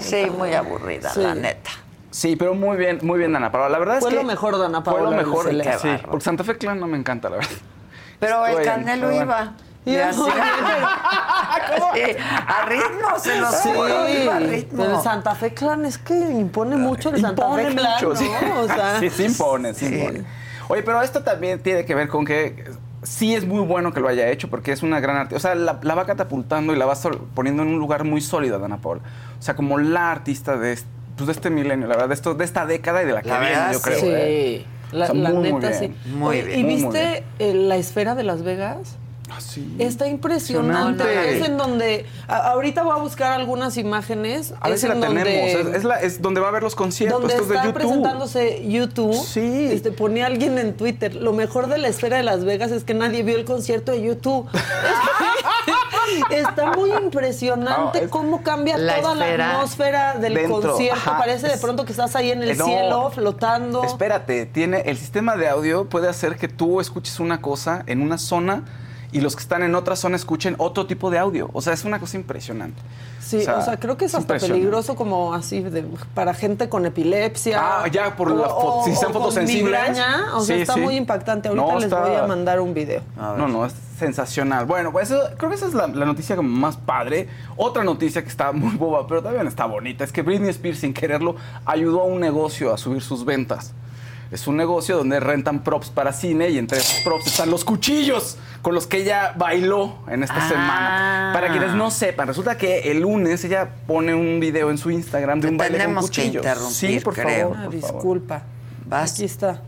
Sí, muy aburrida, Sí. la neta. Sí, pero muy bien, muy bien, Dana Paola. La verdad Fue es que lo mejor, Dana Paola, Fue lo de mejor, Celeste. sí, Qué bárbaro. porque Santa Fe Clan no me encanta, la verdad. Pero el Canelo iba. Y así-. Sí, a ritmo, se lo Sí, juro, iba a pero el ritmo. Santa Fe Clan es que impone mucho el Santa Impone Fe Clan, mucho, ¿no? sí. O sea, sí, sí impone, sí, impone. Oye, pero esto también tiene que ver con que sí es muy bueno que lo haya hecho porque es una gran artista. O sea, la, la va catapultando y la va poniendo en un lugar muy sólido, Dana Paola. O sea, como la artista de este, pues, de este milenio, la verdad, de, esto, de esta década y de la que La viene, verdad, yo creo. sí. ¿eh? La, O sea, la muy, muy neta, bien. sí. Muy Oye, bien. ¿Y Muy, muy viste eh, la esfera de Las Vegas? Ah, sí. Está impresionante. Impresionante. Es en donde. a- ahorita voy a buscar algunas imágenes. A ver si la en tenemos. Es, es la- es donde va a haber los conciertos. donde Esto es de está YouTube. presentándose YouTube, Sí. este, ponía alguien en Twitter, lo mejor de la esfera de Las Vegas es que nadie vio el concierto de YouTube. está muy impresionante No, cómo cambia toda la atmósfera del dentro, concierto. ajá, Parece de pronto que estás ahí en el Eh, no. cielo, flotando. Espérate, tiene el sistema de audio puede hacer que tú escuches una cosa en una zona y los que están en otra zona escuchen otro tipo de audio. O sea, es una cosa impresionante. Sí, o sea, creo que es hasta impresionante. peligroso como así de- para gente con epilepsia. Ah, ya, por la fo- si están fotosensibles. migraña, o sea, Sí, está sí. muy impactante. Ahorita No, les está- voy a mandar un video. No, no, es sensacional. Bueno, pues eso- creo que esa es la, la noticia como más padre. Otra noticia que está muy boba, pero también está bonita, es que Britney Spears, sin quererlo, ayudó a un negocio a subir sus ventas. Es un negocio donde rentan props para cine y entre esos props están los cuchillos con los que ella bailó en esta Ah. semana. Para quienes no sepan, resulta que el lunes ella pone un video en su Instagram de un baile con tenemos que cuchillos. interrumpir, sí, por creo. favor. Ah, por favor. disculpa. Aquí está.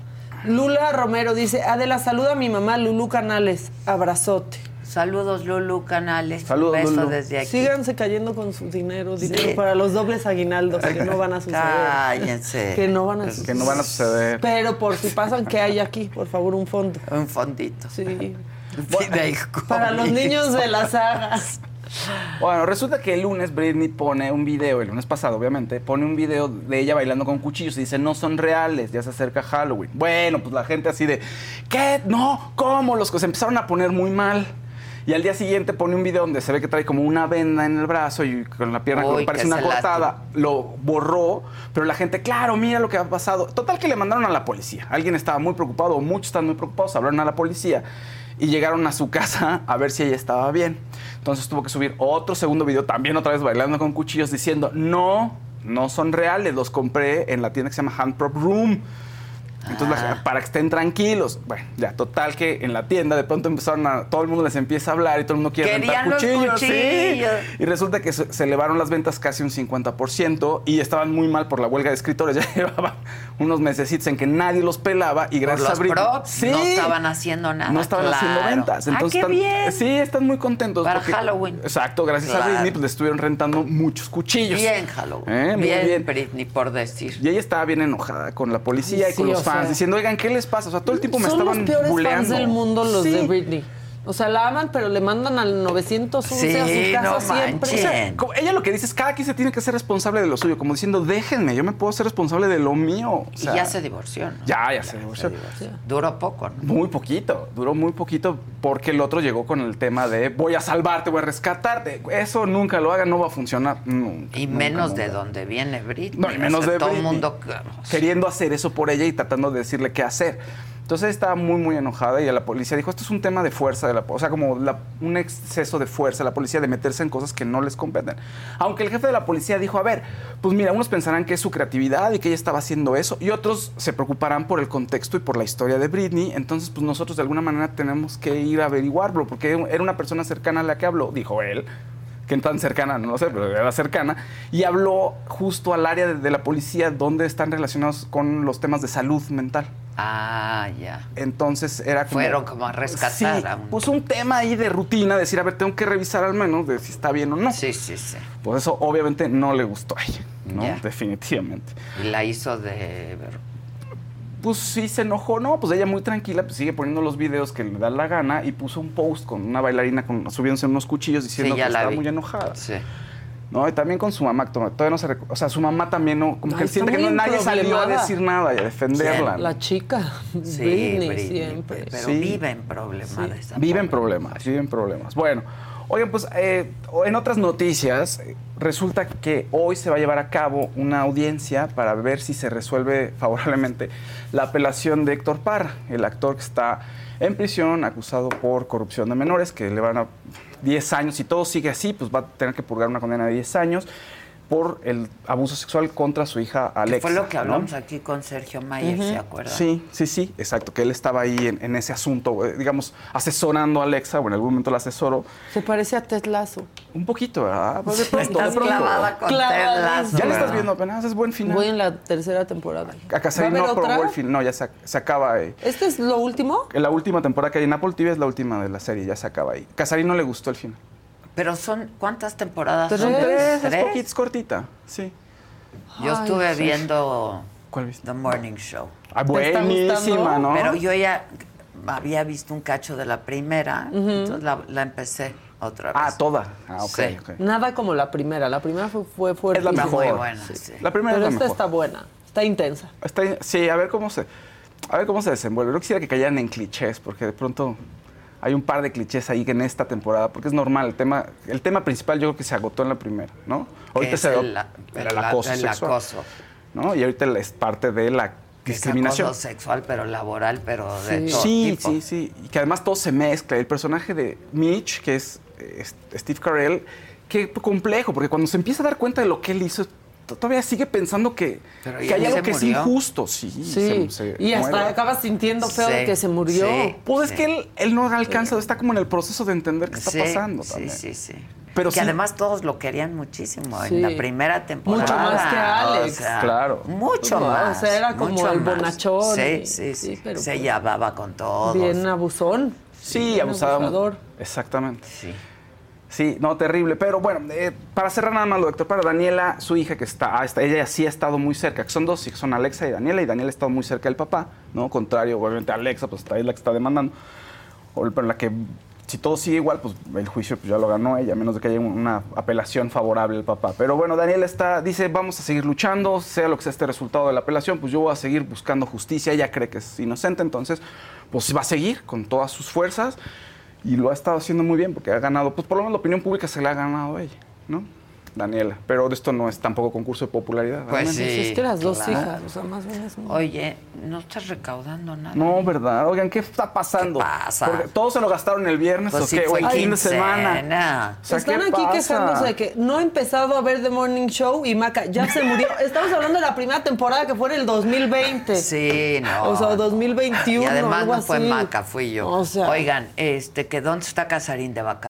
Lula Romero dice, Adela, saluda a mi mamá Lulu Canales. Abrazote. Saludos, Lulu Canales. Saludos, Beso Lulu. desde aquí. Síganse cayendo con su dinero, Sí. dinero para los dobles aguinaldos que no van a suceder. Cállense. Que no van a suceder. Que no van a suceder. Pero por si pasan, ¿qué hay aquí? Por favor, un fondo. Un fondito. Sí. Para los niños de la saga. Bueno, resulta que el lunes Britney pone un video, el lunes pasado obviamente, pone un video de ella bailando con cuchillos y dice, no son reales, ya se acerca Halloween. Bueno, pues la gente así de, ¿qué? No, ¿cómo? Los que se empezaron a poner muy mal. Y al día siguiente pone un video donde se ve que trae como una venda en el brazo y con la pierna Uy, que parece una cortada. Lo borró, pero la gente, claro, mira lo que ha pasado. Total que le mandaron a la policía. Alguien estaba muy preocupado, o muchos están muy preocupados, hablaron a la policía y llegaron a su casa a ver si ella estaba bien. Entonces tuvo que subir otro segundo video, también otra vez bailando con cuchillos, diciendo, no, no son reales, los compré en la tienda que se llama Hand Prop Room. Entonces, Ah. la- para que estén tranquilos. Bueno, ya, total que en la tienda de pronto empezaron a. Todo el mundo les empieza a hablar y todo el mundo quiere Querían rentar los cuchillos. sí. cuchillos. Y resulta que se, se elevaron las ventas casi un 50% y estaban muy mal por la huelga de escritores. Ya llevaban unos mesecitos en que nadie los pelaba y gracias los a Britney. props Sí. no estaban haciendo nada. No estaban haciendo claro. ventas. Ah, Entonces están, bien. Sí, están muy contentos. Para porque- Halloween. Exacto, gracias a. Britney pues le estuvieron rentando muchos cuchillos. Bien, Halloween. Eh, muy bien, bien. Britney, por decir. Y ella estaba bien enojada con la policía y con los fans, sea. diciendo, oigan, ¿qué les pasa? O sea, todo el tiempo me Son estaban los peores buleando. fans del mundo los Sí. de Britney. O sea, la aman, pero le mandan al 911 a Sí, su casa no siempre. O sea, como- ella lo que dice es cada quien se tiene que ser responsable de lo suyo, como diciendo, déjenme, yo me puedo ser responsable de lo mío. O sea, y ya se divorció, ¿no? Ya, ya se divorció. Duró poco, ¿no? Muy poquito, duró muy poquito porque el otro llegó con el tema de voy a salvarte, voy a rescatarte. Eso nunca lo hagan, no va a funcionar. Nunca, Y menos nunca. de donde viene Britney. No, y menos O sea, de todo el Britney. mundo. queriendo hacer eso por ella y tratando de decirle qué hacer. Entonces estaba muy, muy enojada y a la policía dijo, esto es un tema de fuerza, de la, o sea, como un exceso de fuerza de la policía de meterse en cosas que no les competen. Aunque el jefe de la policía dijo, a ver, pues mira, unos pensarán que es su creatividad y que ella estaba haciendo eso, y otros se preocuparán por el contexto y por la historia de Britney, entonces pues nosotros de alguna manera tenemos que ir a averiguarlo, porque era una persona cercana a la que habló, dijo él, que tan cercana, no lo sé, pero era cercana, y habló justo al área de, de la policía donde están relacionados con los temas de salud mental. Ah, ya. Entonces era como... Fueron como a rescatar Sí, a un- pues un tema ahí de rutina, decir, a ver, tengo que revisar al menos de si está bien o no. Sí, sí, sí. Pues eso obviamente no le gustó a ella, ¿no? Definitivamente. Y la hizo de. Pues sí se enojó, no, pues ella muy tranquila, pues sigue poniendo los videos que le da la gana y puso un post con una bailarina con, subiéndose unos cuchillos diciendo que estaba vi. muy enojada. Sí. No, y también con su mamá, que todavía no se... O sea, su mamá también no... Como Ay, que siente que no, nadie salió a decir nada y a defenderla. La chica, Sí, Britney, Britney, siempre. Pero Sí. vive en problemas. problemas, viven problemas. Bueno, oigan, pues eh, en otras noticias, eh, resulta que hoy se va a llevar a cabo una audiencia para ver si se resuelve favorablemente la apelación de Héctor Parra, el actor que está en prisión acusado por corrupción de menores, que le van a 10 años, si todo sigue así, pues va a tener que purgar una condena de 10 años por el abuso sexual contra su hija Que Alexa. fue lo que ¿no? hablamos aquí con Sergio Mayer, Ujú. ¿se acuerdan? Sí, sí, sí, exacto, que él estaba ahí en, en ese asunto, eh, digamos, asesorando a Alexa, o en algún momento la asesoró. Se parece a Ted Lasso. Un poquito, ¿verdad? Pues de pronto, Estás de pronto. clavada con Clavadísima. Ted Lasso, Ya le estás viendo apenas, es buen final. Voy en la tercera temporada. A Casarín ¿Va a no probó el final, no, ya se, se acaba ahí. ¿Este es lo último? La última temporada que hay en Apple TV es la última de la serie, ya se acaba ahí. Casarín no le gustó el final. Pero son, ¿cuántas temporadas Tres. son? Es ¿Tres? poquito, es cortita, sí. Yo Ay, estuve sí. viendo ¿Cuál viste? The Morning Show. Ah, ¿Te está buenísima? ¿no? Pero yo ya había visto un cacho de la primera, entonces la, la empecé otra vez. Ah, toda. Ah, ok, Sí. ok. Nada como la primera. La primera fue, fue fuerte. Es la mejor. muy buena, sí. La primera Pero es la esta mejor. está buena. Está intensa. Está- sí, a ver cómo se, a ver cómo se desenvuelve. No quisiera que cayeran en clichés, porque de pronto hay un par de clichés ahí en esta temporada, porque es normal. El tema, el tema principal yo creo que se agotó en la primera, ¿no? Es se el, la- era el- el acoso el sexual, acoso. ¿no? Y ahorita es parte de la Que es discriminación. acoso sexual, pero laboral, pero de Sí. todo Sí, tipo. sí, sí. Y que además todo se mezcla. El personaje de Mitch, que es, eh, Steve Carell, qué complejo, porque cuando se empieza a dar cuenta de lo que él hizo, todavía sigue pensando que, que hay algo que es murió. injusto. Sí, Sí, se- se y hasta muere. acabas sintiendo feo Sí, de que se murió. sí. Pues es que él, él no alcanza, está como en el proceso de entender qué está Sí, pasando sí, también. sí, sí. Pero que sí- además todos lo querían muchísimo Sí. en la primera temporada. Mucho más que Alex. O sea, Claro. Mucho No, más. o sea, era como mucho el más. bonachón Sí, y- sí, sí. sí, pero Se pues- llevaba con todos. Bien abusón. Sí, abusador. Exactamente. Sí. Sí, no, terrible. Pero bueno, eh, para cerrar nada más lo doctor, para Daniela, su hija que está, ah, está- ella sí ha estado muy cerca, que son dos, son Alexa y Daniela, y Daniela ha estado muy cerca del papá, ¿no? Contrario, obviamente, Alexa, pues está ahí la que está demandando. O- Pero la que, si todo sigue igual, pues el juicio pues, ya lo ganó ella, a menos de que haya una apelación favorable al papá. Pero bueno, Daniela está, dice, vamos a seguir luchando, sea lo que sea este resultado de la apelación, pues yo voy a seguir buscando justicia, ella cree que es inocente, entonces, pues va a seguir con todas sus fuerzas y lo ha estado haciendo muy bien porque ha ganado, pues por lo menos la opinión pública se le ha ganado a ella, ¿no? Daniela. Pero de esto no es tampoco concurso de popularidad. Pues sí. es que las dos claro. hijas, o sea, más bien es muy- Oye, no estás recaudando nada. No, ¿verdad? Oigan, ¿qué está pasando? ¿Qué pasa? Porque todos se lo gastaron el viernes Pues o sí, qué, o el fin de semana. O sea, Están ¿qué aquí pasa? quejándose de que no he empezado a ver The Morning Show y Maca ya se murió. Estamos hablando de la primera temporada que fue en el 2020. Sí, no. O sea, 2021. Y además algo no fue así. Maca, fui yo. O sea- Oigan, este, que ¿dónde está Casarín de Vaca?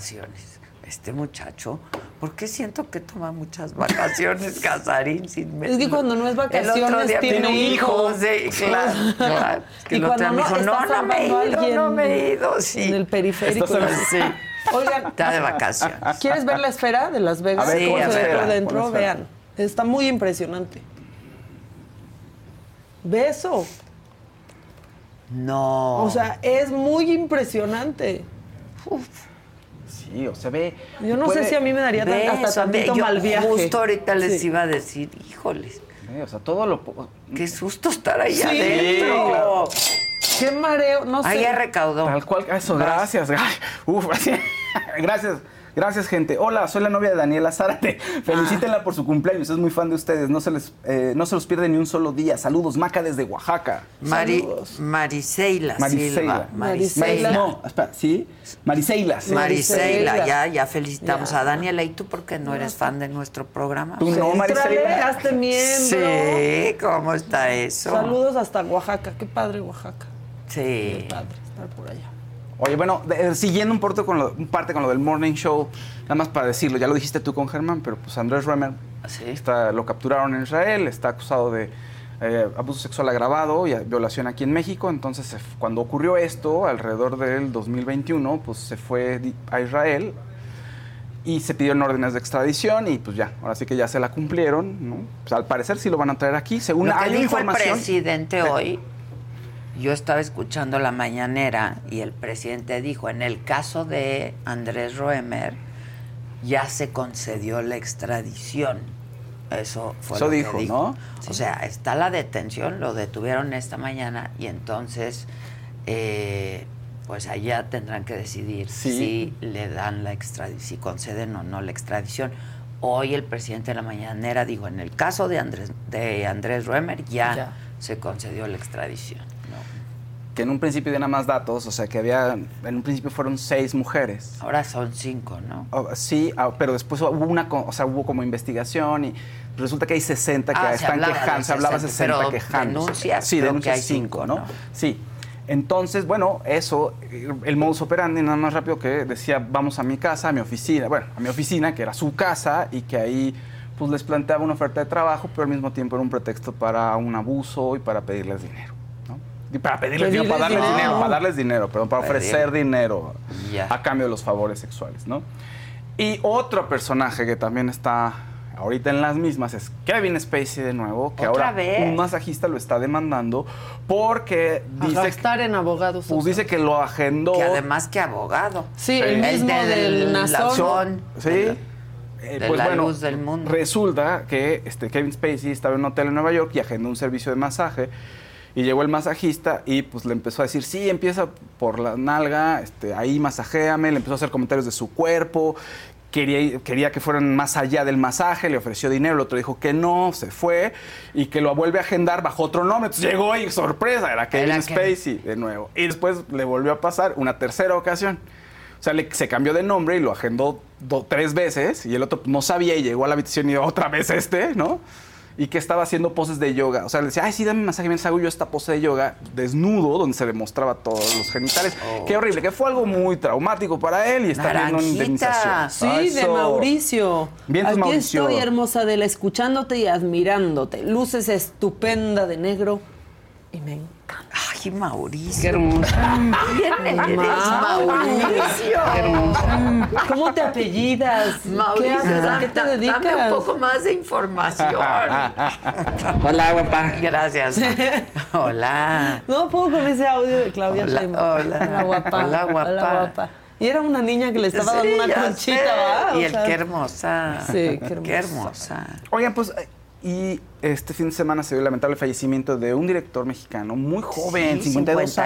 Vacaciones. Este muchacho, ¿por qué siento que toma muchas vacaciones Casarín sin Es que cuando no es El otro vacaciones día tiene un hijo. Sí, claro, claro. Que Y el otro cuando día me no, dijo, no, no me he ido, no me he ido. Sí. En el periférico. Sí. Oigan, Está de vacaciones. ¿quieres ver la esfera de Las Vegas? A ver, ¿Cómo sí, a se ve ver. por dentro? Vean. Está muy impresionante. ¿Ve eso? No. O sea, es muy impresionante. Sí, o sea, ve. Yo no sé si a mí me daría tan- hasta eso, tantito yo mal viaje. Justo ahorita les Sí. iba a decir, híjoles, o sea, todo lo. qué susto estar ahí Sí, adentro. claro. Qué mareo, no sé. Ahí ya recaudó. Tal cual, eso, gracias. Ay, Uf, gracias. Gracias, gente. Hola, soy la novia de Daniela Zárate. Felicítenla por su cumpleaños, es muy fan de ustedes. No se les, eh, no se los pierde ni un solo día. Saludos, Maca desde Oaxaca. Mari, Saludos. Mariseila Mariseila. Silva. Mariseila. No, espera, ¿sí? Mariseila. sí. Mariseila, ya, ya felicitamos Ya. a Daniela. ¿Y tú por qué no eres fan de nuestro programa? Tú no, Mariseila. miembro. Sí, ¿cómo está eso? Saludos hasta Oaxaca. Qué padre Oaxaca. Sí. Padre estar por allá. Oye, bueno, de- eh, siguiendo un, porto con lo, un parte con lo del Morning Show, nada más para decirlo, ya lo dijiste tú con Germán, pero pues Andrés Remer Sí. está, lo capturaron en Israel, está acusado de eh, abuso sexual agravado y violación aquí en México. Entonces, cuando ocurrió esto, alrededor del 2021, pues se fue a Israel y se pidieron órdenes de extradición y pues ya, ahora sí que ya se la cumplieron, ¿no? Pues, al parecer sí lo van a traer aquí, según Lo que hay dijo el información. presidente hoy, yo estaba escuchando la mañanera y el presidente dijo, en el caso de Andrés Roemer, ya se concedió la extradición. Eso fue Eso lo que dijo, dijo. ¿no? O sea, está la detención, lo detuvieron esta mañana y entonces, eh, pues allá tendrán que decidir Sí. si le dan la extradición, si conceden o no la extradición. Hoy el presidente de la mañanera dijo, en el caso de Andrés, de Andrés Roemer ya, Ya. se concedió la extradición. Que en un principio nada más datos, o sea que había, en un principio fueron seis mujeres. Ahora son cinco, ¿no? Oh, sí, ah, pero después hubo una, o sea, hubo como investigación y resulta que hay 60 que Ah, están quejando, se hablaba de 60, 60 pero quejándose. denuncias Sí, denuncias que hay 5, cinco, ¿no? ¿no? Sí. Entonces, bueno, eso, el modus operandi, nada más rápido que decía, vamos a mi casa, a mi oficina, bueno, a mi oficina, que era su casa, y que ahí pues les planteaba una oferta de trabajo, pero al mismo tiempo era un pretexto para un abuso y para pedirles dinero. Para pedirles, dinero, para darles dinero, para darles dinero, perdón, para ofrecer dinero a cambio de los favores sexuales, ¿no? Y otro personaje que también está ahorita en las mismas es Kevin Spacey de nuevo, que ¿Otra ahora vez? un masajista lo está demandando porque A dice, gastar en abogados. pues dice que lo agendó. Que además que abogado. Sí, el mismo del. Nazón. Sí. Eh, de pues la bueno, luz del mundo. resulta que este Kevin Spacey estaba en un hotel en Nueva York y agendó un servicio de masaje. Y llegó el masajista y pues le empezó a decir, sí, empieza por la nalga, este, ahí masajéame, le empezó a hacer comentarios de su cuerpo, quería, quería que fueran más allá del masaje, le ofreció dinero, el otro dijo que no, se fue y que lo vuelve a agendar bajo otro nombre. Entonces llegó y sorpresa, era Kevin Era. Spacey de nuevo. Y después le volvió a pasar una tercera ocasión. O sea, le- se cambió de nombre y lo agendó do- tres veces y el otro no sabía y llegó a la habitación y otra vez este, ¿no? Y que estaba haciendo poses de yoga. O sea, le decía, ay, sí, dame masaje, mientras hago yo esta pose de yoga desnudo, donde se le mostraba todos los genitales. Qué horrible, que fue algo muy traumático para él y está viendo una indemnización. Sí, de. Mauricio. Vientos, Aquí Mauricio. estoy, hermosa Adela, escuchándote y admirándote. Luces estupenda de negro y me encanta. Ay, Mauricio. Qué hermosa. ¿Quién eres, Mauricio? Qué hermosa. ¿Cómo te apellidas? Mauricio, ¿Qué haces? ¿A dame- qué te dame dedicas? un poco más de información. Hola, guapa. Gracias. Hola. No puedo con ese audio de Claudia Hola, Sheinbaum. hola. guapa. Hola, guapa. Y era una niña que le estaba dando Sí, una conchita, Y el sea, qué hermosa. Sí, qué hermosa. Qué hermosa. Oigan, pues, y este fin de semana se dio el lamentable fallecimiento de un director mexicano muy joven, Sí, 52, 52.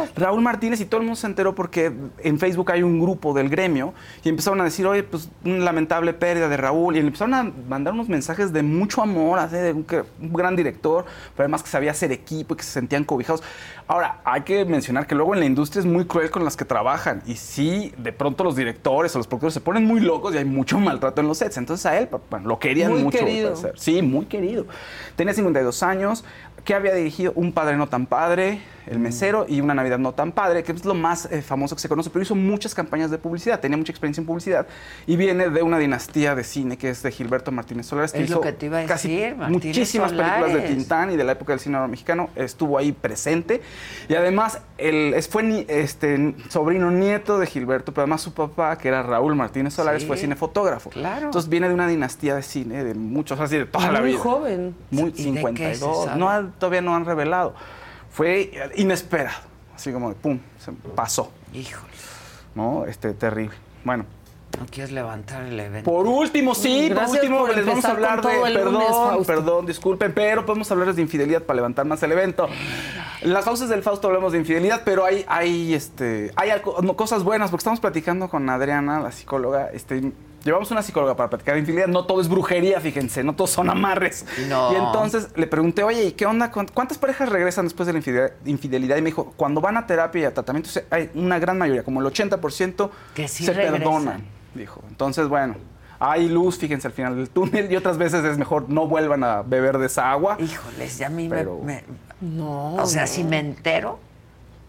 años. Raúl Martínez, y todo el mundo se enteró porque en Facebook hay un grupo del gremio y empezaron a decir, oye, pues, una lamentable pérdida de Raúl. Y le empezaron a mandar unos mensajes de mucho amor, así, de un, que- un gran director, pero además que sabía hacer equipo y que se sentían cobijados. Ahora, hay que mencionar que luego en la industria es muy cruel con las que trabajan. Y sí, de pronto los directores o los productores se ponen muy locos y hay mucho maltrato en los sets. Entonces a él bueno, lo querían Muy mucho. querido. Sí, muy querido. Tenía 52 años, que había dirigido Un Padre No Tan Padre, El Mesero y Una Navidad No Tan Padre, que es lo más eh, famoso que se conoce, pero hizo muchas campañas de publicidad, tenía mucha experiencia en publicidad y viene de una dinastía de cine que es de Gilberto Martínez Solares, que Es lo hizo que te iba a casi decir, Martínez muchísimas películas de. Tintán y de la época del cine mexicano, estuvo ahí presente y además él fue ni- este, sobrino nieto de Gilberto, pero además su papá, que era Raúl Martínez Solares, Sí. fue cinefotógrafo. Claro. Entonces viene de una dinastía de cine, de muchos, así de toda la Muy vida. joven. Muy ¿Y de qué se 52. sabe? No, todavía no han revelado. Fue inesperado. Así como de pum, se pasó. Híjole. ¿No? Este, terrible. Bueno. No quieres levantar el evento. Por último, sí, por último por les vamos a hablar de. lunes, Perdón, perdón, disculpen, pero podemos hablarles de infidelidad para levantar más el evento. En las fauces del Fausto hablamos de infidelidad, pero hay, hay, este, hay algo- no, cosas buenas, porque estamos platicando con Adriana, la psicóloga. Este, llevamos una psicóloga para platicar de infidelidad. No todo es brujería, fíjense, no todos son amarres. No. Y entonces le pregunté, oye, ¿y qué onda? ¿Cuántas parejas regresan después de la infidelidad? infidelidad? Y me dijo, cuando van a terapia y a tratamiento, hay una gran mayoría, como el 80%, Que sí se regresan. perdonan dijo. Entonces, bueno, hay luz, fíjense al final del túnel y otras veces es mejor no vuelvan a beber de esa agua. Híjoles, ya a mí me- No. O sea, no. si me entero,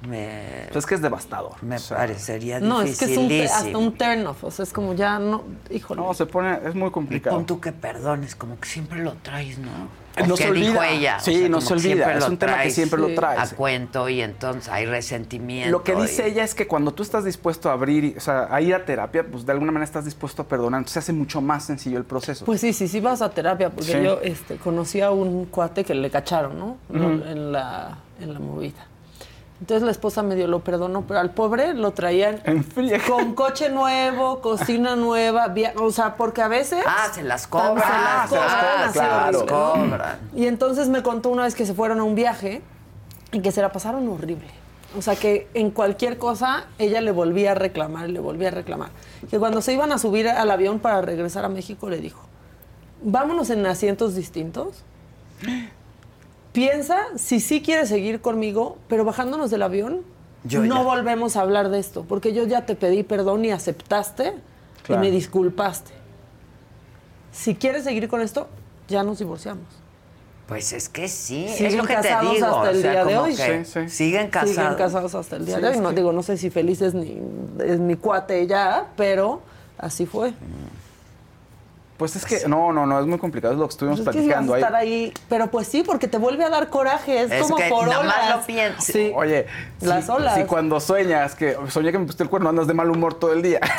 me, Pues es que es devastador. me parecería No, es que es un, hasta un turn off. O sea, es como ya no. Híjole. No, se pone, es muy Y complicado. pon tú que perdones, como que siempre lo traes, ¿no? ¿O No se olvida. dijo ella? Sí, no se olvida. Es un tema que siempre lo traes. A cuento y entonces hay resentimiento. Lo que dice y- ella es que cuando tú estás dispuesto a abrir, y- o sea, a ir a terapia, pues de alguna manera estás dispuesto a perdonar. Entonces se hace mucho más sencillo el proceso. Pues sí, sí, sí vas a terapia, porque Sí. yo este, conocí a un cuate que le cacharon, ¿no? En, la, en la movida. Entonces la esposa medio lo perdonó, pero al pobre lo traían con coche nuevo, cocina nueva, via- o sea, porque a veces... Ah, se las cobran. Se las Ah, se las cobran, claro. horrible, ¿no? Cobran. Y entonces me contó una vez que se fueron a un viaje y que se la pasaron horrible. O sea, que en cualquier cosa ella le volvía a reclamar, le volvía a reclamar. Que cuando se iban a subir al avión para regresar a México le dijo, vámonos en asientos distintos. Piensa si sí quieres seguir conmigo, pero bajándonos del avión, Yo no ya. volvemos a hablar de esto, porque yo ya te pedí perdón y aceptaste Claro. y me disculpaste. Si quieres seguir con esto, ya nos divorciamos. Pues es que sí, es Siguen lo que te casados digo. hasta el o sea, día de hoy. que Sí, sí. Siguen casados. Siguen casados hasta el día Sí, de hoy. es No que- digo, no sé si feliz es, ni, es mi cuate ya, pero así fue. Pues es que, no, no, no, es muy complicado, es lo que estuvimos Pues es que si vas platicando a ahí. estar ahí, pero pues sí, porque te vuelve a dar coraje, es, Es como que por nada más olas. lo piensas. Sí. Oye, Las si, olas. si cuando sueñas que soñé que me pusiste el cuerno andas de mal humor todo el día.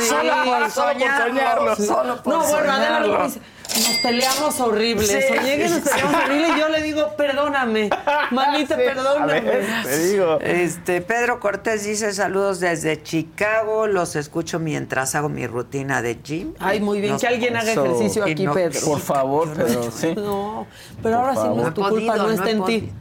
Sí, Solo por solo por soñarlo, soñarlo. solo por no, bueno, Adela soñarlo. luego dice, nos peleamos horrible. Sí. Soñé que nos peleamos horrible y yo le digo, perdóname, manita, perdóname. Ver, te digo. Este, Pedro Cortés dice saludos desde Chicago, los escucho mientras hago mi rutina de gym. Ay, muy bien, Nos- que alguien haga ejercicio aquí, no- Pedro. Por favor, pero sí. No, pero Por ahora sí no es tu No culpa, podido, no está en ti.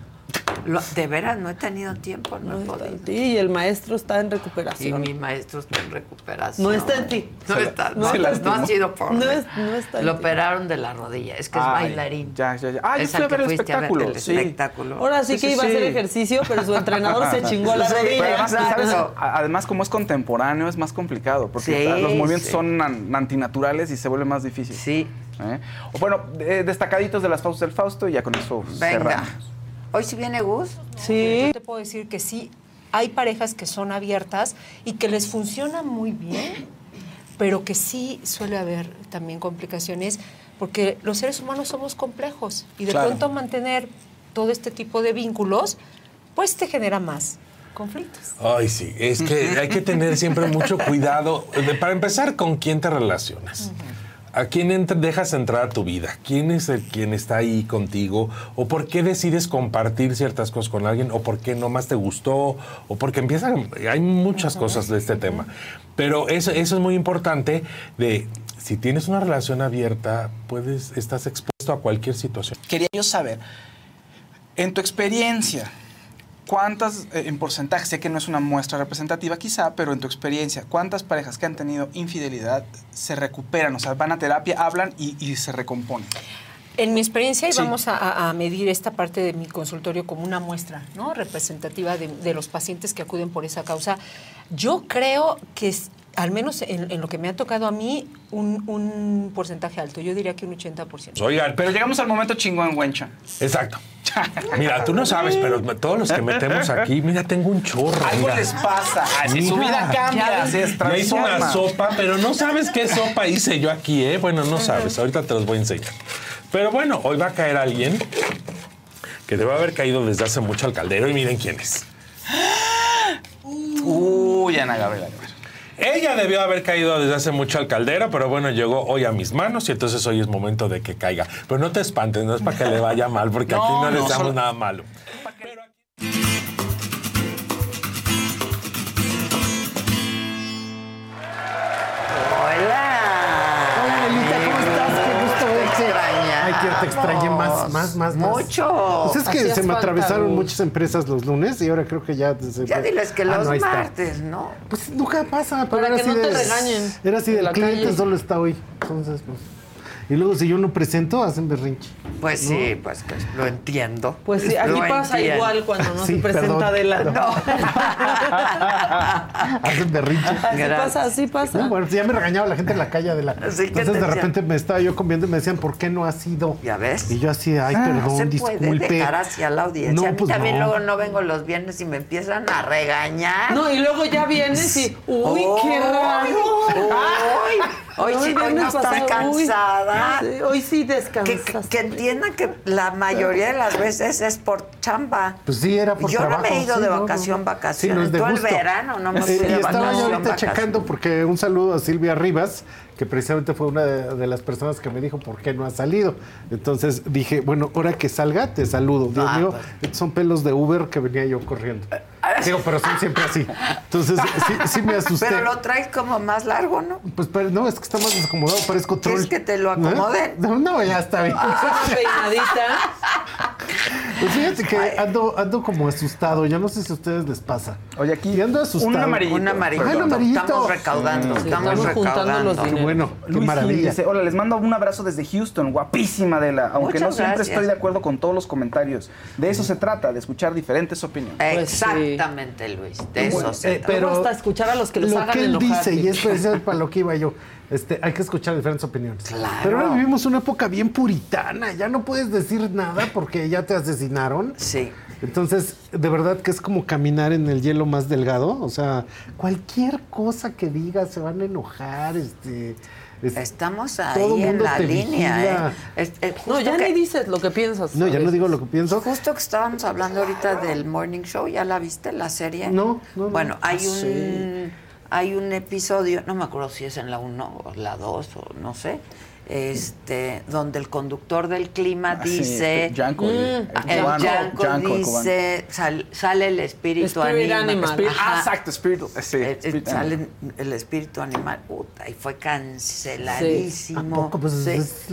Lo- de veras, no he tenido tiempo, no, he No está podido. en ti y el maestro está en Y recuperación. mi maestro está en recuperación. No está en ti. No Se está, no, no ha sido por No es- no está en Lo operaron de la rodilla, es que es Ay, bailarín. Ya, ya, ya. Ah, yo es fui a que ver el fuiste a ver espectáculo. el sí. espectáculo. Ahora sí Sí, que sí, iba a hacer ejercicio, pero su entrenador se chingó la rodilla. Además, como es contemporáneo, es más complicado, porque Sí, está- los movimientos sí. son an- antinaturales y se vuelve más difícil. Sí. ¿Eh? Bueno, eh, destacaditos de las pausas del Fausto y ya con eso Venga. cerramos. Hoy sí viene Gus. Sí. Yo te puedo decir que sí, hay parejas que son abiertas y que les funciona muy bien, pero que sí suele haber también complicaciones, porque los seres humanos somos complejos y de Claro. pronto mantener todo este tipo de vínculos, pues te genera más conflictos. Ay, sí, es que hay que tener siempre mucho cuidado. De- Para empezar, ¿con quién te relacionas? ¿A quién entra- dejas entrar a tu vida? ¿Quién es el quien está ahí contigo? ¿O por qué decides compartir ciertas cosas con alguien? ¿O por qué no más te gustó? ¿O porque empiezan... Hay muchas cosas de este tema. Pero eso, eso es muy importante de... Si tienes una relación abierta, puedes, estás expuesto a cualquier situación. Quería yo saber, en tu experiencia, ¿cuántas, eh, en porcentaje, sé que no es una muestra representativa quizá, pero en tu experiencia, ¿cuántas parejas que han tenido infidelidad se recuperan? O sea, van a terapia, hablan y, y se recomponen. En mi experiencia, y Sí. vamos a- medir esta parte de mi consultorio como una muestra ¿no? representativa de, de los pacientes que acuden por esa causa, yo creo que, al menos en, en lo que me ha tocado a mí, un, un porcentaje alto. Yo diría que un 80%. Oigan, Pero llegamos al momento chingón, Wencha. Exacto. Mira, tú no sabes, pero todos los que metemos aquí, mira, tengo un chorro. Algo mira. les pasa. Su vida cambia, se hice transforma. una sopa, pero no sabes qué sopa hice yo aquí, ¿eh? Bueno, no sabes, ahorita te los voy a enseñar. Pero bueno, hoy va a caer alguien que debe haber caído desde hace mucho al caldero y miren quién es. Uy, Ana Gabriela. Ella debió haber caído desde hace mucho al caldero, pero bueno, llegó hoy a mis manos y entonces hoy es momento de que caiga. Pero no te espantes, no es para que le vaya mal, porque aquí No, le damos solo- nada malo. Más, más. Mucho. Pues es que Hacías se me atravesaron Gus. muchas empresas los lunes y ahora creo que ya... desde- Ya diles que Ah, los no, ahí está. martes, ¿no? Pues nunca pasa, pero Para era que así no te de- regañen Era así del la cliente calle. solo está hoy. Entonces, pues... Y luego si yo no presento, hacen berrinche. Pues ¿no? sí, pues que lo entiendo. Pues sí, aquí Lo pasa entiendo. igual cuando no Sí, se presenta perdón, Adela. perdón. Hacen berrinche. Así pasa, así pasa. No, bueno, ya me regañaba la gente en la calle de la. Sí, ¿qué Entonces de repente me estaba yo comiendo y me decían, ¿por qué no has ido? ¿Ya ves? Y yo así, ay, Ah, perdón, no se disculpe. puede dejar hacia la audiencia. No, a mí pues también no. luego no vengo los viernes y me empiezan a regañar. No, y luego ya vienes y, uy, qué raro. Uy, hoy No, sí, hoy no estás uy, cansada. sí, hoy sí Que, descansas. que entiendan que la mayoría de las veces es por chamba. Pues sí, era por Yo trabajo. no me he ido sí, de no, no, vacación, no. vacación. Sí, no es de Todo el gusto. verano no me Eh, fui de Y estaba yo vacación, ahorita vacación. checando porque un saludo a Silvia Rivas, que precisamente fue una de, de las personas que me dijo por qué no ha salido. Entonces dije, bueno, ahora que salga, te saludo. Dios Ah, mío, pues. son pelos de Uber que venía yo corriendo. Digo, pero son siempre así. Entonces, sí, sí me asusté. Pero lo traes como más largo, ¿no? Pues pero no, es que está más desacomodado, parezco troll. ¿Quieres que te lo ¿Eh? acomoden? No, no, ya está bien. Una peinadita. Pues fíjate que ando, ando como asustado, ya no sé si a ustedes les pasa. Oye, aquí Y ando asustado. un amarillito. Un amarillito. Ay, un amarillito. Estamos recaudando, Sí, estamos, estamos juntando recaudando. los Qué bueno, qué Luis maravilla. dice, hola, les mando un abrazo desde Houston, guapísima Adela, aunque Muchas no siempre gracias. estoy de acuerdo con todos los comentarios. De eso se trata, de escuchar diferentes opiniones. Exactamente, Luis. De eso Bueno, se eh, trata. pero hasta escuchar a los que los lo hagan que él enojar. dice, y es precisamente para lo que iba yo, este, hay que escuchar diferentes opiniones. Claro. Pero ahora vivimos una época bien puritana, ya no puedes decir nada porque ya te asesinaron. Sí. Entonces, de verdad que es como caminar en el hielo más delgado, o sea, cualquier cosa que digas se van a enojar, este... es- Estamos todo ahí en mundo la te línea. ¿eh? Es- es No, ya que- ni dices lo que piensas. No, ya no digo lo que pienso. Justo que estábamos hablando ahorita del Morning Show, ¿ya la viste la serie? No, no, no. Bueno, hay Ah, un sí. Hay un episodio, no me acuerdo si es en la 1 o la 2 o no sé, este donde el conductor del clima Ah, sí, dice este, Yanko, el- el el cubano, Yanko Yanko, dice sal- sale el espíritu animal. animal. Ah, exacto, espíritu. Sí, Eh, eh, spirit sale animal. el espíritu animal, puta, y fue canceladísimo. ¿A poco? Pues sí. es,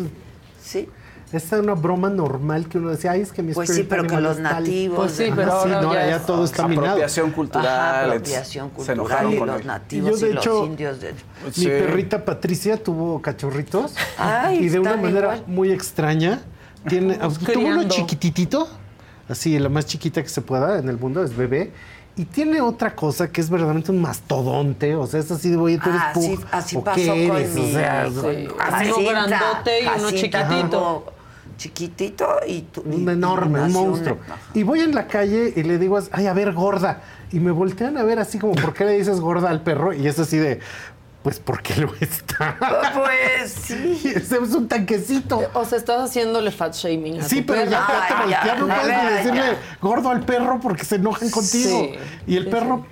sí. es una broma normal que uno decía, ay, es que mi Pues sí, pero que animal los es tal". nativos. Pues sí, Ajá, pero sí, ahora no, ya ya, todo está minado. Apropiación cultural. Ajá, apropiación se cultural enojaron y con los él. nativos Yo, y de los hecho, indios. de- Mi Sí. perrita Patricia tuvo cachorritos Ay, y de una manera igual. muy extraña. Tiene, tuvo uno chiquititito, así, la más chiquita que se pueda en el mundo, es bebé. Y tiene otra cosa que es verdaderamente un mastodonte. O sea, es así de, oye, tú eres Ah, así, pug, así ¿o pasó qué con eres? mi... O sea, con- sí. Jacinta, Uno grandote y uno chiquitito. tuvo Chiquitito y... tu- y- un y enorme, un monstruo. Y voy en la calle y le digo, ay, a ver, gorda. Y me voltean a ver así como, ¿por qué le dices gorda al perro? Y es así de, pues porque lo está. Pues sí. Ese es un tanquecito. O sea, estás haciéndole fat shaming a Sí, tu pero perra. ya, ya, te Ay, voltea- ya, no de puedes decirle ya. gordo al perro porque se enojan contigo. Sí. Y el Sí, perro,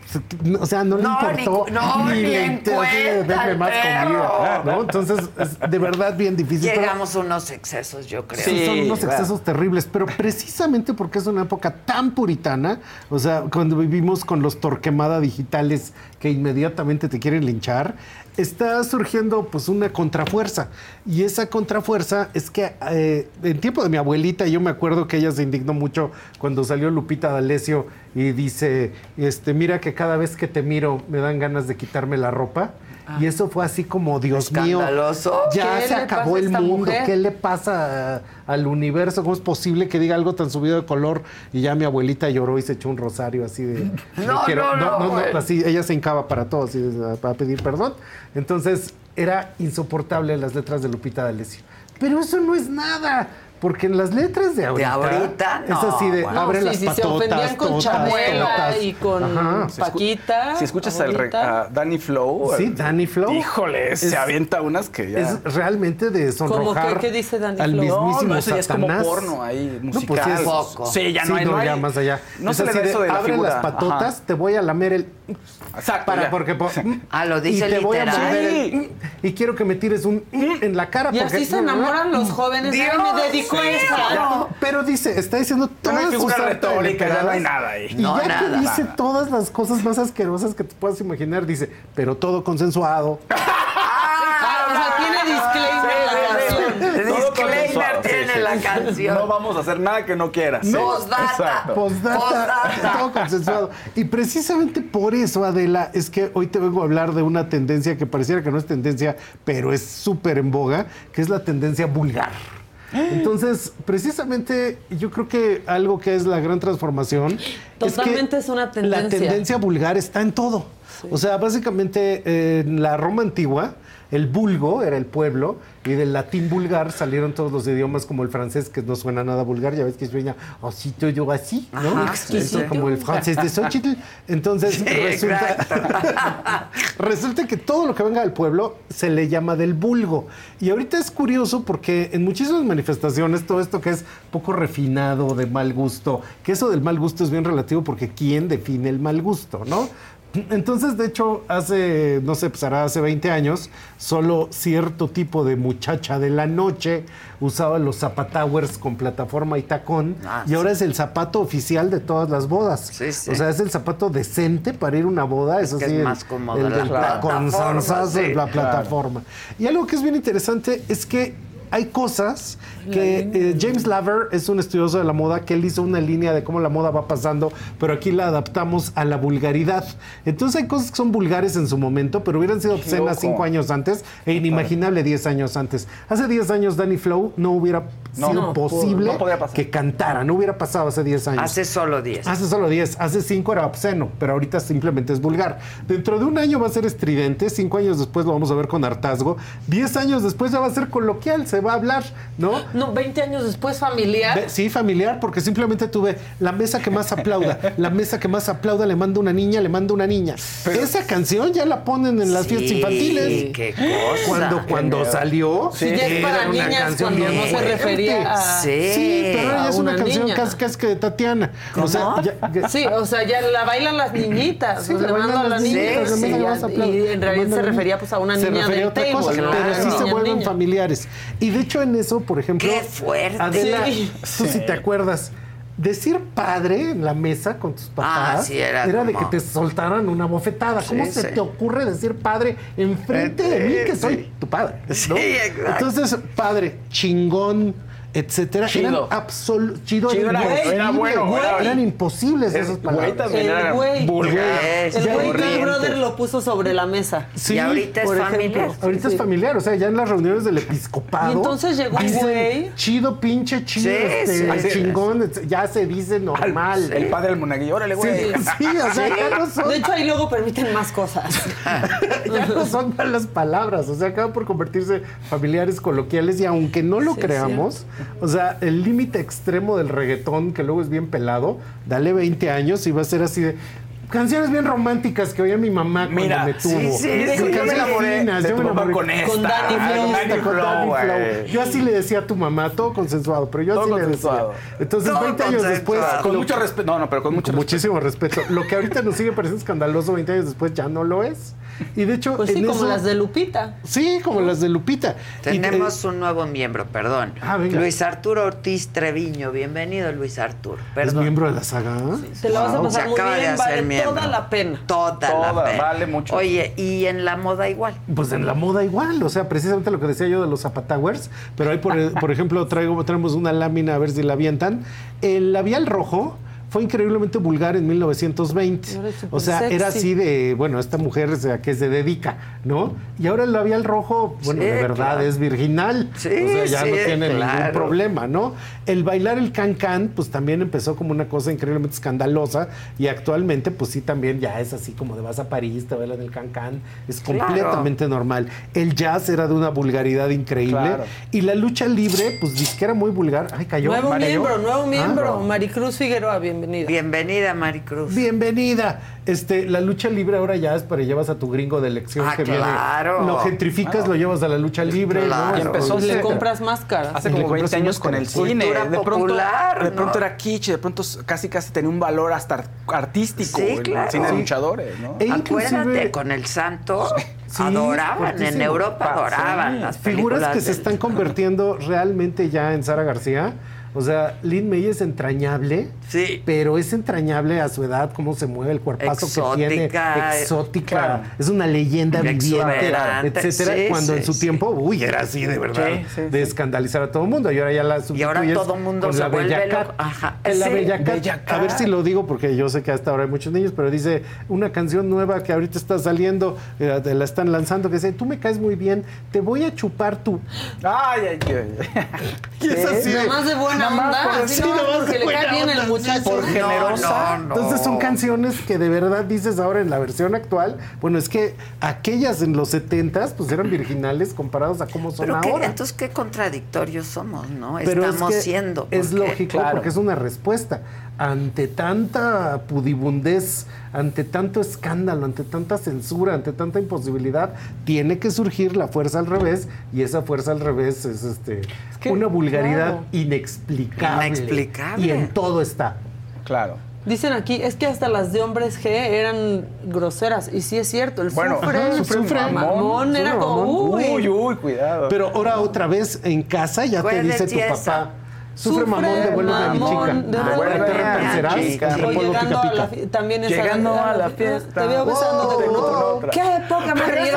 o sea, no, No, le importó. ni- no, ni le en inter- así de, cuenta "Denme al más perro". comida. ¿no? Entonces, es de verdad bien difícil. Llegamos a unos excesos, yo creo. Sí, son unos excesos terribles, pero precisamente porque es una época tan puritana, o sea, cuando vivimos con los torquemada digitales que inmediatamente te quieren linchar, está surgiendo pues una contrafuerza. Y esa contrafuerza es que eh, en tiempo de mi abuelita, yo me acuerdo que ella se indignó mucho cuando salió Lupita D'Alessio y dice, este, mira que cada vez que te miro me dan ganas de quitarme la ropa. Y eso fue así como, Dios mío, Escandaloso. ya ¿Qué se acabó el mundo. mujer? ¿Qué le pasa a- al universo? ¿Cómo es posible que diga algo tan subido de color? Y ya mi abuelita lloró y se echó un rosario así de... No, no, no, así, ella se hincaba para todo, así, de- para pedir perdón. Entonces, era insoportable las letras de Lupita D'Alessio. Pero eso no es nada. Porque en las letras de ahorita, ahorita, es no, así de bueno. abre sí, las sí, patotas, se ofendían con Chamuela totas. y con Ajá. Si escu- Paquita. Si escuchas al a Danny Flow. Sí, Danny Flow. Híjole, Es- se avienta unas que ya. Es realmente de ¿Cómo sonrojar que- qué dice Danny al Flow? mismísimo No, no, ya es como Satanás. porno ahí, No, pues sí musical. es- Poco. Sí, ya Sí, no hay. no hay- ya más allá. No Es se le da de, eso de la abre figura. las patotas, Ajá. te voy a lamer el... Exacto. Para, ya. porque, po- Ah, lo y dice te voy a morder el- y quiero que me tires un en la cara. Y así se enamoran los jóvenes. Dios, me. No, pero dice, está diciendo todas sus figura retórica, ya no hay nada ahí. Y No, ya nada. que dice todas las cosas más asquerosas que te puedas imaginar, dice, pero todo consensuado. Ah, o sea, tiene disclaimer la canción. Todo Disclaimer sí, tiene sí. la canción. No vamos a hacer nada que no quieras. No. Postdata. Postdata, Postdata. todo consensuado. Y precisamente por eso, Adela, es que hoy te vengo a hablar de una tendencia que pareciera que no es tendencia, pero es súper en boga, que es la tendencia vulgar. Entonces, precisamente yo creo que algo que es la gran transformación Totalmente es es una que la tendencia. tendencia vulgar está en todo. O sea, básicamente en la Roma antigua, el vulgo era el pueblo y del latín vulgar salieron todos los idiomas como el francés, que no suena nada vulgar, ya ves que suena así, yo así, ¿no? Ajá, Eso como el francés de Xochitl. Entonces, resulta, resulta que todo lo que venga del pueblo se le llama del vulgo. Y ahorita es curioso porque en muchísimas manifestaciones todo esto que es poco refinado, de mal gusto, que eso del mal gusto es bien relativo porque ¿quién define el mal gusto, no? Entonces, de hecho, hace, no sé, pues hará hace 20 años, solo cierto tipo de muchacha de la noche usaba los zapatowers con plataforma y tacón, Ah, y ahora es el zapato oficial de todas las bodas. Sí, sí. O sea, es el zapato decente para ir a una boda, sí. es el- más cómodo el la sí, la plataforma. Y algo que es bien interesante es que hay cosas que eh, James Laver es un estudioso de la moda que él hizo una línea de cómo la moda va pasando, pero aquí la adaptamos a la vulgaridad. Entonces hay cosas que son vulgares en su momento, pero hubieran sido obscenas cinco años antes e inimaginable 10 años antes. Hace 10 años Danny Flow no hubiera No, sido no, posible no podía pasar. que cantara, no hubiera pasado hace 10 años. Hace solo 10. Hace solo 10, hace 5 era obsceno, pero ahorita simplemente es vulgar. Dentro de un año va a ser estridente, 5 años después lo vamos a ver con hartazgo, 10 años después ya va a ser coloquial, se va a hablar, ¿no? No, 20 años después familiar. Sí, familiar, porque simplemente tuve la mesa que más aplauda, la mesa que más aplauda, le mando una niña, le mando una niña. Esa canción ya la ponen en las fiestas infantiles. qué cosa. Cuando, cuando salió, Sí, ya es para una niñas canción cuando bien no se refería a- Sí, Sí, pero ahora ya es una, una canción casi, casi que de Tatiana. O sea, ¿Cómo? ya- Sí, o sea, ya la bailan las niñitas. Sí, le mando a las la niña. niñas, sí, y en realidad se refería pues a una Se niña del table. cosa, ¿no? pero sí se vuelven familiares. Y de hecho en eso, por ejemplo, ¡Qué fuerte! Adela, Sí. tú si te acuerdas, decir padre en la mesa con tus papás Ah, sí, era de como- que te soltaran una bofetada. ¿Cómo Sí, se sí. te ocurre decir padre enfrente de mí que soy tu padre? ¿no? Sí, exacto. Entonces, padre, chingón, etcétera, Chido. eran absolutos. Chido, Chido era, era- bueno, güey. era- eran imposibles Es- esas güey palabras. también El era güey. vulgar. Es El güey. Big Brother lo puso sobre la mesa. Sí, Y ahorita es por ejemplo, familiar. Ahorita Sí. es familiar, o sea, ya en las reuniones del episcopado. Y entonces llegó un güey. Chido, pinche, chido, Sí, este, sí. chingón, ya se dice normal. El padre del monaguillo, órale, Sí, güey. sí, o sea, ya no son, De hecho, ahí luego permiten más cosas. ya no son malas palabras, o sea, acaban por convertirse familiares coloquiales y aunque no lo Sí, creamos, o sea, el límite extremo del reggaetón, que luego es bien pelado, dale 20 años y va a ser así de... Canciones bien románticas que oía mi mamá cuando Mira, me sí, tuvo. sí, Mira, sí. yo me enamoré de yo me enamoré con esta. Con Dani Ah, Flow. con güey. Yo así le decía a tu mamá, todo consensuado, pero yo Todo así le consensuado. decía. Entonces, Todo 20 años después. Con lo- mucho respeto. No, no, pero con mucho con respeto. muchísimo respeto. Lo que ahorita nos sigue pareciendo escandaloso 20 años después ya no lo es. Y de hecho, Pues sí, en como eso- las de Lupita. Sí, como las de Lupita. Y, Tenemos eh, un nuevo miembro, perdón. Ah, venga. Luis Arturo Ortiz Treviño. Bienvenido, Luis Arturo. ¿Es Perdón. miembro de la saga? Te la vas a Wow. pasar Se muy acaba de bien, hacer vale miembro. toda la pena. Toda, la Toda, pena. vale mucho. Oye, y en la moda igual. Pues en la moda igual, o sea, precisamente lo que decía yo de los Zapatowers, pero ahí, por, por ejemplo, traigo, traemos una lámina a ver si la avientan. El labial rojo fue increíblemente vulgar en 1920. Ahora es súper O sea, era así de, bueno, esta mujer o sea, que se dedica, ¿no? Y ahora el labial rojo, bueno, Sí, de verdad claro. es virginal. Sí, o sea, ya sí, no tiene ningún problema, ¿no? El bailar el can-can, pues también empezó como una cosa increíblemente escandalosa y actualmente, pues sí, también ya es así como de vas a París, te bailan el can-can. Es Claro. completamente normal. El jazz era de una vulgaridad increíble y la lucha libre, pues que era muy vulgar. Ay, cayó. Nuevo miembro, nuevo Ah. miembro. Maricruz Figueroa, bienvenida. Bienvenida, Maricruz. Bienvenida. Este, la lucha libre ahora ya es para llevas a tu gringo de elección Ah, que claro. viene. Lo gentrificas, lo llevas a la lucha libre. Claro. ¿no? Y empezó Le compras máscaras. Hace como compras 20 años con el cine. Cultura de pronto, popular, de pronto ¿no? era kitsch, de pronto casi casi tenía un valor hasta art- artístico. Sí, el claro. cine de Sí. luchadores, ¿no? E Acuérdate, inclusive- con el santo Sí, adoraban. En. Europa Pa- adoraban sí. las Figuras películas que se están convirtiendo realmente ya en Sara García. O sea, Lynn May es entrañable, Sí. pero es entrañable a su edad, cómo se mueve, el cuerpazo que tiene, Exótica, exótica, claro. es una leyenda viviente, etcétera. sí, cuando sí, en su sí. tiempo, uy, era así de verdad, Sí, sí, de sí. escandalizar a todo el mundo. Y ahora ya la Y ahora todo mundo con se la vuelve Bella loco. Ajá. En la a ver si lo digo porque yo sé que hasta ahora hay muchos niños, pero dice una canción nueva que ahorita está saliendo, eh, la están lanzando, que dice, tú me caes muy bien, te voy a chupar tú. Ay, ay, ay. Y es así de- Nada más de buena Nada onda. así nada más porque le cae bien el Por generosa. no, no. Entonces son canciones que de verdad dices ahora en la versión actual, bueno, es que aquellas en los 70s pues eran virginales comparados a cómo son Pero qué- ahora. entonces qué contradictorios somos, ¿no? Pero es Estamos que siendo. Es lógico Claro. porque es una respuesta. Ante tanta pudibundez, ante tanto escándalo, ante tanta censura, ante tanta imposibilidad, tiene que surgir la fuerza al revés y esa fuerza al revés es este que, una vulgaridad claro. inexplicable. Inexplicable. Y en todo está. Claro. Dicen aquí, es que hasta las de hombres G eran groseras. Y sí es cierto, el Bueno, sufre, ajá, sufre, sufre, mamón, mamón, era como, uy. Uy, uy, cuidado. Pero ahora otra vez en casa ya te dice tu papá. Eso. Sufre, mamón, devuélveme a mi chica. Devuélveme a mi chica. O llegando a la pica. fi- también esa- Llegando a la fiesta. Te veo besándote con Oh, con otra. ¡Qué poca madre!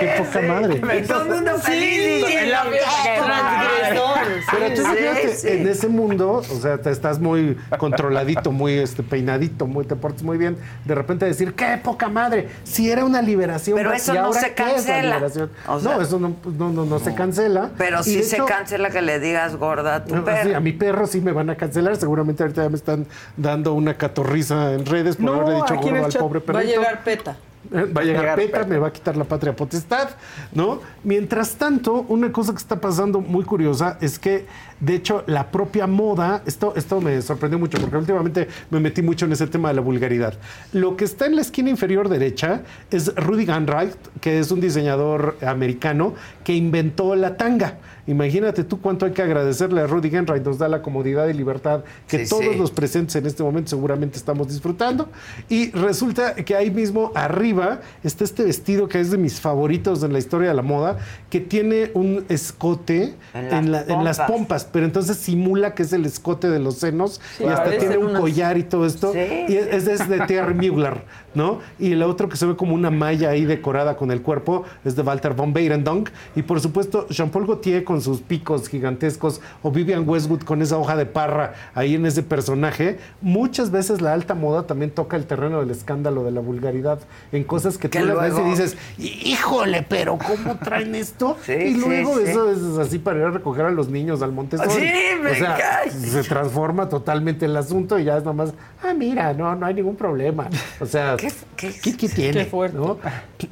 Qué poca madre. Y todo el mundo feliz en la fiesta. "Qué Pero tú Sí, sí. en ese mundo, o sea, te estás muy controladito, muy este, peinadito, muy, te portas muy bien. De repente decir, ¡qué poca madre! Si era una liberación. Pero ¿y eso no ahora se qué es la cancela. liberación? O sea- no, eso no, pues, no, no, no se cancela. Pero Y sí de se hecho, cancela que le digas gorda a tu no, perro. sí, a mi perro sí me van a cancelar. Seguramente ahorita ya me están dando una catorriza en redes por No, haberle dicho el al pobre va a llegar PETA. Eh, Va a llegar Petra. me va a quitar la patria potestad, ¿no? Mientras tanto, una cosa que está pasando muy curiosa es que, de hecho, la propia moda, esto, esto me sorprendió mucho porque últimamente me metí mucho en ese tema de la vulgaridad. Lo que está en la esquina inferior derecha es Rudy Ganright, que es un diseñador americano que inventó la tanga. Imagínate tú cuánto hay que agradecerle a Rudy Ganright, nos da la comodidad y libertad que Sí, todos sí. los presentes en este momento seguramente estamos disfrutando. Y resulta que ahí mismo arriba está este vestido que es de mis favoritos en la historia de la moda, que tiene un escote en las pompas. Pero entonces simula que es el escote de los senos Sí, y hasta tiene un collar y todo esto. Sí. Y es, es de Thierry Mugler, ¿no? Y el otro que se ve como una malla ahí decorada con el cuerpo es de Walter von Beirendonck. Y por supuesto, Jean-Paul Gaultier con sus picos gigantescos o Vivian Westwood con esa hoja de parra ahí en ese personaje. Muchas veces la alta moda también toca el terreno del escándalo, de la vulgaridad, en cosas que tú Que le ves y luego- dices, híjole, pero ¿cómo traen esto? Sí, y luego sí. eso es así para ir a recoger a los niños al Montessori. Sí, me o sea, cae. se transforma totalmente el asunto y ya es nomás, ah, mira, no, no hay ningún problema. O sea, ¿Qué- qué- ¿qué, qué tiene? qué fuerte. ¿no?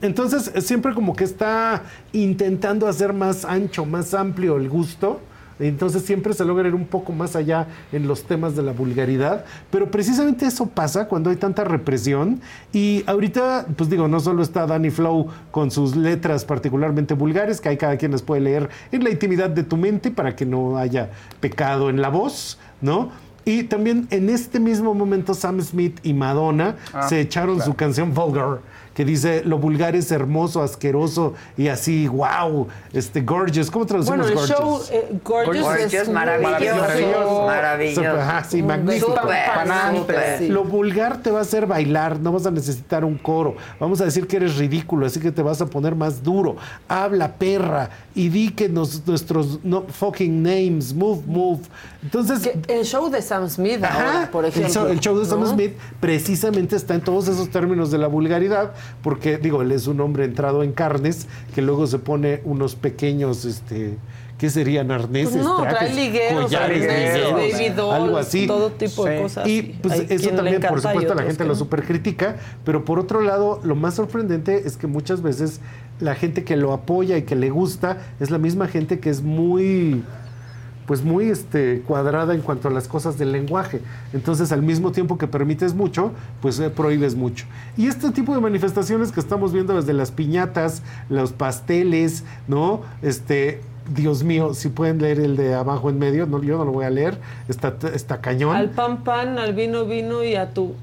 Entonces, siempre como que está intentando hacer más ancho, más amplio el gusto. Entonces siempre se logra ir un poco más allá en los temas de la vulgaridad, pero precisamente eso pasa cuando hay tanta represión y ahorita, pues digo, no solo está Danny Flow con sus letras particularmente vulgares, que hay cada quien las puede leer en la intimidad de tu mente para que no haya pecado en la voz, ¿no? Y también en este mismo momento Sam Smith y Madonna Ah, se echaron claro. su canción Vulgar, que dice lo vulgar es hermoso, asqueroso y así, wow, este gorgeous. ¿Cómo traducimos Bueno, el gorgeous? show eh, Gorgeous, Gorgeous, es maravilloso, maravilloso. maravilloso. Ajá, sí, magnífico. súper, sí. Lo vulgar te va a hacer bailar, no vas a necesitar un coro. Vamos a decir que eres ridículo, así que te vas a poner más duro. Habla, perra, y di que nos- nuestros no, fucking names, move, move. Entonces, Que el show de Sam Smith ahora, por el ejemplo. show, el show de Sam ¿no? Smith precisamente está en todos esos términos de la vulgaridad, porque digo, él es un hombre entrado en carnes que luego se pone unos pequeños, este, ¿qué serían? Arneses, Pues no, trajes, ligueros, collares, ligueros, baby dolls, algo así. todo tipo de cosas. Y pues Hay eso también, por supuesto, la gente lo no. super critica, pero por otro lado, lo más sorprendente es que muchas veces la gente que lo apoya y que le gusta es la misma gente que es muy pues muy este, cuadrada en cuanto a las cosas del lenguaje. Entonces, al mismo tiempo que permites mucho, pues eh, prohíbes mucho. Y este tipo de manifestaciones que estamos viendo desde las piñatas, los pasteles, ¿no? Este, Dios mío, si pueden leer el de abajo en medio, no, yo no lo voy a leer, está, está cañón. Al pan pan, al vino vino y a tu...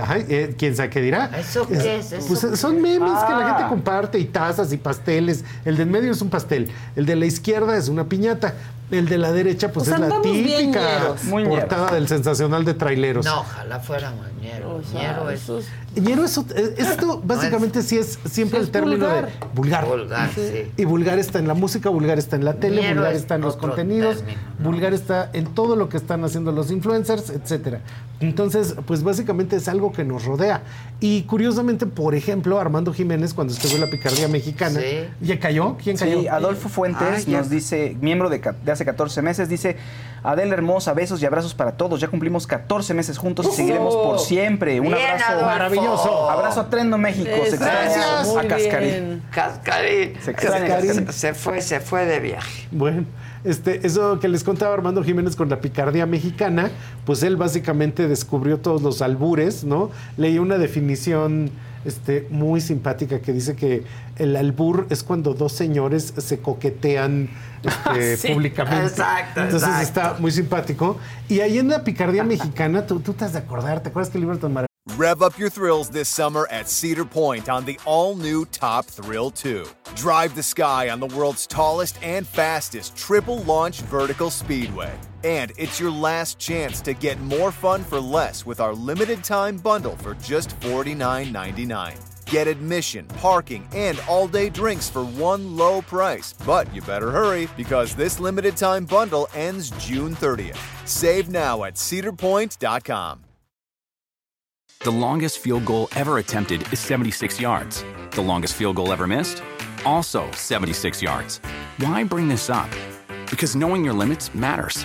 Ajá, eh, ¿Quién sabe qué dirá? ¿Eso qué es? ¿Eso Pues qué son memes que la Ah. gente comparte y tazas y pasteles. El de en medio es un pastel. El de la izquierda es una piñata. El de la derecha, pues O sea, es la típica ñeros. Portada del sensacional de traileros. No, ojalá fuera ñero. O sea, ñero es eso es- Ñero, eso- eh, esto básicamente sí es siempre Sí el término vulgar. de vulgar. vulgar, sí. Y vulgar está en la música, vulgar está en la tele, Ñero vulgar es está en los contenidos, término, ¿no? vulgar está en todo lo que están haciendo los influencers, etcétera. Entonces, pues básicamente es algo que nos rodea. Y curiosamente, por ejemplo, Armando Jiménez, cuando estuvo en la picardía mexicana, Sí. ¿ya cayó? ¿Quién cayó? Sí, Adolfo Fuentes Ah, nos dice, miembro de, de hace 14 meses, dice, Adela hermosa, besos y abrazos para todos. Ya cumplimos 14 meses juntos y seguiremos por siempre. Un Bien, abrazo. Adolfo. Maravilloso. Abrazo a Trendo México. Se extraña a Cascarín. Cascarín. Se extraña Cascarín. Se, se fue, se fue de viaje. Bueno, este, eso que les contaba Armando Jiménez con la picardía mexicana, pues él básicamente descubrió todos los albures, ¿no? Leí una definición este, muy simpática que dice que el albur es cuando dos señores se coquetean este, Sí. públicamente. Exacto, Entonces exacto. está muy simpático. Y ahí en la picardía mexicana, tú, tú te has de acordar, ¿te acuerdas que el libro tan maravilloso? Rev up your thrills this summer at Cedar Point on the all new Top Thrill 2. Drive the sky on the world's tallest and fastest triple launch vertical speedway. And it's your last chance to get more fun for less with our limited time bundle for just $49.99. Get admission, parking, and all day drinks for one low price. But you better hurry because this limited time bundle ends June 30th. Save now at cedarpoint.com. The longest field goal ever attempted is 76 yards. The longest field goal ever missed? Also 76 yards. Why bring this up? Because knowing your limits matters,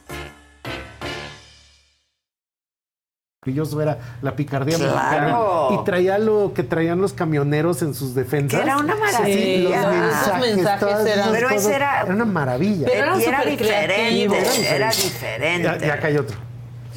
Maravilloso era la picardía Claro. mexicana y traía lo que traían los camioneros en sus defensas. Que era una maravilla. Sí, los Esos mensajes, mensajes todas eran- Pero ese cosas. era- una maravilla. Pero era súper diferente, era diferente. Ya, ya cae otro.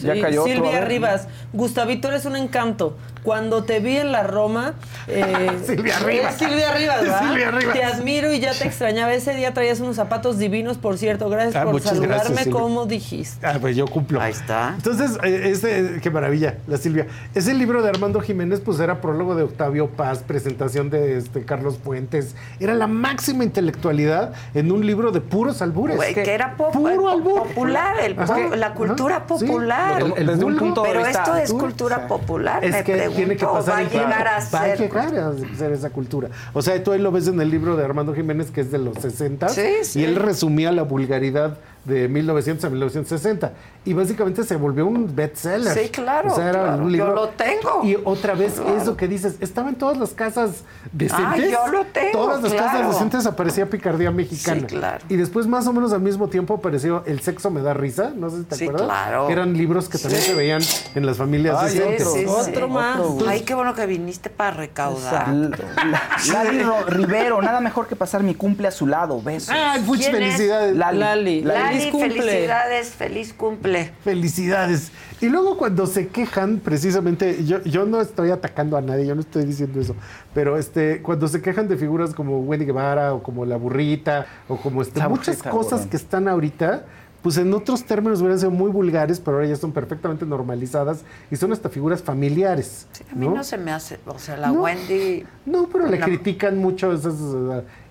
Ya Sí, cayó otro, a Silvia ver. Rivas, Gustavito, eres un encanto. Cuando te vi en la Roma. eh, Silvia Rivas. es Silvia Rivas, ¿verdad? Silvia Rivas. Te admiro y ya te extrañaba. Ese día traías unos zapatos divinos, por cierto. Gracias Ah, por saludarme gracias, como dijiste. Ah, pues yo cumplo. Ahí está. Entonces, eh, ese, qué maravilla, la Silvia. Ese libro de Armando Jiménez, pues era prólogo de Octavio Paz, presentación de este, Carlos Fuentes. Era la máxima intelectualidad en un libro de puros albures. Güey, que era pop- puro albur. popular, el Ajá, po- la cultura ajá, sí. popular. El- el Desde un punto de Pero vista- esto es Tú, cultura o sea, popular, Es me que pregunto. Tiene que pasar va a llegar a Va a ser. llegar a ser esa cultura. O sea, tú ahí lo ves en el libro de Armando Jiménez, que es de los 60. Sí, sí. Y él resumía la vulgaridad de 1900 a 1960. Y básicamente se volvió un bestseller. Sí, claro, O sea, era claro. un libro. Yo lo tengo. Y otra vez, eso que dices, estaba en todas las casas decentes. Ah, yo lo tengo, Todas las casas decentes aparecía Picardía Mexicana. Sí, claro. Y después, más o menos al mismo tiempo, apareció El sexo me da risa. No sé si te Sí, acuerdas. claro. Que eran libros que también Sí. se veían en las familias Ay, decentes. Sí, sí, sí. Otro más. Ay, qué bueno que viniste para recaudar. Lali Ro- Rivero, nada mejor que pasar mi cumple a su lado. Besos. Ay, muchas felicidades. Lali. Lali. Lali, Feliz cumple. felicidades, feliz cumple. Felicidades. Y luego cuando se quejan, precisamente, yo, yo no estoy atacando a nadie, yo no estoy diciendo eso, pero este, cuando se quejan de figuras como Wendy Guevara o como La Burrita o como este, muchas cosas que están ahorita, pues en otros términos hubieran sido muy vulgares, pero ahora ya son perfectamente normalizadas y son hasta figuras familiares. A mí no, se me hace, o sea, la No. Wendy. No, pero le No. critican mucho esas,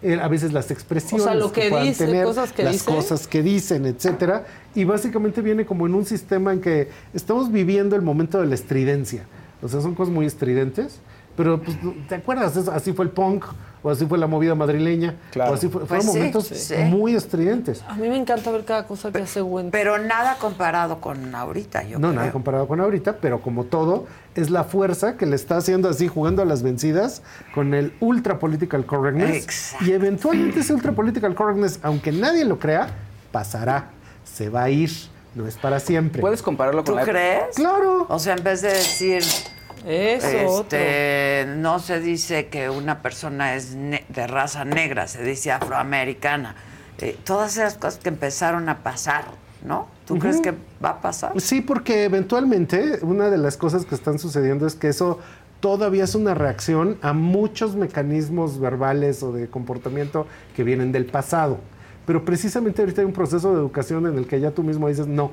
eh, a veces las expresiones O sea, lo que puedan dice, tener, cosas que las dice. cosas que dicen, etcétera. Y básicamente viene como en un sistema en que estamos viviendo el momento de la estridencia. O sea, son cosas muy estridentes. Pero, pues, ¿te acuerdas? Eso- así fue el punk, o así fue la movida madrileña, Claro. o así fue, Pues fueron sí, momentos sí. muy estridentes. A mí me encanta ver cada cosa que hace Wendy. Pero nada comparado con ahorita, yo No, creo. nada comparado con ahorita, pero como todo, es la fuerza que le está haciendo así, jugando a las vencidas con el ultra political correctness. Exacto. Y eventualmente ese ultra political correctness, aunque nadie lo crea, pasará, se va a ir, no es para siempre. ¿Puedes compararlo ¿Tú con la crees? Claro. O sea, en vez de decir, Eso, otro. este, no se dice que una persona es ne- de raza negra, se dice afroamericana. Eh, todas esas cosas que empezaron a pasar, ¿no? ¿Tú crees que va a pasar? Sí, porque eventualmente una de las cosas que están sucediendo es que eso todavía es una reacción a muchos mecanismos verbales o de comportamiento que vienen del pasado. Pero precisamente ahorita hay un proceso de educación en el que ya tú mismo dices, no,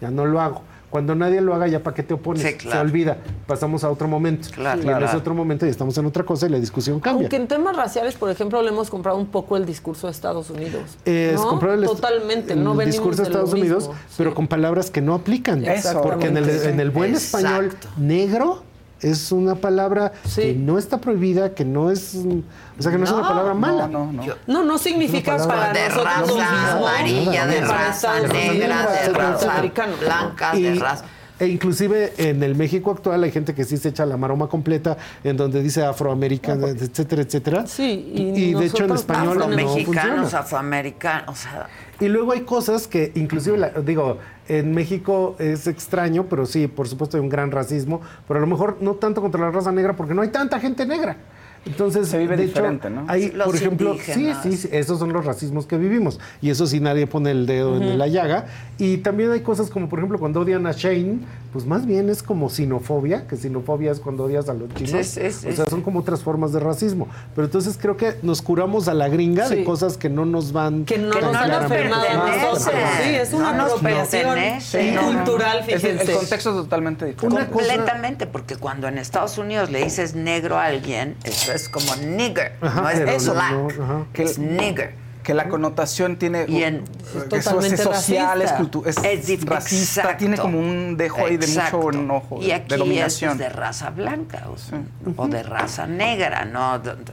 ya no lo hago. Cuando nadie lo haga, ya para qué te opones, Sí, se olvida, pasamos a otro momento. Claro. y en Claro. ese otro momento ya estamos en otra cosa y la discusión cambia. Aunque en temas raciales, por ejemplo, le hemos comprado un poco el discurso de Estados Unidos. Es ¿no? comprar el, Totalmente, el no venimos discurso de Estados Unidos, mismo. pero con palabras que no aplican. Eso. Porque en el, en el buen Exacto. español, negro es una palabra Sí. que no está prohibida, que no es, o sea, que no, es una No, palabra mala. No, no, no. No, no significa para de nosotros raza mismo. amarilla, de raza negra, de raza blanca, de raza. E inclusive en el México actual hay gente que sí se echa la maroma completa, en donde dice afroamericana, etcétera, etcétera. Sí, y y, de hecho en español no Afromexicanos, funciona. afroamericanos, o sea, Y luego hay cosas que inclusive, la- digo, en México es extraño, pero sí, por supuesto hay un gran racismo, pero a lo mejor no tanto contra la raza negra porque no hay tanta gente negra. Entonces, Se vive de diferente, hecho, ¿no? hay, Los por ejemplo, sí, sí, esos son los racismos que vivimos. Y eso sí nadie pone el dedo en la llaga. Y también hay cosas como, por ejemplo, cuando odian a Shane, pues más bien es como sinofobia, que sinofobia es cuando odias a los chinos. Sí, sí, sí, o sea, sí. son como otras formas de racismo. Pero entonces creo que nos curamos a la gringa de cosas que no nos van Que no nos han afirmado nosotros. Sí, es una No apropiación no, no. cultural, Es- fíjense. el contexto es totalmente diferente. Cosa- Completamente, porque cuando en Estados Unidos le dices negro a alguien, eso es como nigger, Ajá, no es black, es nigger. Que la connotación tiene Y en- eso totalmente es social, es, racista. es, Es dif- racista, exacto. tiene como un dejo ahí de Exacto. mucho enojo, Y de- aquí de dominación. es de raza blanca o, sea, o de raza negra, no de- de-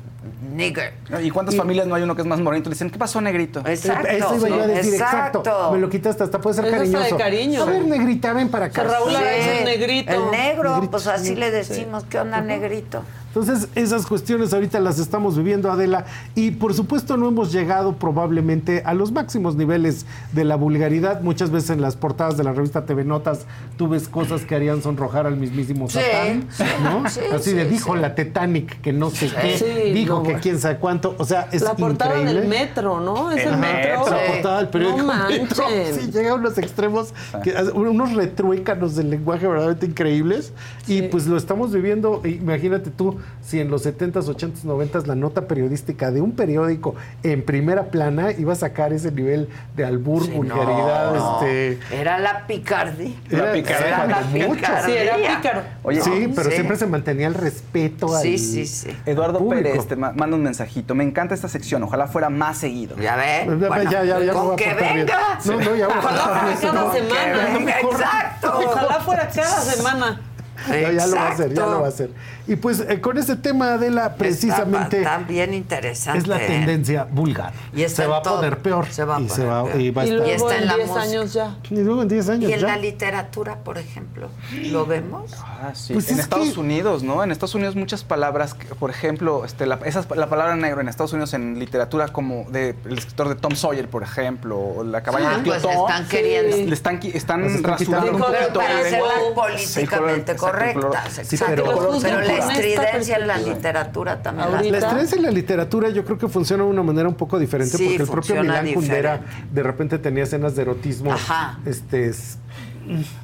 nigger. ¿Y cuántas familias no hay uno que es más morenito? Le dicen, ¿qué pasó, negrito? Exacto. Eso iba yo a decir, exacto. Exacto. Me lo quitaste, hasta puede ser Es hasta de cariñoso. cariño. A ver, negrita, ven para acá. O sea, Raúl Sí. veces negrito. El negro, Negrito, pues así sí. le decimos, ¿qué onda negrito? Entonces, esas cuestiones ahorita las estamos viviendo, Adela, y por supuesto no hemos llegado probablemente a los máximos niveles de la vulgaridad. Muchas veces en las portadas de la revista TV Notas tú ves cosas que harían sonrojar al mismísimo Sí, Satán, sí, ¿no? sí, Así de dijo sí. la Titanic que no sé qué, Sí, dijo no, que quién sabe cuánto, o sea, es la portada increíble. del metro, ¿no? Es el, El metro. metro. La portada del periódico No Metro. manchen. Sí, llega a unos extremos, que, unos retruécanos del lenguaje verdaderamente increíbles. Y pues lo estamos viviendo. Imagínate tú, si en los 70s, 80s, 90s la nota periodística de un periódico en primera plana iba a sacar ese nivel de albur, Sí, vulgaridad. no, no. Este, Era la picardía. era- picardía. Era la picardía. Sí, era pícaro. Oye, sí, pero sí. siempre se mantenía el respeto al Sí, sí, sí. Eduardo público. Pérez te ma- manda un mensajito. Me encanta esta sección, ojalá fuera más seguido. Ya ves. Ya, Bueno, ya, ya, ya con que portar bien. venga. No, no, ya voy a Ojalá fuera cada No, semana. venga, exacto. Ojalá fuera cada semana. Ya, ya lo va a hacer, ya lo va a hacer. Y pues eh, con ese tema de la precisamente Está, está bien interesante. es la ¿eh? tendencia vulgar. Y está se va a poner peor. Se va a y poner se va, peor. y va a Y estar- luego está en en la 10 música. años ya. Y luego en 10 años Y en ya. la literatura, por ejemplo, ¿lo vemos? Ah, sí. Pues en es Estados que- Unidos, ¿no? En Estados Unidos muchas palabras, que, por ejemplo, este, la, esas- la palabra negro en Estados Unidos en literatura como de, el escritor de Tom Sawyer, por ejemplo, o la cabaña Ah, del pues Totó, están queriendo. le están, están están rasurando un poquito para lenguaje. políticamente color- exacto, pero- pero, Pero juzgan la estridencia en la literatura también. la- estridencia en la literatura yo creo que funciona de una manera un poco diferente Sí, porque el propio Milán Kundera de repente tenía escenas de erotismo. Ajá. Este es,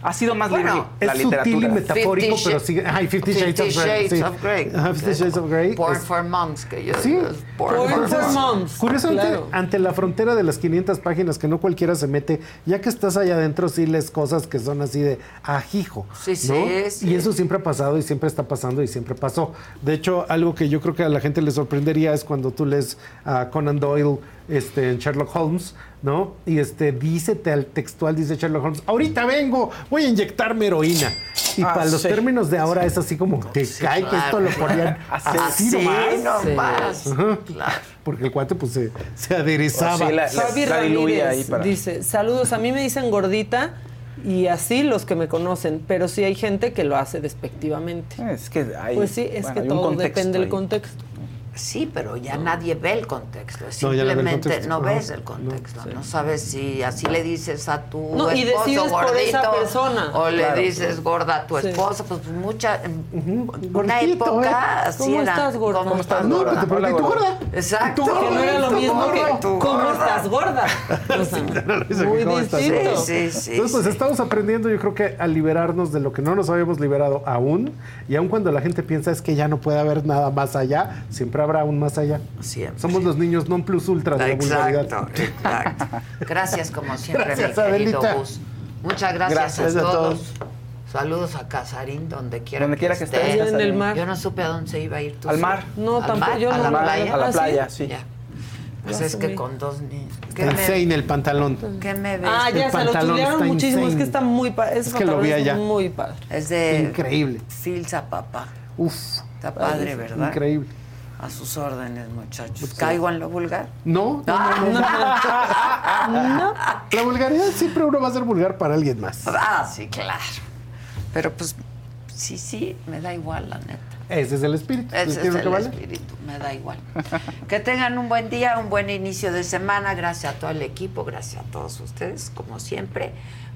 Ha sido más Bueno, libre la es sutil y literatura. metafórico, Fifty pero sigue. Ay, Fifty Shades, of Grey. Shades sí. of Grey. Ajá, Fifty Shades of Grey. Porn es- for Moms, que yo Sí. Porn for for moms. moms. Curiosamente, Claro. ante la frontera de las 500 páginas que no cualquiera se mete, ya que estás allá adentro, sí lees cosas que son así de ajijo. Sí, sí, ¿no? sí. Y eso siempre ha pasado y siempre está pasando y siempre pasó. De hecho, algo que yo creo que a la gente le sorprendería es cuando tú lees a Conan Doyle este, en Sherlock Holmes, ¿no? Y este, dice al textual, dice Sherlock Holmes, ahorita vengo, voy a inyectarme heroína. Y Ah, para los sí. términos de ahora es así como que cae que esto lo ponían así, Así nomás. nomás. Ajá. Claro. Porque el cuate pues se, se aderezaba. Sí, la- Fabi la Ramírez ahí para- dice, saludos, a mí me dicen gordita y así los que me conocen, pero sí hay gente que lo hace despectivamente. Es que hay, Pues sí, es bueno, que todo depende del contexto. Sí, pero ya nadie ve el contexto. No, ya no ve el Simplemente contexto. no ves el contexto. No, sabes si así le dices a tu No, y esposo gordito esa persona. o le Claro. dices gorda a tu Sí. esposa. Pues mucha. en Una Gordito, época ¿eh? así ¿Cómo era. estás, gorda? ¿Cómo estás, No, gorda? te pregunté, ¿y tú gorda? Exacto. ¿Y tú Que no era lo ¿Tú mismo gorda? que ¿Tú ¿cómo estás gorda? Muy ¿Cómo estás, distinto. gorda? Sí, sí, Entonces, pues estamos aprendiendo, yo creo que a liberarnos de lo que no nos habíamos liberado aún. Y aun cuando la gente piensa es que ya no puede haber nada más allá, siempre habrá un más allá. Siempre. Somos los niños non plus ultra de la vulgaridad. Exacto, exacto. Gracias como siempre, Gracias, mi querido Adelita. Gus. Muchas gracias, Gracias a, a todos. todos. Saludos a Casarín, donde quiera Donde quiera que estés, Allá en el mar. Yo no supe a dónde se iba a ir tú. Al sí. mar. No, ¿Al tampoco, mar? yo ¿A no. la mar, playa? a la ¿Ah, playa, sí. Ya. Pues es que con dos niños. ¿Qué El me, el pantalón. ¿Qué me ves? Ah, ya El se lo está muchísimo. Es que está muy padre. Ese Es que lo vi es allá. muy padre. Es de Increíble. Filza, papá. Uf. Está padre, ¿verdad? Increíble. A sus órdenes, muchachos. ¿Caigo en lo vulgar? No, no, no, no. La vulgaridad siempre uno va a ser vulgar para alguien más. Ah, sí, claro. Pero pues, sí, sí, me da igual, la neta. Ese es el espíritu. Ese es ¿Qué es lo el que vale? espíritu, me da igual. Que tengan un buen día, un buen inicio de semana. Gracias a todo el equipo, gracias a todos ustedes, como siempre.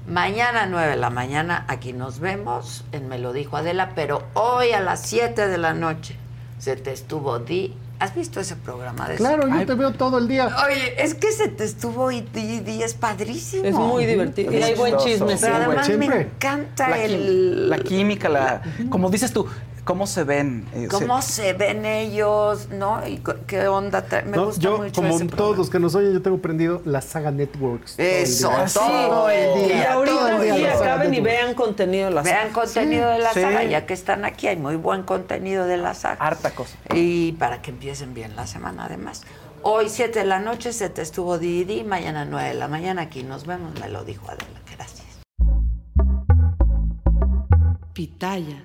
Mañana 9 de la mañana, aquí nos vemos en Me lo dijo Adela, pero hoy a las 7 de la noche se te estuvo Di ¿Has visto ese programa de Claro, yo te veo todo el día. Oye, es que se te estuvo y, y- y es padrísimo. Es muy divertido. Y hay buen chisme, sí. Pero además me encanta La, el... la química, la, como dices tú, cómo se ven. eh, cómo se- se ven ellos, ¿no? Y qué onda. Me No, gusta yo, mucho como ese todos los que nos oyen, yo tengo prendido la saga Networks. todo el Eso, día. todo el Y día. ahorita todo el día sí, la saga acaben y vean contenido de la Vean saga. contenido de la Sí. saga, ya que están aquí, hay muy buen contenido de la saga. Harta cosa. Y para que empiecen bien la semana, además. Hoy, 7 de la noche, se te estuvo Didi, mañana 9 de la mañana, aquí nos vemos, me lo dijo Adela, gracias. Pitaya.